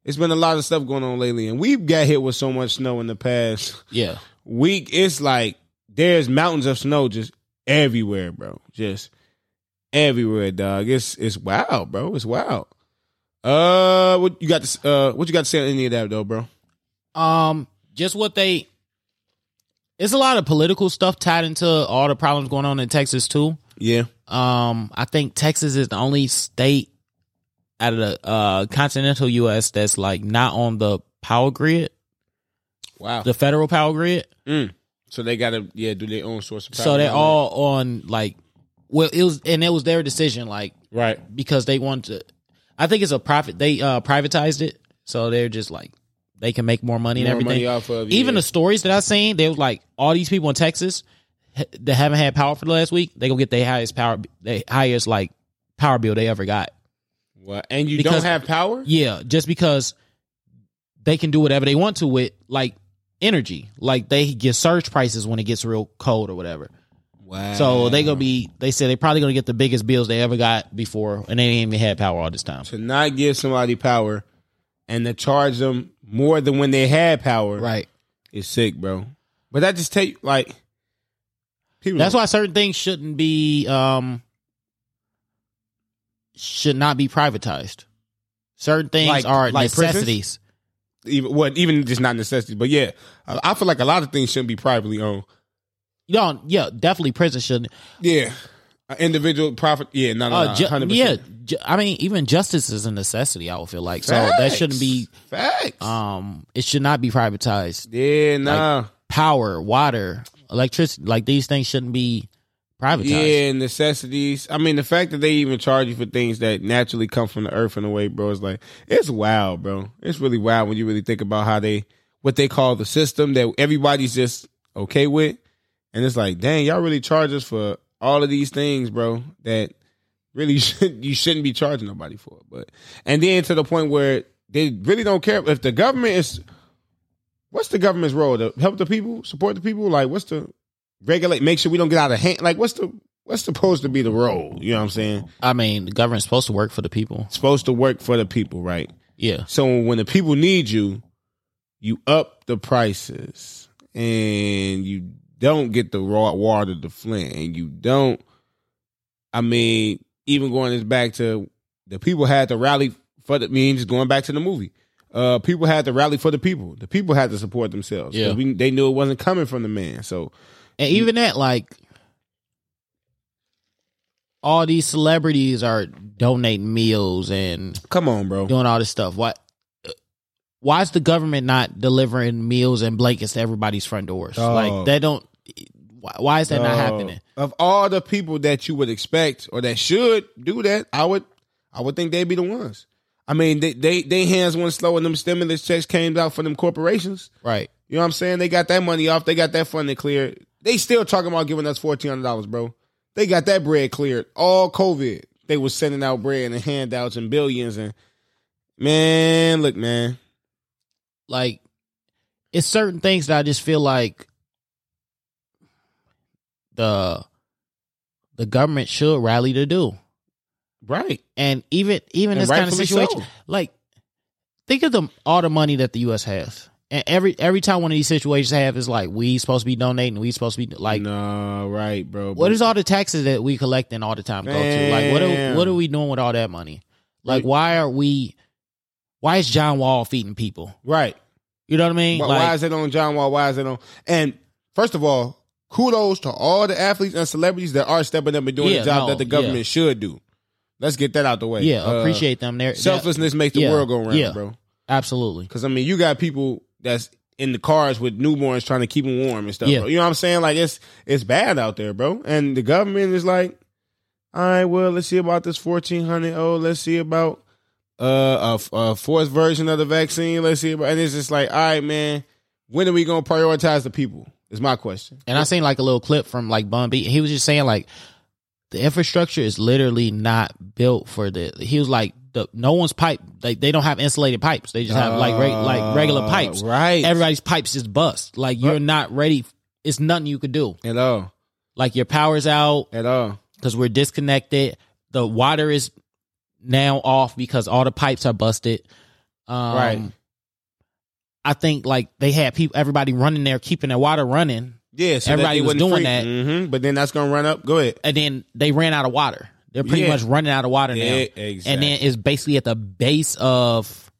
It's been a lot of stuff going on lately, and we've got hit with so much snow in the past Yeah. week. It's like there's mountains of snow just everywhere, bro. Just everywhere, dog. It's it's wild, bro. It's wild. Uh, what you got to uh what you got to say on any of that though, bro? Um, just what they. It's a lot of political stuff tied into all the problems going on in Texas too. Yeah, Um, I think Texas is the only state out of the uh continental U.S. that's like not on the power grid, wow. the federal power grid. Mm. So they got to yeah do their own source of power. So they're all on like, well, it was and it was their decision, like right. because they want to. I think it's a profit. They uh privatized it, so they're just like they can make more money and everything. money off of Even yeah. the stories that I seen, they was like all these people in Texas that haven't had power for the last week. They gonna get their highest power, their highest like power bill they ever got. What? and you because- don't have power. Yeah, just because they can do whatever they want to with like energy. Like they get surge prices when it gets real cold or whatever. Wow. So they gonna be. They said they probably gonna get the biggest bills they ever got before, and they ain't even had power all this time. to not give somebody power and to charge them more than when they had power Right. is sick, bro. But that just take like people. That's why certain things shouldn't be um should not be privatized. Certain things Like- are like necessities. even what even just not necessity, but yeah, I, I feel like a lot of things shouldn't be privately owned. You know, yeah, definitely prison shouldn't. Yeah, An individual profit. Yeah, no, no, Uh, no, 100%. yeah, ju- I mean, even justice is a necessity. I would feel like so that Facts. shouldn't be. facts. Um, it should not be privatized. yeah, nah. Power, water, electricity, like these things shouldn't be privatized. Yeah, necessities. I mean, the fact that they even charge you for things that naturally come from the earth in a way, bro, is like it's wild, bro. It's really wild when you really think about how they what they call the system that everybody's just okay with, and it's like, dang, y'all really charge us for all of these things, bro. That really [laughs] should you shouldn't be charging nobody for. But and then to the point where they really don't care if the government is. What's the government's role to help the people, support the people? Like, what's the regulate, make sure we don't get out of hand. Like, what's the what's supposed to be the role? You know what I'm saying? I mean, the government's supposed to work for the people. It's supposed to work for the people, right? Yeah, So when the people need you, you up the prices, and you don't get the raw water to Flint, and you don't. I mean, even going this back to the people had to rally for the. I mean, just going back to the movie. Uh, people had to rally for the people. The people had to support themselves. Yeah. we, they knew it wasn't coming from the man. So and even that, like, all these celebrities are donating meals and come on, bro. doing all this stuff. What? Why is the government not delivering meals and blankets to everybody's front doors? Like they don't. Why, why is that not happening? Of all the people that you would expect or that should do that, I would I would think they'd be the ones. I mean, they they, they hands went slow and them stimulus checks came out for them corporations. Right. You know what I'm saying? They got that money off. They got that funding cleared. They still talking about giving us fourteen hundred dollars, bro. They got that bread cleared. All COVID, they was sending out bread and handouts and billions and man, look, man. Like, it's certain things that I just feel like the the government should rally to do. Right. And even even And this kind of situation, so. like think of the all the money that the U.S. has, and every every time one of these situations have is like we supposed to be donating, we supposed to be like. no, right, bro. What is all the taxes that we collecting all the time go to? Like what are what are we doing with all that money? Like why are we? Why is John Wall feeding people? right? You know what I mean? Why, like, why is it on John Wall? Why is it on? And first of all, kudos to all the athletes and celebrities that are stepping up and doing Yeah, the job no, that the government yeah. should do. Let's get that out the way. yeah, Uh, appreciate them. There, selflessness makes the yeah, world go round, bro. absolutely. Because I mean, you got people that's in the cars with newborns trying to keep them warm and stuff. You know what I'm saying? Like it's it's bad out there, bro. And the government is like, all right, well, let's see about this 1400. Oh, let's see about uh, a, a fourth version of the vaccine. Let's see about, and it's just like, all right, man, when are we gonna prioritize the people? Is my question. And I seen like a little clip from like Bun B. He was just saying like the infrastructure is literally not built for the. He was like the no one's pipe. Like they don't have insulated pipes. They just have like reg, like regular Uh, pipes. right? Everybody's pipes just bust. Like you're not ready. It's nothing you could do. at all, Like your power's out at all. because we're disconnected. The water is now off because all the pipes are busted. Um, Right. I think like they had people, everybody running there, keeping their water running. Yeah, so Everybody was doing that. hmm but then that's gonna run up. Go ahead. and then they ran out of water. They're pretty Yeah. much running out of water now. Yeah, exactly. And then it's basically at the base of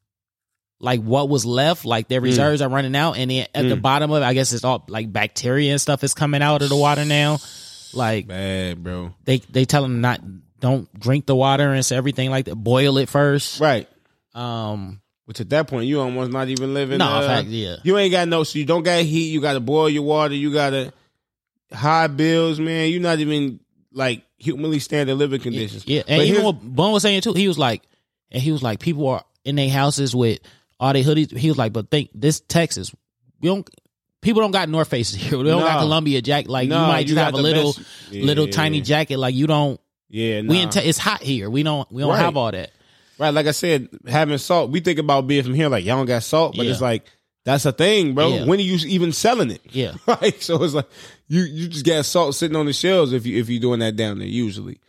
like what was left, like their reserves are running out, and then at the Mm. bottom of it, I guess it's all like bacteria and stuff is coming out of the water now. Like bad, bro. they they tell them not don't drink the water and so everything like that. Boil it first. Right. Um, Which at that point you almost not even living. no, uh, fact, yeah, You ain't got no. So you don't got heat. You got to boil your water. You got to high bills, man. You're not even like humanly standard living conditions. yeah. And But even here's- what Bun was saying too, he was like, and he was like, people are in their houses with all their hoodies. He was like, but think this Texas, we don't. People don't got North Faces here. [laughs] They don't got Columbia jacket. Like No, you might you just have a little, best- little tiny jacket. Like you don't. yeah, We in te- it's hot here. We don't. We don't Right. have all that. Right. Like I said, having salt. We think about being from here, like y'all don't got salt, but Yeah. it's like that's a thing, bro. Yeah. When are you even selling it? Yeah. [laughs] Right. So it's like you you just got salt sitting on the shelves if you if you're doing that down there usually.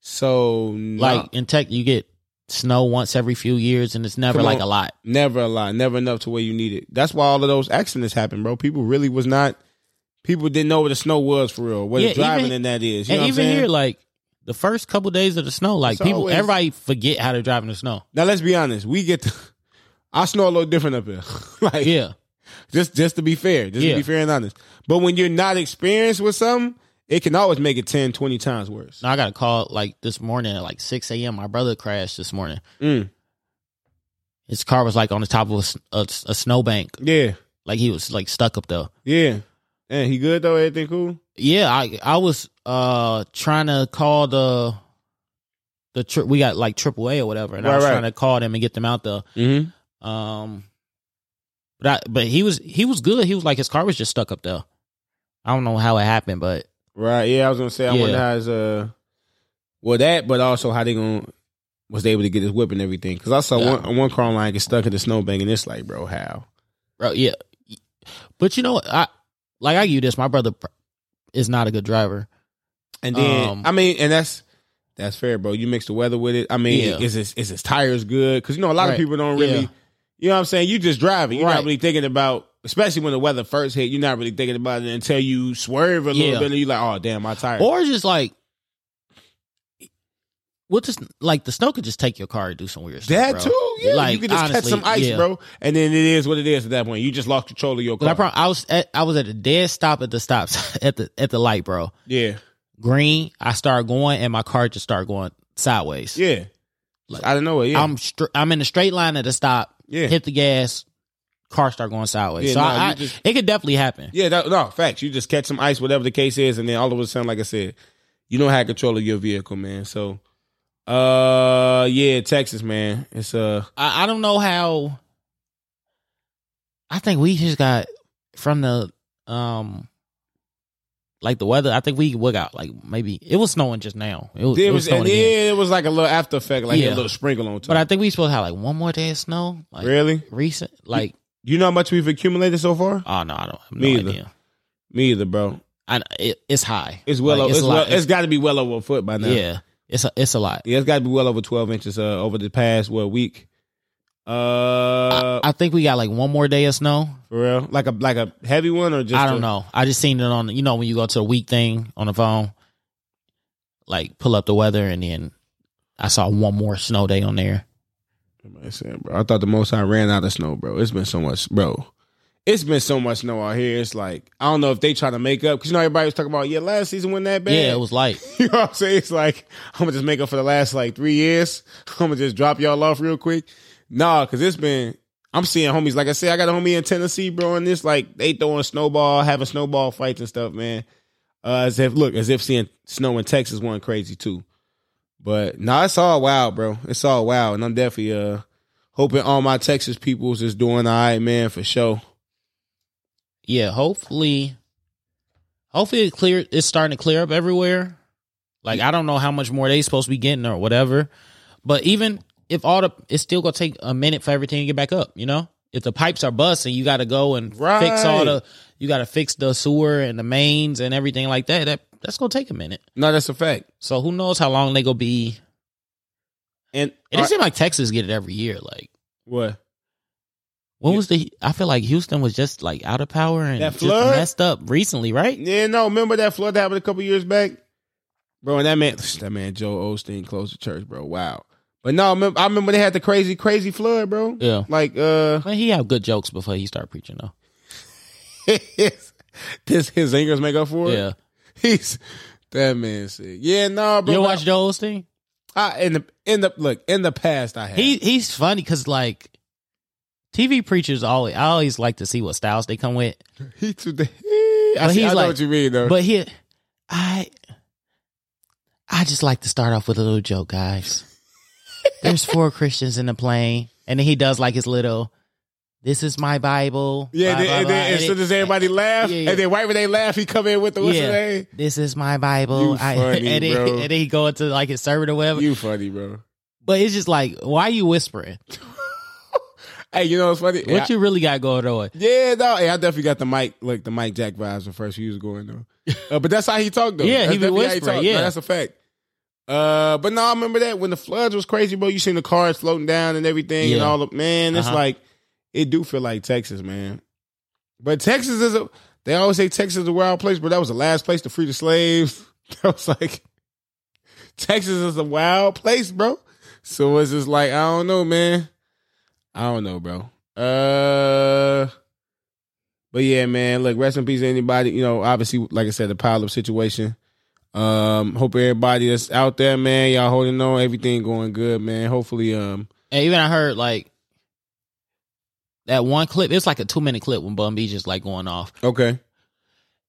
So nah. Like in tech, you get snow once every few years, and it's never like a lot. Never a lot, never enough to where you need it. That's why all of those accidents happen, bro. People really was not. People didn't know what the snow was for real. What Yeah, the driving even- in that is. You know and what I'm even saying? here, like the first couple days of the snow, like It's people, always- everybody forget how to drive in the snow. now let's be honest. We get to. [laughs] I snow a little different up here. [laughs] like Yeah, just just to be fair, just Yeah. to be fair and honest. But when you're not experienced with something, it can always make it 10, 20 times worse. No, I got a call like this morning at like six a.m. My brother crashed this morning. Mm, His car was like on the top of a s- a, s- a snowbank, yeah, like he was like stuck up there. yeah. And he good though. Everything cool. Yeah, I I was uh trying to call the the tri- we got like AAA or whatever, and I was right. trying to call them and get them out there. Mm-hmm. Um, but I but he was he was good. He was like his car was just stuck up there. I don't know how it happened, but Right. Yeah, I was gonna say. I Yeah. wonder how his uh, well that, but also how they gonna was they able to get his whip and everything? Because I saw Yeah. one one car line get stuck in the snowbank, and it's like, bro, how? bro, yeah. But you know, what? I like I give you this. My brother is not a good driver. And then Um, I mean, and that's that's fair, bro. You mix the weather with it. I mean, Yeah. is his is his tires good? Because you know a lot Right. of people don't really. Yeah. You know what I'm saying? You just driving. You're not really thinking about, especially when the weather first hit. You're not really thinking about it until you swerve a little Yeah. bit, and you're like, oh damn, my tire. Or just like what just like the snow could just take your car and do some weird stuff. that bro. too, yeah. Like, you can just catch some ice, yeah. bro, and then it is what it is at that point. You just lost control of your I, car. prom- I was at, I was at a dead stop at the stops [laughs] at the at the light, bro. yeah, Green, I start going and my car just started going sideways. yeah. Like, I don't know it. Yeah, I'm str- I'm in a straight line at the stop. yeah, Hit the gas, car start going sideways. Yeah, so no, I- just- it could definitely happen. yeah. That, no facts. You just catch some ice, whatever the case is, and then all of a sudden, like I said, you don't have control of your vehicle, man. So, uh, yeah, Texas, man. It's uh, I, I don't know how. I think we just got from the um, like the weather. I think we we got like maybe it was snowing just now. It was, it was snowing yeah, again. it was like a little after effect, like a little sprinkle on top. But I think we supposed to have like one more day of snow. Like really, recent, like you know how much we've accumulated so far? oh no, I don't have no Me either. idea. Me either, bro. I, it, it's high. It's well, Like, over, it's, a well, lot. it's got to be well over a foot by now. yeah, it's a, it's a lot. Yeah, it's got to be well over twelve inches uh, over the past what week. Uh, I think we got like one more day of snow. for real, like a like a heavy one or just I don't a- know. I just seen it on you know when you go to a week thing on the phone, like pull up the weather and then I saw one more snow day on there. I'm saying, bro. I thought the most I ran out of snow, bro. It's been so much, bro. It's been so much snow out here. It's like I don't know if they try to make up because you know everybody was talking about yeah last season wasn't that bad. Yeah, it was light. [laughs] You know what I'm saying? It's like I'm gonna just make up for the last like three years. [laughs] I'm gonna just drop y'all off real quick. Nah, because it's been. I'm seeing homies. Like I said, I got a homie in Tennessee, bro, and this like they throwing snowball, having snowball fights and stuff, man. Uh, as if look, as if seeing snow in Texas wasn't crazy too. But nah, it's all wild, bro. It's all wild, and I'm definitely uh hoping all my Texas peoples is doing all right, man, for sure. Yeah, hopefully, hopefully it clear. It's starting to clear up everywhere. Like I don't know how much more they supposed to be getting or whatever, but even if all the, it's still gonna take a minute for everything to get back up. You know, if the pipes are busting, you got to go and right. fix all the, you got to fix the sewer and the mains and everything like that. That that's gonna take a minute. No, that's a fact. So who knows how long they gonna be? And it seems like Texas get it every year. Like what? When Yeah. was the? I feel like Houston was just like out of power and That just flood? messed up recently, right? Yeah, no, remember that flood that happened a couple years back? Bro, and that man [sighs] that man Joel Osteen closed the church, bro. Wow. But no, I remember, they had the crazy, crazy flood, bro. Yeah. Like uh Man, he had good jokes before he started preaching though. [laughs] this his singers make up for it. Yeah. [laughs] He's that man said. Yeah, no, bro. You watch Joel Osteen? I, in the in the look, in the past I have. He he's funny because like TV preachers always I always like to see what styles they come with. he too [laughs] I, see, I he's know like- what you mean though. But he, I I just like to start off with a little joke, guys. [laughs] There's four Christians in the plane, and then he does like his little "This is my Bible." yeah, blah, and blah, then as soon as everybody [laughs] laugh, Yeah, yeah. and then right when they laugh, he come in with the what's Yeah. name? This is my Bible. You funny, and, then, bro. and then he go into like his sermon or whatever. You funny, bro. but it's just like, why are you whispering? Hey, you know what's funny? What you really got going on? Yeah, no, hey, I definitely got the Mike, like the Mike Jack vibes the first he was going though. Uh, but that's how he talked though. [laughs] Yeah, that's he be whispering, talk. yeah. No, that's a fact. Uh, but no, I remember that when the floods was crazy, bro. You seen the cars floating down and everything, and all the man. It's Uh-huh. like it do feel like Texas, man. But Texas is a. They always say Texas is a wild place, but that was the last place to free the slaves. [laughs] That was like Texas is a wild place, bro. So it's just like I don't know, man. I don't know, bro. Uh, but yeah, man. Look, rest in peace, to anybody. You know, obviously, like I said, the pile up situation. Um, hope everybody that's out there, man, y'all holding on, everything going good, man. Hopefully, um, And even I heard like that one clip. It's like a two minute clip when Bun B just like going off, okay,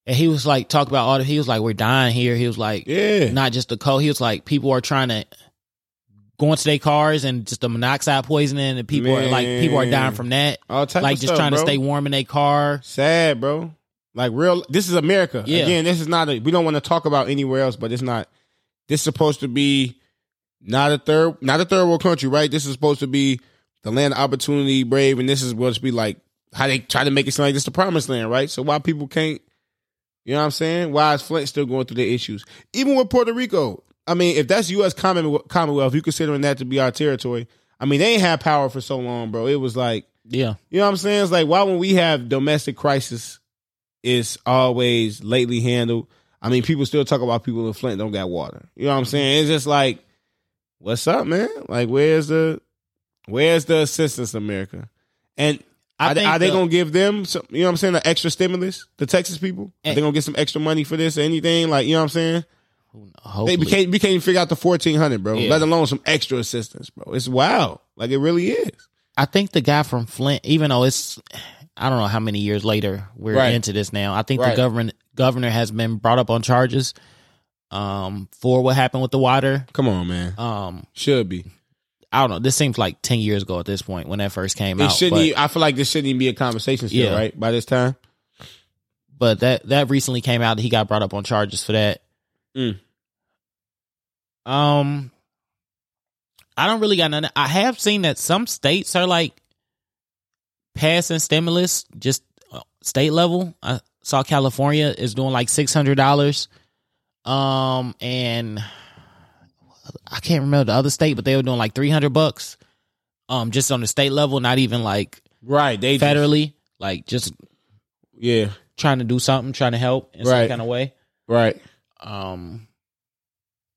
and he was like talk about all the. He was like, "We're dying here." He was like, yeah, not just the cold. He was like, people are trying to go to their cars and just the monoxide poisoning, and people are like, people are dying from that. all type like just stuff, trying bro. to stay warm in their car. Sad, bro. Like real. This is America. Yeah. Again, this is not. A, we don't want to talk about anywhere else, but it's not. This is supposed to be not a third, not a third world country, right? This is supposed to be the land of opportunity, brave, and this is supposed to be like how they try to make it sound like this the promised land, right? So why people can't, you know what I'm saying? Why is Flint still going through their issues? Even with Puerto Rico, I mean, if that's U.S. Commonwealth, Commonwealth, you considering that to be our territory. I mean, they ain't had power for so long, bro. It was like Yeah, you know what I'm saying? It's like why when we have domestic crisis, it's always lately handled. I mean, people still talk about people in Flint don't got water. You know what I'm mm-hmm. saying? It's just like, what's up, man? Like, where's the where's the assistance, America? And I are, they, think are they the- gonna give them some? You know what I'm saying? The extra stimulus, the Texas people. Are they gonna get some extra money for this or anything? Like, you know what I'm saying? They, hopefully. we can't we can't even figure out the 1400, bro. Yeah. Let alone some extra assistance, bro. It's wild. Like it really is. I think the guy from Flint, even though it's, I don't know how many years later we're Right. into this now. I think Right. the government governor has been brought up on charges, um, for what happened with the water. Come on, man. Um, Should be. I don't know. This seems like ten years ago at this point when that first came It out. shouldn't. but- e- I feel like this shouldn't even be a conversation still, Yeah. right? By this time, but that that recently came out that he got brought up on charges for that. Mm. Um, I don't really got none. I have seen that some states are like passing stimulus just uh, state level. I saw California is doing like six hundred dollars. Um, and I can't remember the other state, but they were doing like three hundred bucks. Um, just on the state level, not even like right? They just- federally, like just yeah, trying to do something, trying to help in some Right. kind of way. right. Um,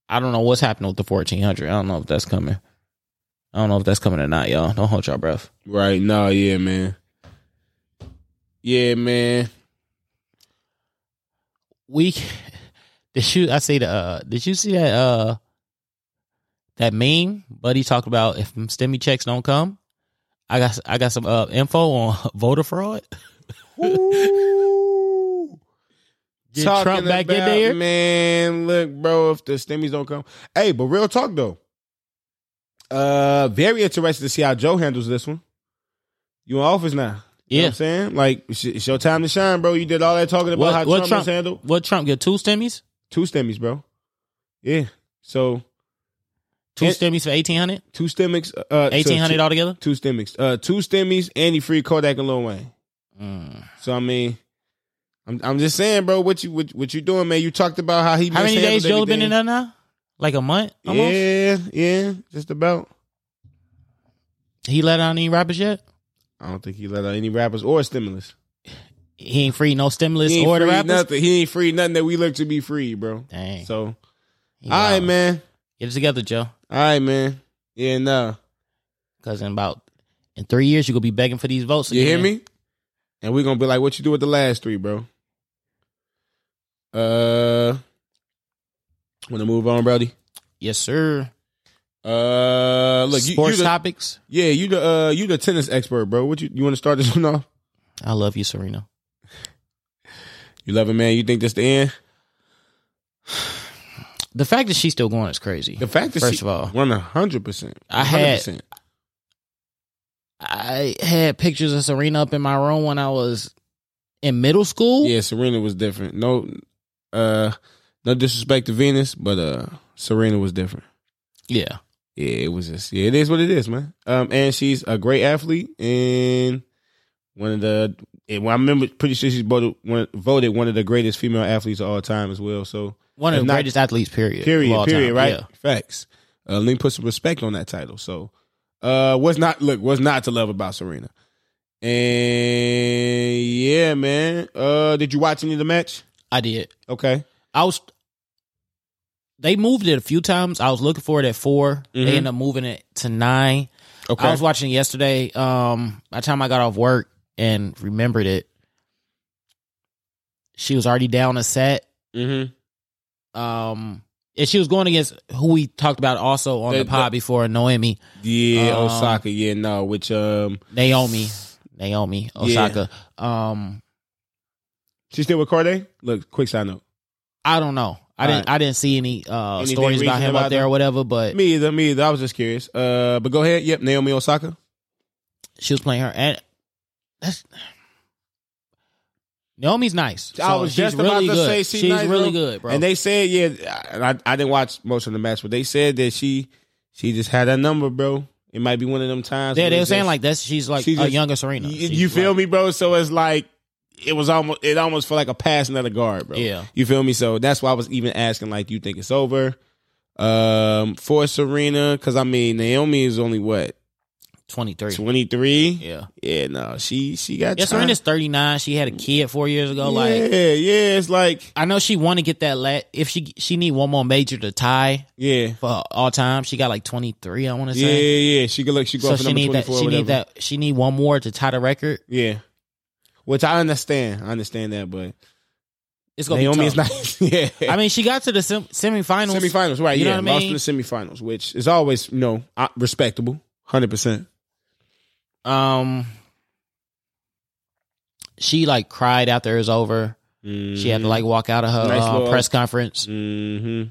I don't know what's happening with the fourteen hundred. I don't know if that's coming. I don't know if that's coming or not, y'all. Don't hold your breath. Right. No, yeah, man. Yeah, man. We [laughs] did you? I say the. Uh, did you see that? Uh, that meme, Buddy talked about if them stimmy checks don't come. I got I got some uh, info on [laughs] voter fraud. Get Talking Trump back in there? man. Look, bro, if the stimmies don't come, hey, but real talk though. Uh, very interested to see how Joe handles this one. You in office now? You know what Yeah. I'm saying? Like, it's, your time to shine, bro. You did all that talking about What, how what Trump, Trump? handled. What Trump get two stimmies? Two stimmies, bro. Yeah. So Two And- stimmies for eighteen hundred. two stimmies. Uh, so Eighteen hundred two, altogether. two stimmies. Uh, two stimmies, and he free Kodak and Lil Wayne. Mm. So I mean, I'm I'm just saying, bro. What you what, what you doing, man? You talked about how he How many days Joe been in there now? Like a month almost. Yeah, yeah, just about. He let out any rappers yet? I don't think he let out any rappers or stimulus. He ain't free no stimulus He ain't or the rappers. nothing. He ain't free nothing that we look to be free, bro. Dang. So, He all right, man. Get it together, Joe. All right, man. Yeah, no. Because in about in three years, you're gonna be begging for these votes. You hear me? And we're gonna be like, what you do with the last three, bro? Uh, wanna move on, Brody? Yes, sir. Uh, look, you, you Sports the, topics. yeah, you the uh, you the tennis expert, bro. What you you want to start this one off? I love you, Serena. You love it, man. You think this the end? [sighs] The fact that she's still going is crazy. The fact that First she, of all, one hundred percent. I had- I had pictures of Serena up in my room when I was in middle school. Yeah, Serena was different. No, uh, no disrespect to Venus, but uh, Serena was different. Yeah. Yeah, it was just yeah, it is what it is, man. Um, and she's a great athlete and one of the. And I remember, pretty sure she's voted one, voted one of the greatest female athletes of all time as well. So One of the not- greatest athletes, period. period, period, time. right? Yeah. Facts. Uh, let me put some respect on that title. So, uh, what's not look what's not to love about Serena? And yeah, man. Uh, did you watch any of the match? I did. Okay. I was. They moved it a few times. I was looking for it at 4 Mhm. They ended up moving it to nine. Okay. I was watching yesterday. Um, by the time I got off work and remembered it, she was already down a set. mm-hmm. Um, and she was going against who we talked about also on the, The- pod before, Naomi, Yeah, Um, Osaka. Yeah, no, which um, Naomi, Naomi, Osaka. Um, she still with Cordae. Look, quick side note. I don't know. I didn't. Alright. I didn't see any uh, Anything stories about recent him about up there them? or whatever. But Me either. Me either. I was just curious. Uh, but go ahead. Yep, Naomi Osaka. she was playing her, and that's Naomi's nice. I So was she's just about really to good. say she's she's nice, really bro. good, bro. And they said, yeah, and I, I didn't watch most of the match, but they said that she she just had a number, bro. It might be one of them times. yeah, where they were it's saying just- like that's she's like a just- younger Serena. You, She's you feel like- me, bro? So it's like it was almost it almost felt like a passing of the guard, bro. Yeah. You feel me? So that's why I was even asking, like, you think it's over? Um, for Serena, because I mean Naomi is only what Twenty three. twenty three. Yeah. Yeah, no, she she got Yeah, time. Serena's thirty nine. She had a kid four years ago. Like yeah, yeah, it's like I know she want to get that. La- if she she need one more major to tie yeah, for all time, she got like twenty three. I want to say. yeah, say. yeah. She could look, she go So for she number need that. She need that. She need one more to tie the record. Yeah, which I understand. I understand that, but It's gonna Naomi be is tough. nice. [laughs] yeah, I mean, she got to the sem- semifinals. semifinals, right? You know yeah, what I lost mean? in the semifinals, which is always you know respectable, hundred percent. Um, she like cried after it was over. She had to like walk out of her Nice uh, little- press conference. Mm-hmm.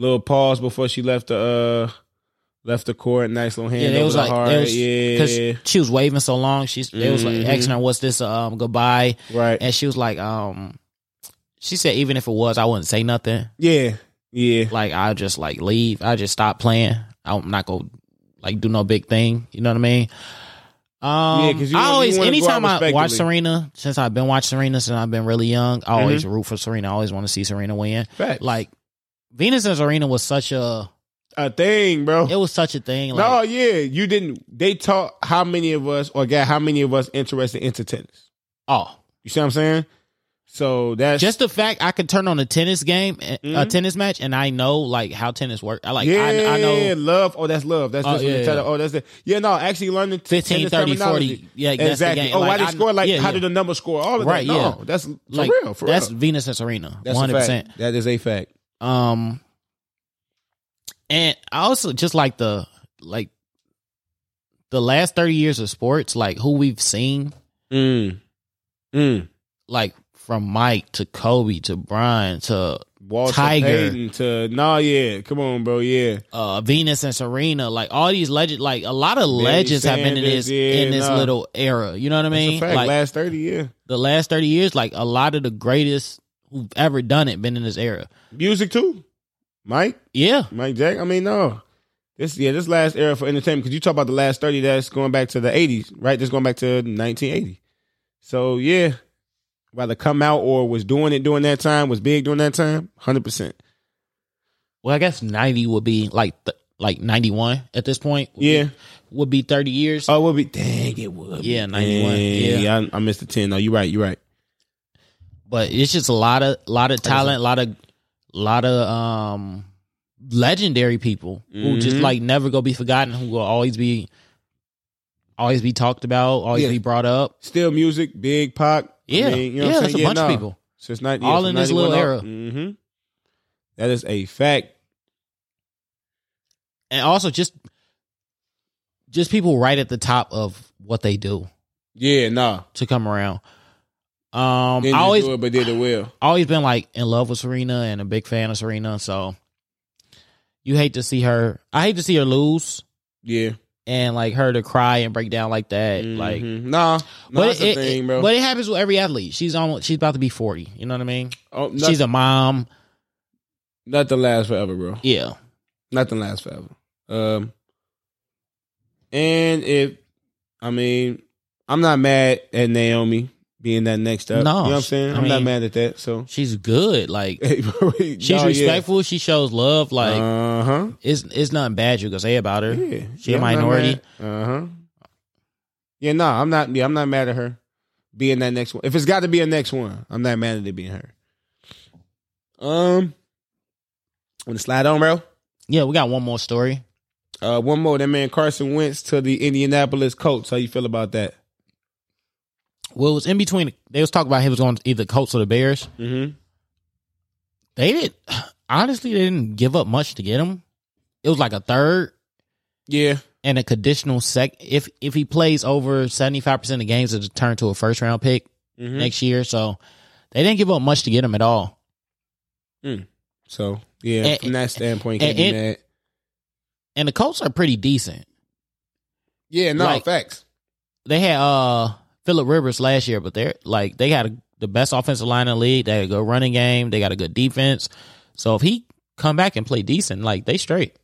Little pause before she left the uh left the court. Nice little hand Yeah, over it was the like heart. was yeah, because she was waving so long. She's it was like Mhm. asking her, "What's this? Um, goodbye." right. And she was like, "Um." She said, "Even if it was, I wouldn't say nothing. Yeah, yeah. Like I just like leave. I just stop playing. I'm not gonna like do no big thing. You know what I mean?" Um, Yeah, 'cause you I always, anytime I watch. Serena, since I've been watching Serena since I've been really young, I always Mm-hmm. root for Serena. I always want to see Serena win. Facts. Like Venus and Serena was such a, a thing, bro. it was such a thing. Like, no, yeah, you didn't. They taught how many of us or got how many of us interested into tennis. oh, You see what I'm saying? So that's just the fact I could turn on a tennis game, a Mhm. tennis match, and I know like how tennis works. I like, yeah, I, I know love. Oh, that's love. That's Oh, just yeah, yeah. Oh, that's it. Yeah, no, actually learning t- 15, tennis 30, 40. terminology. Yeah, that's the exactly. Oh, why Like, they I- score? Like, yeah, how did the number score? All of Right, that. No, yeah. that's for like real. For that's real. Venus and Serena, That's one a hundred percent. That is a fact. Um, and I also just like the like the last thirty years of sports, like who we've seen, Mm. Mm. like from Mike to Kobe to Bron to Walter Tiger. Payton to no, yeah. Come on, bro. Yeah. uh Venus and Serena, like all these legends, like a lot of legends have been in this yeah, in this nah. little era. You know what I mean? Like Last thirty, yeah. the last thirty years, like a lot of the greatest who've ever done it been in this era. Music too. Mike, Yeah, Mike Jack. I mean, no. This yeah, this last era for entertainment because you talk about the last thirty. That's going back to the eighties, right? That's going back to nineteen eighty. So yeah, whether come out or was doing it during that time was big during that time, hundred percent. well, I guess ninety would be like th- like ninety one at this point. would be- Yeah. would be thirty years. Oh, it would be dang, it would. Yeah, 91, Dang, yeah. I, I missed the ten. No, you're right. You're right. but it's just a lot of lot of talent, a lot of lot of um legendary people who just Mhm. like never go be forgotten, who will always be always be talked about, always Yeah. be brought up. Still music, Big Pac. Yeah, you know yeah, that's a bunch of people. Since not All in this little era. Mm-hmm. That is a fact. And also just just people right at the top of what they do Yeah, nah. to come around. Um Didn't I always do it, but did it well. always been like in love with Serena and a big fan of Serena, so you hate to see her I hate to see her lose Yeah. and like her to cry and break down like that. Like Mhm. nah, nah, but it, thing, it- bro. but it happens with every athlete. She's almost she's about to be forty. You know what I mean? oh, she's a mom. nothing lasts forever, bro. Yeah. Nothing lasts forever. Um, and if I mean, I'm not mad at Naomi being that next up. No, you know what I'm saying? I I'm not mean- mad at that. So She's good. Like [laughs] she's respectful. She shows love. Like uh huh. it's it's nothing bad you can say about her. Yeah, She a I'm not minority. Uh huh. Yeah, no, I'm not. Yeah, I'm not mad at her being that next one. If it's got to be a next one, I'm not mad at it being her. Um, want to slide on, bro? Yeah, we got one more story. Uh, one more. That man Carson Wentz to the Indianapolis Colts. How you feel about that? Well, it was in between. They was talking about he was going to either Colts or the Bears. Mm-hmm. They did honestly they didn't give up much to get him. It was like a third Yeah. and a conditional sec. If if he plays over seventy five percent of games, it'll turn to a first round pick Mhm. next year. So they didn't give up much to get him at all. So yeah, And- from that standpoint, and- can't be and- mad. And the Colts are pretty decent. Yeah, no like- facts. They had uh Philip Rivers last year, but they're like they got a, the best offensive line in the league. They got a good running game. They got a good defense. So if he come back and play decent, like they straight,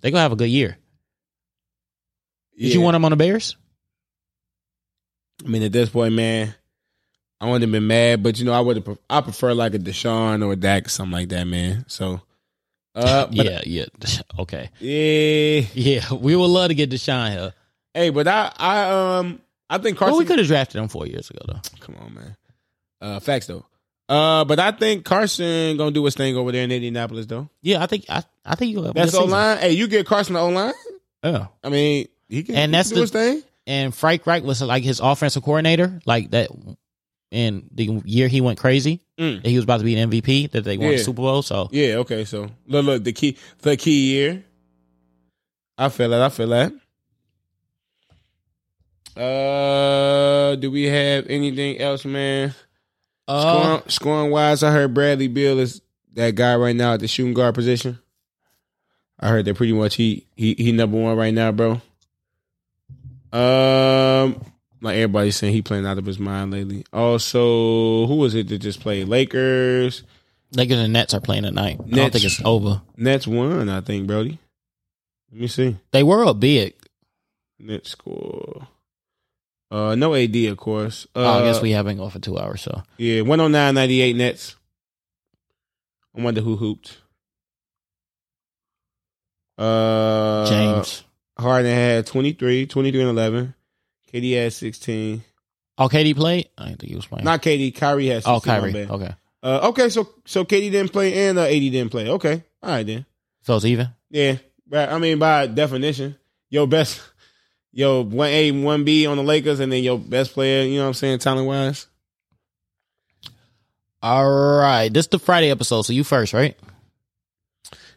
they gonna have a good year. Did you want him on the Bears? I mean, at this point, man, I wouldn't have been mad, but you know, I would have. I prefer like a Deshaun or a Dak or something like that, man. So, uh, [laughs] but yeah, yeah. Okay. yeah. Yeah, we would love to get Deshaun here. Hey, but I, I, um, I think Carson. Well, we could have drafted him four years ago, though. Come on, man. Uh, facts though. Uh, but I think Carson gonna do his thing over there in Indianapolis though. Yeah, I think I, I think you That's O line. Hey, you get Carson the O line. Yeah, I mean, he can, And he that's can do the- his thing. and Frank Reich was like his offensive coordinator, like that. In the year he went crazy, Mm. that he was about to be an MVP, that they won the Super Bowl. So Yeah. Okay. So look, look, the key, the key year. I feel that. I feel that. Uh, do we have anything else, man? uh, Scoring, scoring wise, I heard Bradley Beal is that guy right now at the shooting guard position. I heard that pretty much he he he number one right now, bro. Um, like everybody's saying, he playing out of his mind lately. Also, who was it that just played Lakers? Lakers and Nets are playing tonight. I don't think it's over. Nets won, I think, Brody. Let me see. They were up big. Nets score. Uh, no AD, of course. Uh, oh, I guess we have been going for two hours. So Yeah, 109.98 Nets. I wonder who hooped. Uh, James. Harden had 23, 23 and 11. KD had 16. Oh, KD played. I didn't think he was playing. Not KD, Kyrie had 16. oh, Kyrie. Okay, Uh, okay, so so KD didn't play and uh, AD didn't play. Okay, all right then. so it's even. Yeah, right. I mean, by definition, your best, your one A, one B on the Lakers, and then your best player. You know what I'm saying, talent wise. All right, this is the Friday episode. So you first, right?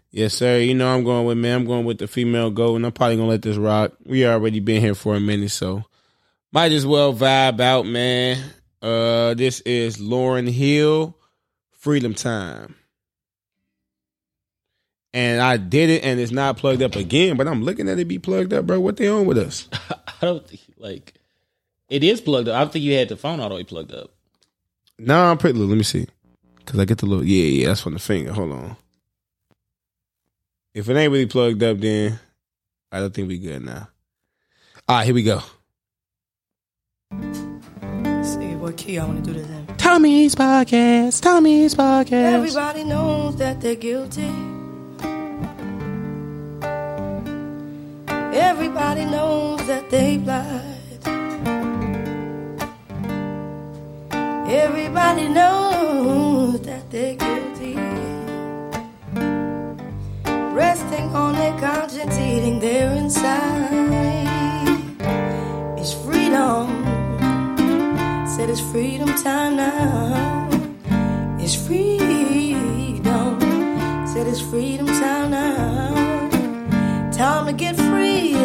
Yes, sir. You know I'm going with man. I'm going with the female goat, and I'm probably gonna let this rock. We already been here for a minute, so might as well vibe out, man. Uh, this is Lauryn Hill, Freedom Time, and I did it, and it's not plugged up again. But I'm looking at it be plugged up, bro. What they on with us? [laughs] I don't think like it is plugged up. I don't think you had the phone all the way plugged up. No, I'm pretty. Look, let me see, cause I get the little. Yeah, yeah, that's from the finger. Hold on. If it ain't really plugged up, then I don't think we good now. All right, here we go. See what key I want to do this in. Tommy's podcast. Tommy's podcast. Everybody knows that they're guilty. Everybody knows that they lied. Everybody knows that they're guilty. Resting on their conscience, eating their inside. It's freedom. Said it's freedom time now. It's freedom. Said it's freedom time now. Time to get free.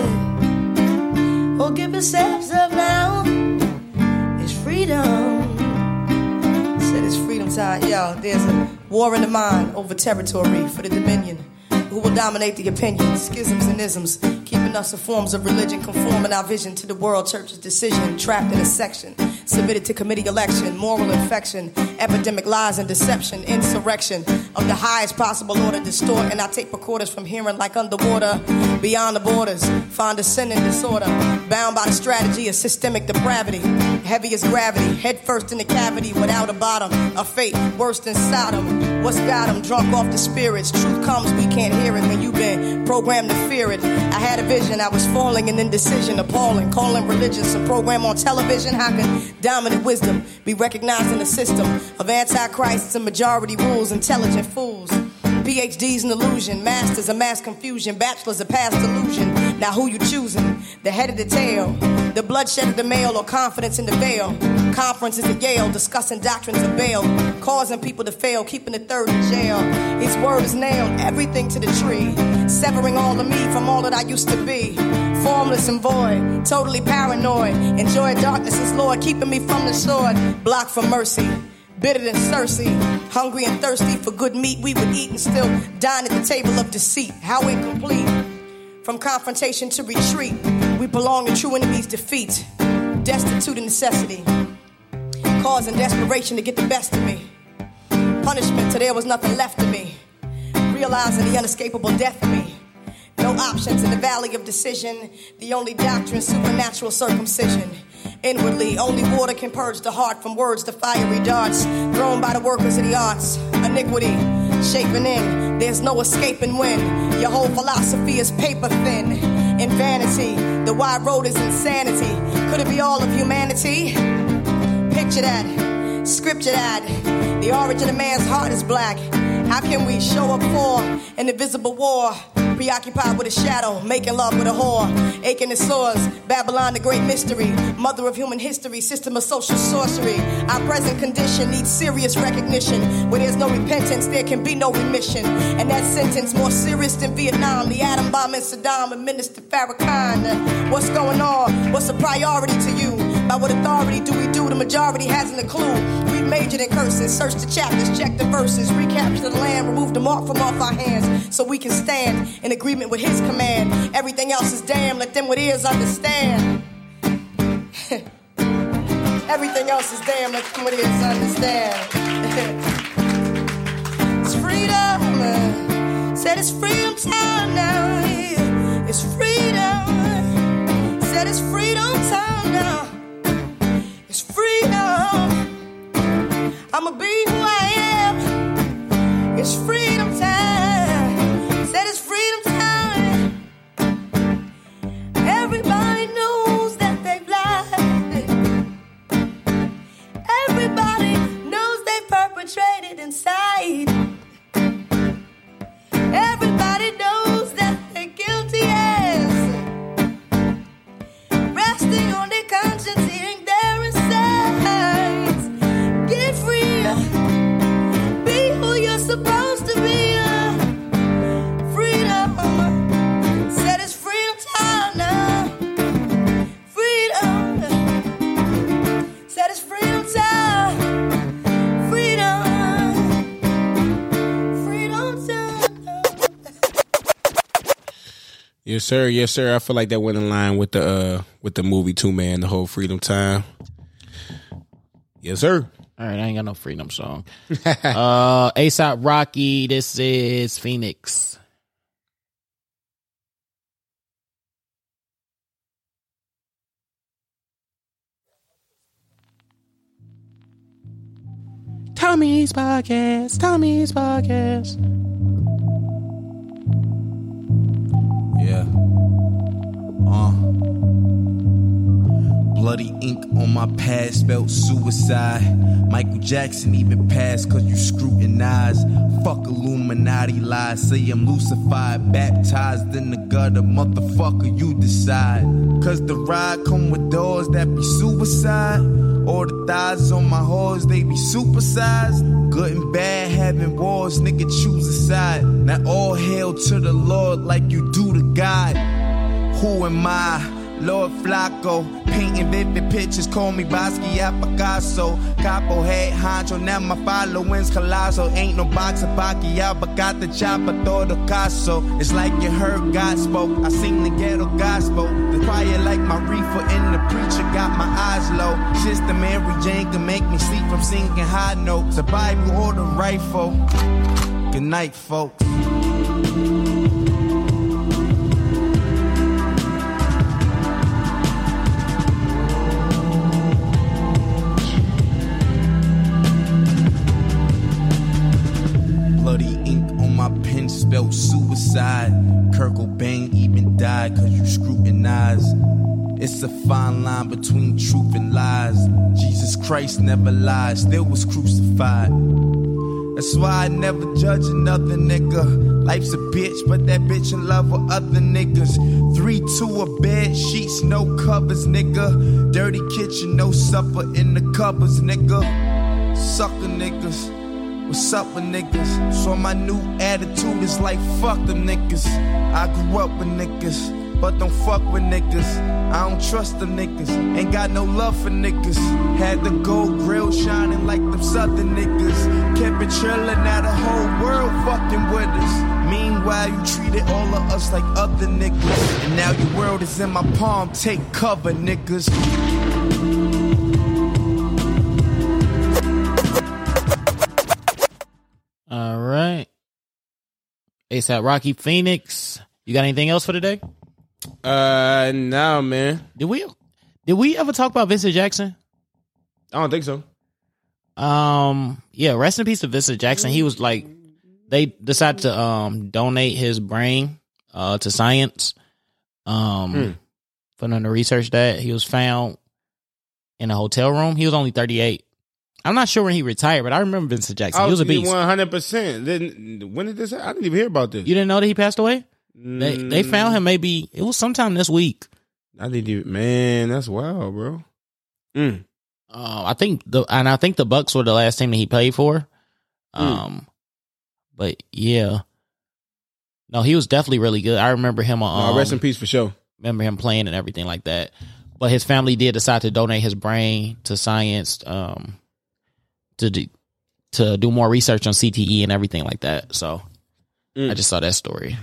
Or give yourselves up now. It's freedom. Said it's freedom time. Yo, there's a war in the mind over territory for the dominion. Who will dominate the opinions, schisms and isms, us in forms of religion, conforming our vision to the world church's decision, trapped in a section, submitted to committee election, moral infection, epidemic lies and deception, insurrection of the highest possible order, distort, and I tape recorders from hearing like underwater, beyond the borders, find a sin and disorder, bound by the strategy of systemic depravity, heavy as gravity, head first in the cavity without a bottom, a fate worse than Sodom. What's got 'em drunk off the spirits? Truth comes, we can't hear it when you've been programmed to fear it. I had a vision, I was falling in indecision, appalling, calling religion some program on television. How can dominant wisdom be recognized in the system of antichrists and majority rules, intelligent fools? PhD's an illusion, masters a mass confusion, bachelors a past illusion. Now who you choosing? The head of the tail, the bloodshed of the male, or confidence in the veil? Conferences at Yale, discussing doctrines of bail, causing people to fail, keeping the third in jail. His word is nailed, everything to the tree, severing all of me from all that I used to be. Formless and void, totally paranoid. Enjoy darkness as Lord, keeping me from the sword, blocked from mercy bitter than Cersei. Hungry and thirsty for good meat, we would eat and still dine at the table of deceit. How incomplete. From confrontation to retreat, we belong to true enemies' defeat. Destitute of necessity, causing desperation to get the best of me. Punishment till there was nothing left of me. Realizing the unescapable death of me. No options in the valley of decision. The only doctrine, supernatural circumcision. Inwardly, only water can purge the heart from words to fiery darts thrown by the workers of the arts. Iniquity, shaping in, there's no escaping when your whole philosophy is paper thin. In vanity, the wide road is insanity. Could it be all of humanity? Picture that, scripture that. The origin of man's heart is black. How can we show up for an invisible war? Preoccupied with a shadow, making love with a whore. Aching the sores, Babylon the great mystery. Mother of human history, system of social sorcery. Our present condition needs serious recognition. Where there's no repentance, there can be no remission. And that sentence more serious than Vietnam. The atom bomb in Saddam and Minister Farrakhan. What's going on? What's a priority to you? By what authority do we do? The majority hasn't a clue. We majored in curses, search the chapters, check the verses, recapture the land, remove the mark from off our hands, so we can stand in agreement with His command. Everything else is damn. Let them with ears understand. [laughs] Everything else is damn. Let them with ears understand. [laughs] Uh, it's freedom. Said it's freedom time now. It's freedom. Said it's freedom time now. Freedom. I'ma be who I am. It's freedom time. Said it's freedom time. Everybody knows that they've lied. Everybody knows they perpetrated inside. Yes, sir. Yes, sir. I feel like that went in line with the uh with the movie too, man. The whole freedom time. Yes, sir. All right, I ain't got no freedom song. [laughs] uh ASAP Rocky, this is Phoenix. Tommy's podcast. Tommy's podcast. Bloody ink on my pad spelled suicide. Michael Jackson even passed cause you scrutinize. Fuck Illuminati lies. Say I'm lucified, baptized in the gutter. Motherfucker, you decide. Cause the ride come with doors that be suicide. Or the thighs on my horse, they be supersized. Good and bad having wars, nigga choose a side. Now all hail to the Lord like you do to God. Who am I? Lord Flacko, painting vivid pictures, call me Basquiat Picasso. Capo head honcho, now my following's colossal. Ain't no box of Pacquiao, but got the chopper, todo caso. It's like you heard God spoke, I sing the ghetto gospel. The choir like my reefer, and the preacher got my eyes low. Sister Mary Jane can make me sleep from singing high notes. The Bible or the rifle. Good night, folks. Spelled suicide. Kurt Cobain even died cause you scrutinize. It's a fine line between truth and lies. Jesus Christ never lied, still was crucified. That's why I never judge another nigga. Life's a bitch, but that bitch in love with other niggas. Three, two, a bed, sheets, no covers, nigga. Dirty kitchen, no supper in the cupboards, nigga. Sucker niggas. What's up with niggas? So my new attitude is like fuck them niggas. I grew up with niggas, but don't fuck with niggas. I don't trust them niggas, ain't got no love for niggas. Had the gold grill shining like them southern niggas. Kept it chillin', now the whole world fucking with us. Meanwhile, you treated all of us like other niggas. And now your world is in my palm, take cover, niggas. ASAP Rocky Phoenix. You got anything else for today? Uh, no, man. Did we did we ever talk about Vincent Jackson? I don't think so. Um, yeah, rest in peace to Vincent Jackson. He was like they decided to um donate his brain uh to science. Um Hmm. for them to research that. He was found in a hotel room. He was only 38. I'm not sure when he retired, but I remember Vincent Jackson. he was a beast. One hundred percent. Didn't when did this? I didn't even hear about this. You didn't know that he passed away? They they found him maybe it was sometime this week. I didn't even. Man, that's wild, bro. Mm. Uh, I think the and I think the Bucs were the last team that he played for. Hmm. Um, but yeah, no, he was definitely really good. I remember him. Um, rest in peace for sure. remember him playing and everything like that. But his family did decide to donate his brain to science, um, to do, to do more research on CTE and everything like that. So Mm. I just saw that story.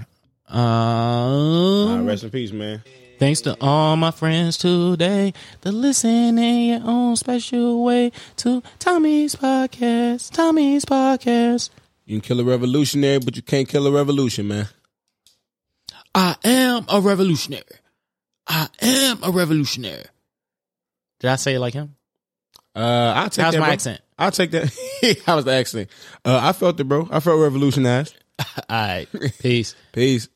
Nah, Um, rest in peace, man. Thanks to all my friends today that listen in your own special way to Tommy's podcast. Tommy's podcast. You can kill a revolutionary, but you can't kill a revolution, man. I am a revolutionary. I am a revolutionary. Did I say it like him? Uh, I'll take How's that. my bro. accent? I'll take that. [laughs] How was the accent? Uh, I felt it, bro. I felt revolutionized. [laughs] All right. Peace. [laughs] Peace.